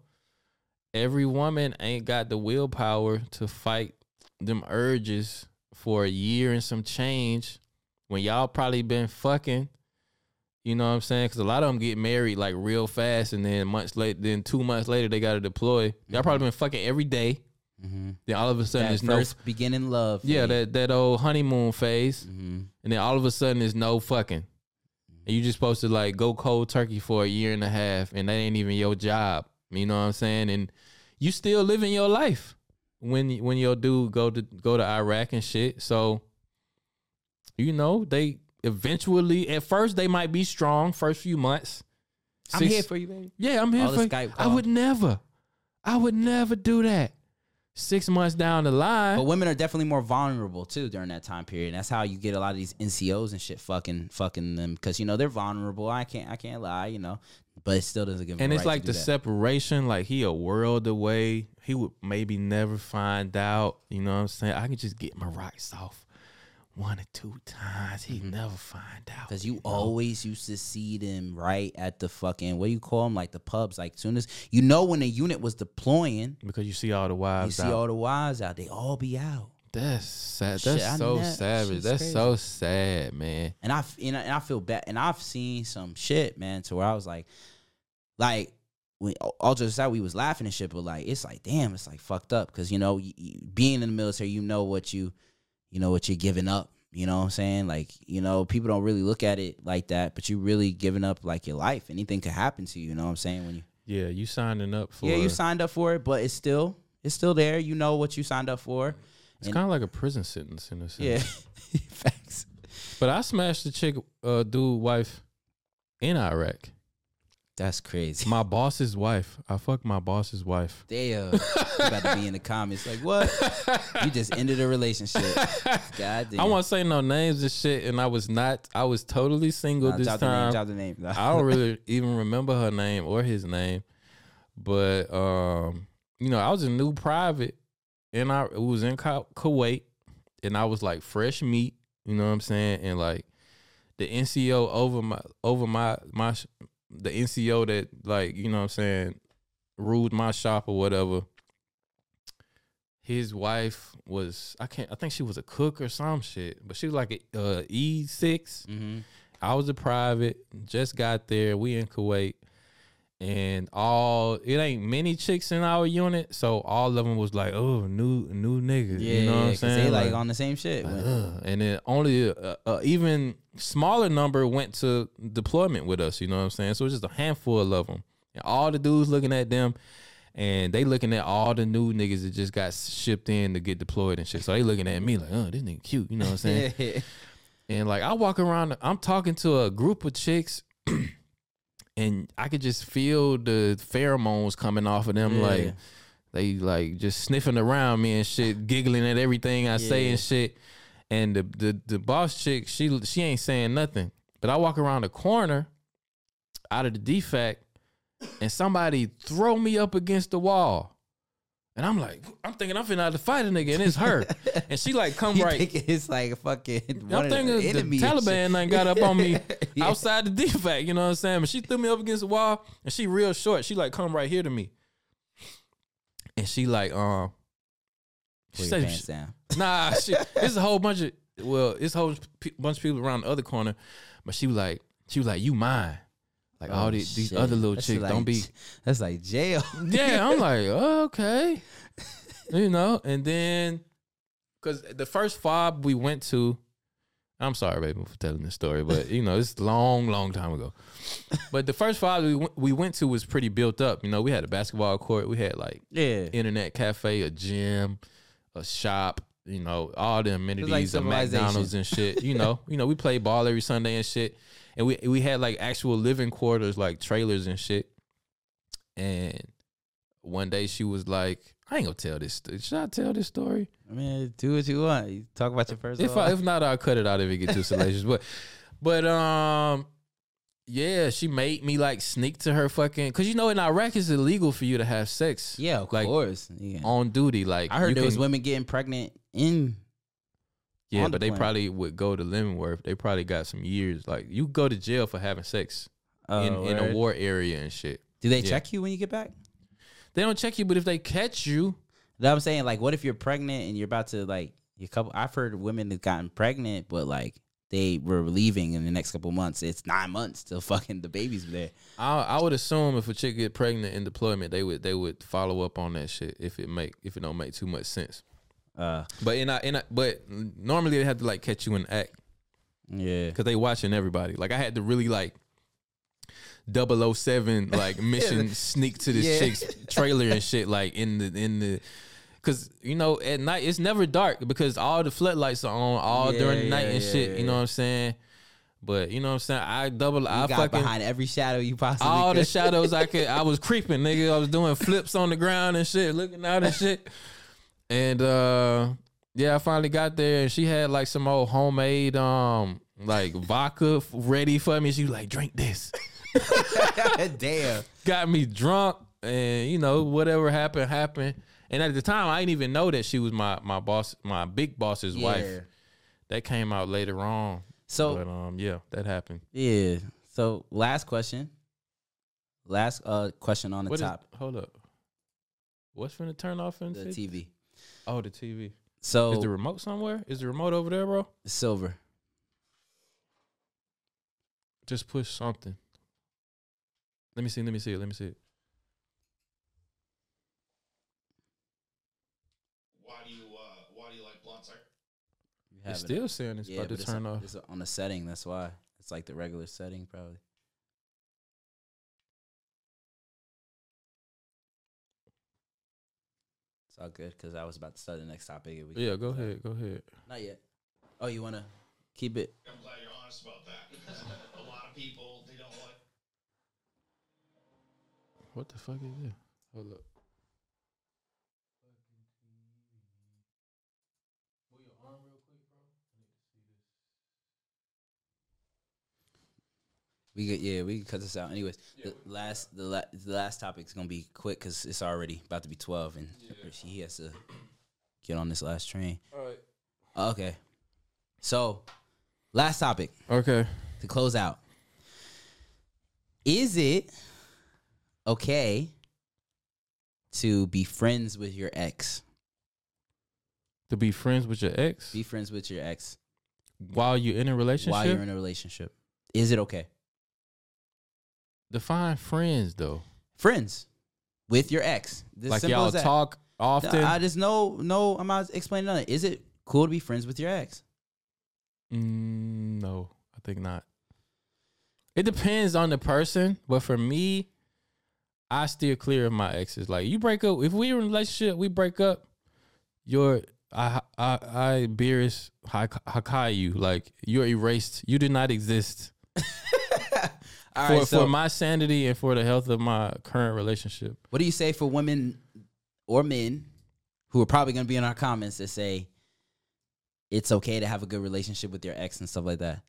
Every woman ain't got the willpower to fight them urges for a year and some change when y'all probably been fucking. You know what I'm saying? Because a lot of them get married like real fast, and then months later, then two months later they got to deploy. Y'all probably been fucking every day. Mm-hmm. Then all of a sudden That there's no beginning love. yeah, that that old honeymoon phase, Mm-hmm. and then all of a sudden there's no fucking, and you just supposed to like go cold turkey for a year and a half, and that ain't even your job. You know what I'm saying? And you still living your life when when your dude go to go to Iraq and shit. So, you know they eventually at first they might be strong first few months. I'm here for you, baby. yeah, I'm here All for you. I would never, I would never do that. Six months down the line, But women are definitely more vulnerable too during that time period. And That's how you get a lot of these NCOs and shit fucking fucking them because you know they're vulnerable. I can't I can't lie, you know, but it still doesn't give and it's right like the that. separation. Like he a world away. He would maybe never find out. You know what I'm saying? I can just get my rocks off one or two times. He'd Mm-hmm. never find out. Because you always used to see them right at the fucking what do you call them like the pubs. Like soon as you know when a unit was deploying, because you see all the wives. you see out. all the wives out. They all be out. That's sad. That's I so know- savage. That's crazy. so sad, man. And I you know, and I feel bad. And I've seen some shit, man, to where I was like, like when all just that we was laughing and shit, but like it's like damn, it's like fucked up because you know y y- being in the military, you know what you, you know what you're giving up. You know what I'm saying? Like you know, people don't really look at it like that, but you really giving up like your life. Anything could happen to you. You know what I'm saying? When you Yeah, you signing up for. yeah, you signed up for it, but it's still it's still there. You know what you signed up for. It's kind of like a prison sentence in a sense. Yeah, facts. But I smashed the chick, uh, dude, wife in Iraq. That's crazy. My boss's wife. I fucked my boss's wife. Damn, you about to be in the comments like what? You just ended a relationship. God damn. I won't say no names and shit, and I was not. I was totally single Nah, this drop the name, time. drop the name. Nah. I don't really even remember her name or his name, but um, you know, I was a new private, and I it was in Ku- Kuwait, and I was like fresh meat. You know what I'm saying? And like the NCO over my over my my sh- the NCO that like you know what I'm saying ruled my shop or whatever. his wife was I can't I think she was a cook or some shit, but she was like a uh, E 6 Mhm. I was a private, just got there. We in Kuwait, and all it ain't many chicks in our unit, so all of them was like, oh, new new nigga. Yeah, you know what I'm saying? They like, on the same shit. like, ugh. and then only a, a even smaller number went to deployment with us. You know what I'm saying? So it's just a handful of them, and all the dudes looking at them, and they looking at all the new niggas that just got shipped in to get deployed and shit. So they looking at me like, oh, this nigga cute. You know what I'm saying? and like I walk around, I'm talking to a group of chicks. And I could just feel the pheromones coming off of them, Yeah. like they like just sniffing around me and shit, giggling at everything I say and shit. And the, the the boss chick, she she ain't saying nothing. But I walk around the corner out of the DFAC, and somebody throw me up against the wall. And I'm like, I'm thinking I'm finna have to fight a nigga, and it's her. and she like come You right. it's like fucking. one I'm thinking the the Taliban ain't got up on me Yeah. outside the DFAC, you know what I'm saying? But she threw me up against the wall and she real short. She like come right here to me. And she like, um Pull your said- down. Nah, she, it's a whole bunch of well, it's a whole pe- bunch of people around the other corner. But she was like, she was like, you mine. Like oh, all Oh, these, these other little That's chicks like- don't be That's like jail. yeah, I'm like, oh, okay. You know, and then because the first fob we went to, I'm sorry, baby, for telling this story, but you know, it's long, long time ago. But the first fob we went, we went to was pretty built up. You know, we had a basketball court, we had like Yeah. internet cafe, a gym, a shop. You know, all the amenities of civilization. McDonald's and shit. You know, you know, we played ball every Sunday and shit, and we we had like actual living quarters, like trailers and shit. And one day she was like, "I ain't gonna tell this. st- Should I tell this story? I mean, do what you want. You talk about your first. If. I, if not, I'll cut it out if it get too salacious. But but um, yeah, she made me like sneak to her fucking because you know in Iraq it's illegal for you to have sex. yeah, of like course. Yeah. on duty. Like I heard there was women getting pregnant in. Yeah, on the but they probably would go to Leavenworth. They probably got some years. Like you go to jail for having sex Oh, in, in a war area and shit. Do they Yeah. check you when you get back? They don't check you, but if they catch you, No, I'm saying like, what if you're pregnant and you're about to like your couple? I've heard women that gotten pregnant, but like they were leaving in the next couple months. It's nine months till fucking the baby's there. I I would assume if a chick get pregnant in deployment, they would they would follow up on that shit if it make if it don't make too much sense. Uh, But in a, in a, but normally they have to like catch you in act yeah. because they watching everybody. Like I had to really like 007 like mission sneak to this Yeah. chick's trailer and shit like in the in the because you know at night it's never dark because all the floodlights are on all Yeah, during the night yeah, and shit. You know what I'm saying? But you know what I'm saying? I double You I got fucking behind every shadow you possibly. all the shadows I could. I was creeping, nigga. I was doing flips on the ground and shit, looking out and shit. And uh yeah, I finally got there and she had like some old homemade um like vodka ready for me. She was like, drink this. Damn. Got me drunk and you know, whatever happened, happened. And at the time I didn't even know that she was my my boss, my big boss's Yeah. wife. That came out later on. So But um yeah, that happened. yeah. So last question. Last uh question on the What is- top. hold up. What's gonna turn off in the 50? TV. Oh, the TV. So Is the remote somewhere? Is the remote over there, bro? It's silver. Just push something. Let me see. Let me see it. Let me see it. Why do you uh, why do you like blunts? Are You have It's it. still saying it's about to but turn it's, off. It's on the setting. That's why it's like the regular setting, probably. All good because I was about to start the next topic. and we Yeah, go ahead. Go ahead. Not yet. Oh, you wanna keep it? I'm glad you're honest about that because a lot of people they don't like. What the fuck is this? Hold up. We get yeah, we can cut this out. Anyways, the last the, la- the last topic is gonna be quick because it's already about to be twelve, and he has to get on this last train. All right. Oh, okay, so last topic Okay. to close out. Is it okay to be friends with your ex? To be friends with your ex Be friends with your ex while you're in a relationship. while you're in a relationship. Is it okay? Define friends though. Friends with your ex. This like y'all talk often. I just know. No, I'm not explaining nothing. Is it cool to be friends with your ex? Mm, no, I think not. It depends on the person, but for me, I steer clear of my exes. Like you break up, if we're in a relationship, we break up. Your I I I Beerus Hakai you like you're erased. You did not exist All for right. So, for my sanity and for the health of my current relationship. what do you say for women or men who are probably going to be in our comments that say it's okay to have a good relationship with your ex and stuff like that?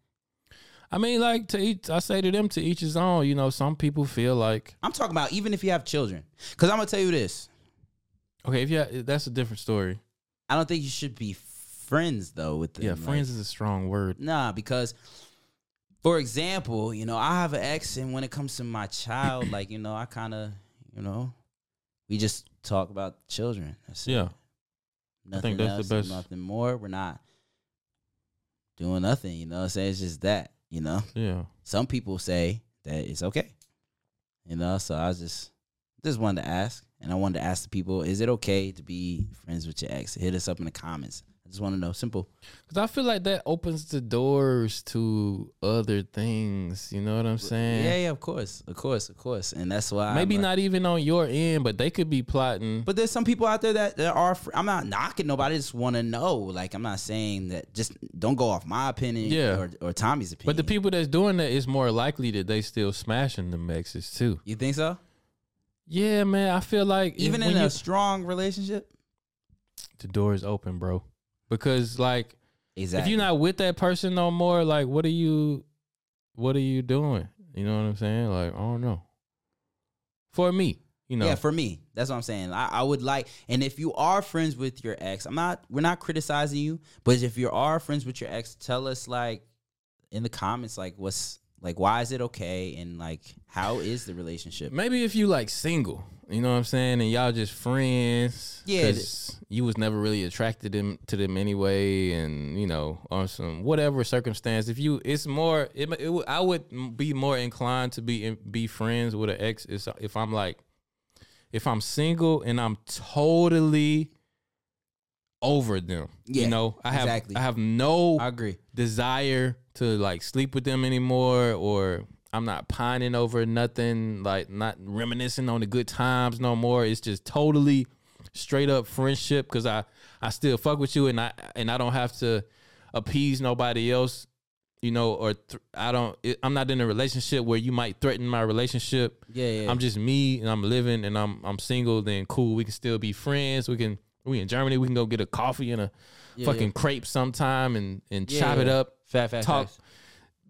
I mean, like to each, I say to them to each his own. You know, some people feel like I'm talking about even if you have children. Because I'm going to tell you this. okay, if yeah, that's a different story. I don't think you should be friends though with them. Yeah, Like, friends is a strong word. Nah, because for example, you know, I have an ex, and when it comes to my child, like you know, I kind of, you know, we just talk about children. That's it. Yeah. I Nothing think that's else, the best. Nothing more. We're not doing nothing. You know, I'm saying it's just that. You know, Yeah. some people say that it's okay. You know, so I just just wanted to ask, and I wanted to ask the people: Is it okay to be friends with your ex? Hit us up in the comments. Just want to know. Simple. Cause I feel like that opens the doors to other things. You know what I'm saying? Yeah, yeah, of course, of course, of course, and that's why Maybe like- not even on your end, but they could be plotting. But there's some people out there that, that are. I'm not knocking nobody. I just want to know. Like I'm not saying that. Just don't go off my opinion. Yeah. Or, or Tommy's opinion. But the people that's doing that, it's more likely that they still smashing the exes too. you think so? Yeah, man. I feel like Even when in a you- strong relationship. the door is open, bro. Because like Exactly. if you're not with that person no more, like what are you what are you doing? You know what I'm saying? Like, I don't know. For me, you know. Yeah, for me, that's what I'm saying. I, I would like, and if you are friends with your ex, I'm not. We're not criticizing you, but if you are friends with your ex, tell us like in the comments, like what's like, why is it okay, and like how is the relationship? Maybe if you like single, you know what I'm saying, and y'all just friends. Yeah, you was never really attracted them to them anyway, and you know, on some whatever circumstance. If you, it's more. It, it, I would be more inclined to be be friends with an ex if I'm like, if I'm single and I'm totally over them. Yeah, you know, I have exactly. I have no I agree. desire to like sleep with them anymore or I'm not pining over nothing, like not reminiscing on the good times no more. It's just totally straight up friendship because I I still fuck with you and I and I don't have to appease nobody else, you know, or th- I don't. It, I'm not in a relationship where you might threaten my relationship. Yeah, yeah. I'm just me and I'm living and I'm I'm single. Then cool, we can still be friends. We can we in Germany. We can go get a coffee and a Yeah, fucking yeah. crepe sometime and and chop it up. Fat, fat, talk facts.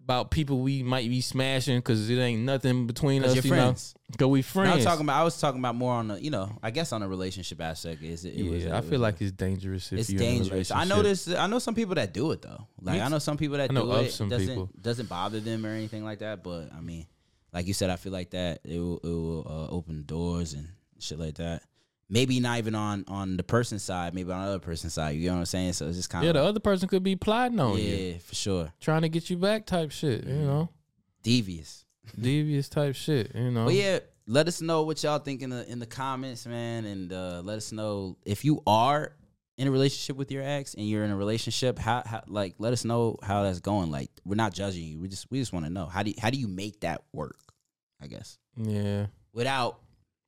About people we might be smashing because it ain't nothing between us. you friends. know, cause we friends. I'm talking about. I was talking about more on the, you know, I guess on a relationship aspect. Is it? it yeah, was, I it feel was- like it's dangerous. If it's you're in a dangerous. I know this. I know some people that do it though. Like I know some people that I know do of it. some doesn't people. doesn't bother them or anything like that. But I mean, like you said, I feel like that it will, it will uh, open doors and shit like that. Maybe not even on on the person's side. Maybe on the other person's side. You know what I'm saying? So it's just kind of Yeah, the other person could be plotting on yeah, you, yeah, for sure. trying to get you back, type shit. You know, Devious. devious type shit. You know, But yeah, let us know what y'all think in the in the comments, man, and uh, let us know if you are in a relationship with your ex and you're in a relationship. How, how like let us know how that's going. Like we're not judging you. We just we just want to know how do you, how do you make that work? I guess yeah. without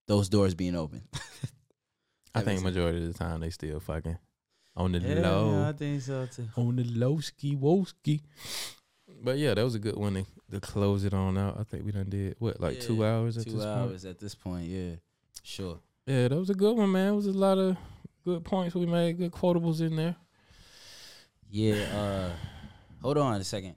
those doors being open. I think majority of the time they still fucking on the Yeah, low. I think so too. on the low ski woski. But yeah, that was a good one to, to close it on out. I think we done did what like two hours at two this point. hours at this point. Yeah, sure. Yeah, that was a good one, man. It was a lot of good points we made, good quotables in there. Yeah. Uh, hold on a second.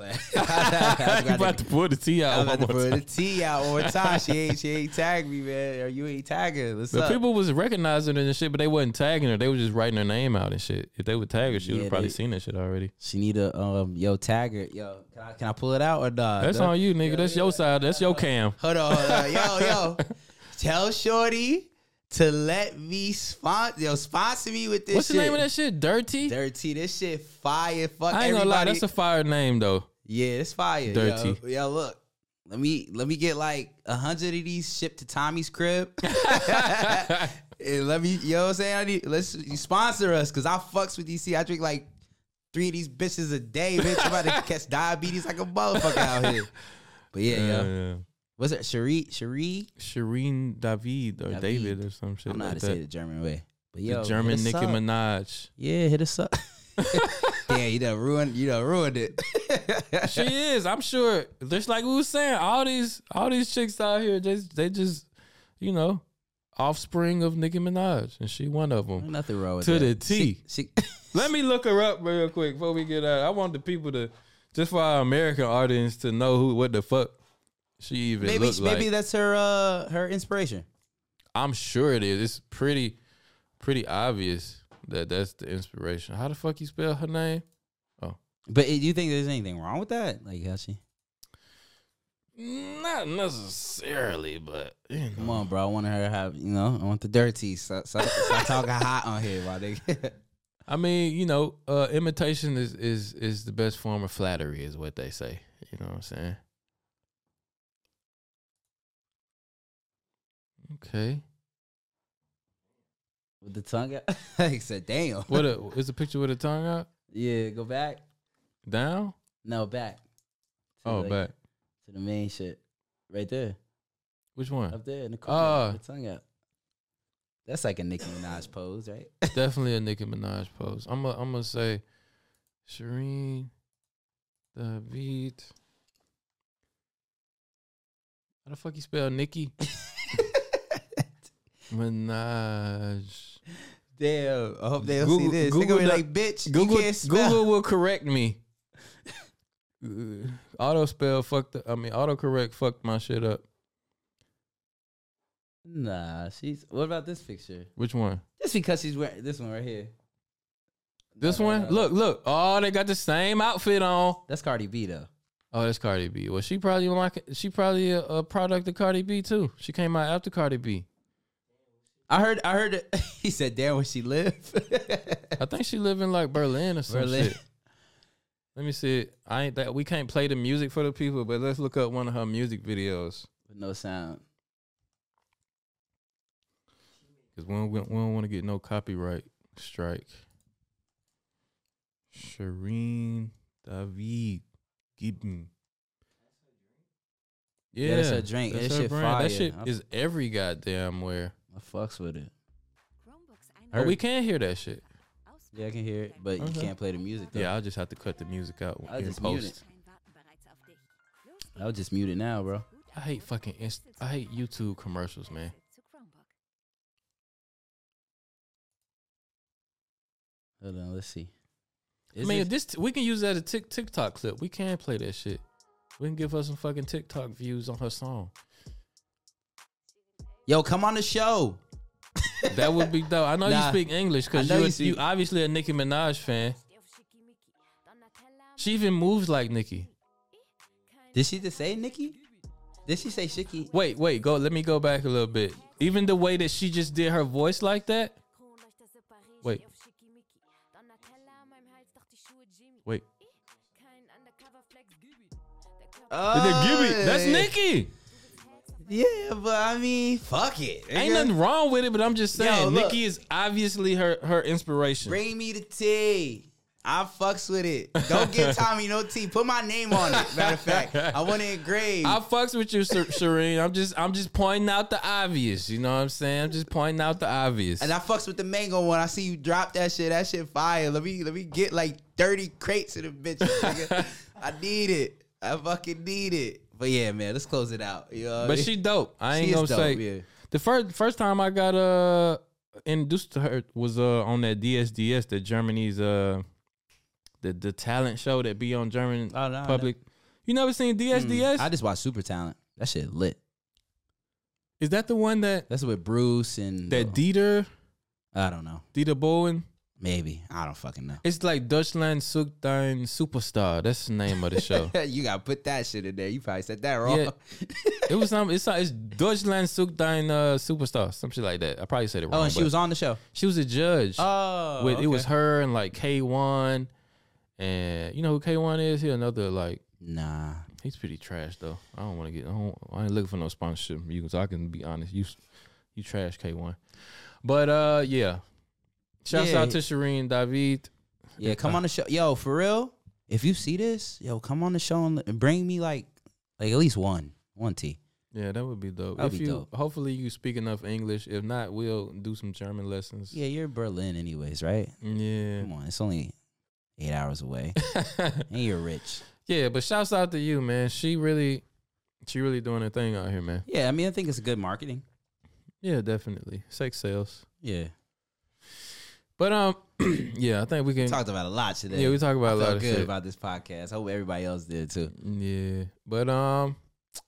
I'm you about to pull the T out. I'm about to put the. T out one time. She ain't she ain't tagged me, man. Or you ain't tagging. What's The up? people was recognizing her and shit, but they wasn't tagging her. They was just writing her name out and shit. If they would tag her, she would have probably seen that shit already. She need a um yo tag her. Yo, can I can I pull it out or not? That's on you, nigga. That's your side. That's your cam. Hold on, hold on. yo, yo. Tell Shorty to let me sponsor yo sponsor me with this What's shit. the name of that shit? Dirty. Dirty. This shit fire. Fuck I ain't gonna lie, everybody. that's a fire name though. yeah, it's fire. Dirty. Yo, yo, look. Let me let me get like a hundred of these shipped to Tommy's crib. and let me, you know what I'm saying? I need, let's you sponsor us because I fucks with DC. I drink like three of these bitches a day, bitch. I'm about to catch diabetes like a motherfucker out here. But yeah, Yeah, yo. yeah. Was it Cherie? Cherie? Shirin David or David. David or some shit. I shit don't know how like to that. say the German way. But The German Nicki up. Minaj. Yeah, hit us up. yeah, you done ruined you done ruined it. she is. I'm sure. Just like we was saying, all these all these chicks out here, they they just you know offspring of Nicki Minaj, and she one of them. Nothing wrong with that. to that. the T. She, Let me look her up real quick before we get out. I want the people to just for our American audience to know who what the fuck she even maybe look maybe like. that's her uh her inspiration. I'm sure it is. It's pretty pretty obvious that that's the inspiration. How the fuck you spell her name? Oh, But do you think there's anything wrong with that? Like how she? not necessarily, but you know. Come on, bro. I want her to have you know. I want the dirty. Stop, stop, stop talking hot on here, my nigga. I mean, you know, uh, imitation is, is is the best form of flattery, is what they say. You know what I'm saying? Okay. with the tongue out. he said, "Damn." What a, is a picture with a tongue out? Yeah, go back. Down? No, back. To Oh, like- back. to the main shit, right there, Which one? up there in the corner. With the tongue out. That's like a Nicki Minaj pose, right? Definitely a Nicki Minaj pose. I'm gonna I'm gonna say Shirin David. How the fuck you spell Nicki? Minaj. Damn. I hope they'll Google- see this. Google They're gonna be like, bitch, Google you can't spell. Google will correct me. Uh, auto spell fucked. The, I mean, autocorrect fucked my shit up. Nah, she's. What about this picture? Which one? Just because she's wearing this one right here. This No, no, one? no. Look, look. Oh, they got the same outfit on. That's Cardi B though. Oh, that's Cardi B. Well, she probably like she probably a, a product of Cardi B too. She came out after Cardi B. I heard. I heard. It, he said, "Damn, where she live." I think she live in like Berlin or some Berlin. shit. Let me see. I ain't that we can't play the music for the people, but let's look up one of her music videos With no sound. because we don't, we don't want to get no copyright strike. Shirin David Gibbon. Yeah, Yeah, that's her drink. that's That shit fire. That shit is every goddamn where. I fucks with it. Oh, we can't hear that shit. Yeah, I can hear it, but you Okay. can't play the music. Though. Yeah, I'll just have to cut the music out I'll in just mute post. it. I'll just mute it now, bro. I hate fucking inst- I hate YouTube commercials, man. Hold on, let's see. I mean, it- this we can use that as a Tik TikTok clip. We can play that shit. We can give her some fucking TikTok views on her song. Yo, come on the show. That would be dope. I know Nah, you speak English because I know you you speak- you obviously a Nicki Minaj fan. She even moves like Nicki. Did she just say Nikki? Did she say Shiki? Wait, wait, go. Let me go back a little bit. Even the way that she just did her voice like that. Wait. Wait. Oh, That's yeah. Yeah, but I mean, fuck it. Ain't nothing wrong with it, but I'm just saying, look. Nicki is obviously her her inspiration. Bring me the tea. I fucks with it. Don't give Tommy no tea. Put my name on it. Matter of fact, I want it engraved. I fucks with you, Shirin. I'm just I'm just pointing out the obvious. You know what I'm saying? I'm just pointing out the obvious. and I fucks with the mango one. I see you drop that shit. That shit fire. Let me let me get like 30 crates of the bitches. nigga. I need it. I fucking need it. But yeah, man, let's close it out. You know what I but mean? she dope. I ain't is gonna dope, say yeah. the first first time I got uh introduced to her was uh on that DSDS, the Germany's uh the the talent show that be on German Oh, no, public. You never seen DSDS? Mm, I just watch Super Talent. That shit lit. Is that the one that That's with Bruce and that Dieter I don't know. Dieter Bohlen? Maybe I don't fucking know. It's like Deutschland sucht dein Superstar. That's the name of the show. you gotta put that shit in there. You probably said that wrong. Yeah. it was some. It's it's Deutschland sucht dein uh, Superstar. Some shit like that. I probably said it wrong. Oh, and she was on the show. She was a judge. Oh, with, it was her and like Kay One, and you know who Kay One is? He another like. Nah, he's pretty trash though. I don't want to get. I, don't, I ain't looking for no sponsorship. You, so I can be honest. You, you trash Kay One, but uh, yeah. Shouts Yeah. out to Shirin David. Yeah, come on the show, yo. For real, if you see this, yo, come on the show and bring me like, like at least one, one T. Yeah, that would be dope. That'd if be you, dope. hopefully, you speak enough English. If not, we'll do some German lessons. Yeah, you're in Berlin anyways, right? Yeah. Come on, it's only eight hours away, and you're rich. Yeah, but shouts out to you, man. She really, she really doing her thing out here, man. Yeah, I mean, I think it's good marketing. Yeah, definitely. Sex sales. Yeah, But um, yeah, I think we can talked about a lot today. Yeah, we talked about I a lot good shit. about this podcast. Hope everybody else did too. Yeah, but um,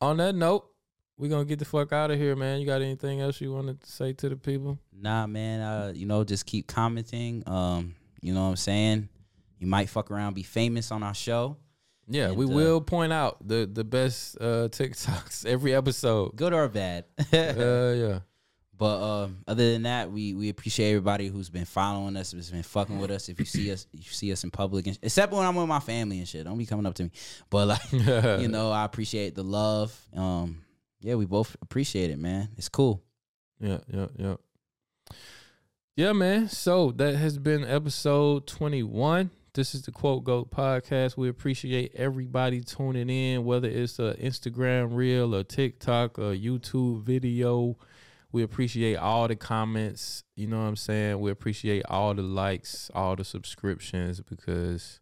on that note, we're gonna get the fuck out of here, man. You got anything else you want to say to the people? Nah, man. Uh, you know, just keep commenting. Um, you know what I'm saying? You might fuck around, be famous on our show. Yeah, And, we uh, will point out the the best uh TikToks every episode, good or bad. uh, yeah. But um, other than that, we we appreciate everybody who's been following us, who's been fucking with us. If you see us, you see us in public, and, except when I'm with my family and shit, don't be coming up to me. But like, you know, I appreciate the love. Um, yeah, we both appreciate it, man. It's cool. Yeah, yeah, yeah. Yeah, man. So that has been episode 21. This is the Quote Goat podcast. We appreciate everybody tuning in, whether it's a Instagram reel, a TikTok, a YouTube video. We appreciate all the comments. You know what I'm saying? We appreciate all the likes, all the subscriptions because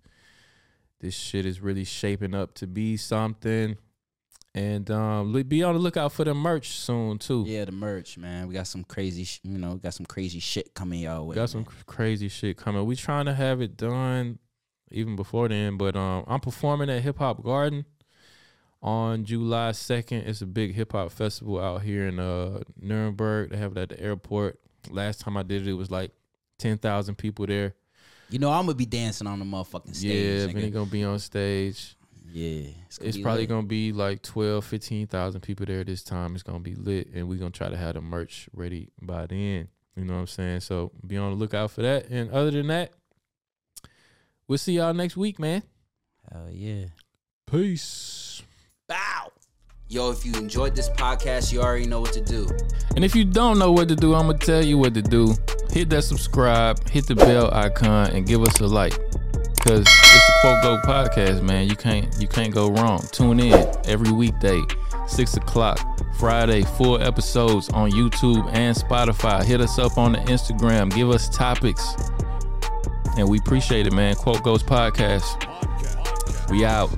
this shit is really shaping up to be something. And um, be on the lookout for the merch soon too. Yeah, the merch, man. We got some crazy, sh- you know, got some crazy shit coming y'all way. Got some cr- crazy shit coming. We trying to have it done even before then, but um, I'm performing at Hip Hop Garden on July 2nd. It's a big hip hop festival out here in uh Nuremberg. They have it at the airport. Last time I did it, it was like ten thousand people there. You know, I'm gonna be dancing on the motherfucking stage. yeah, nigga. Vinny gonna be on stage. Yeah, It's, gonna be probably lit. gonna be like 12, 15,000 people there this time. It's gonna be lit, and we're gonna try to have the merch ready by then. You know what I'm saying? So be on the lookout for that. And other than that, we'll see y'all next week, man. Hell yeah. Peace. Bow. Yo, if you enjoyed this podcast, you already know what to do. And if you don't know what to do, I'm gonna tell you what to do. Hit that subscribe, hit the bell icon, and give us a like. Cause it's the Quote Go podcast, man. You can't you can't go wrong. Tune in every weekday, six o'clock, Friday, full episodes on YouTube and Spotify. Hit us up on the Instagram. Give us topics. And we appreciate it, man. Quote Goats Podcast. We out.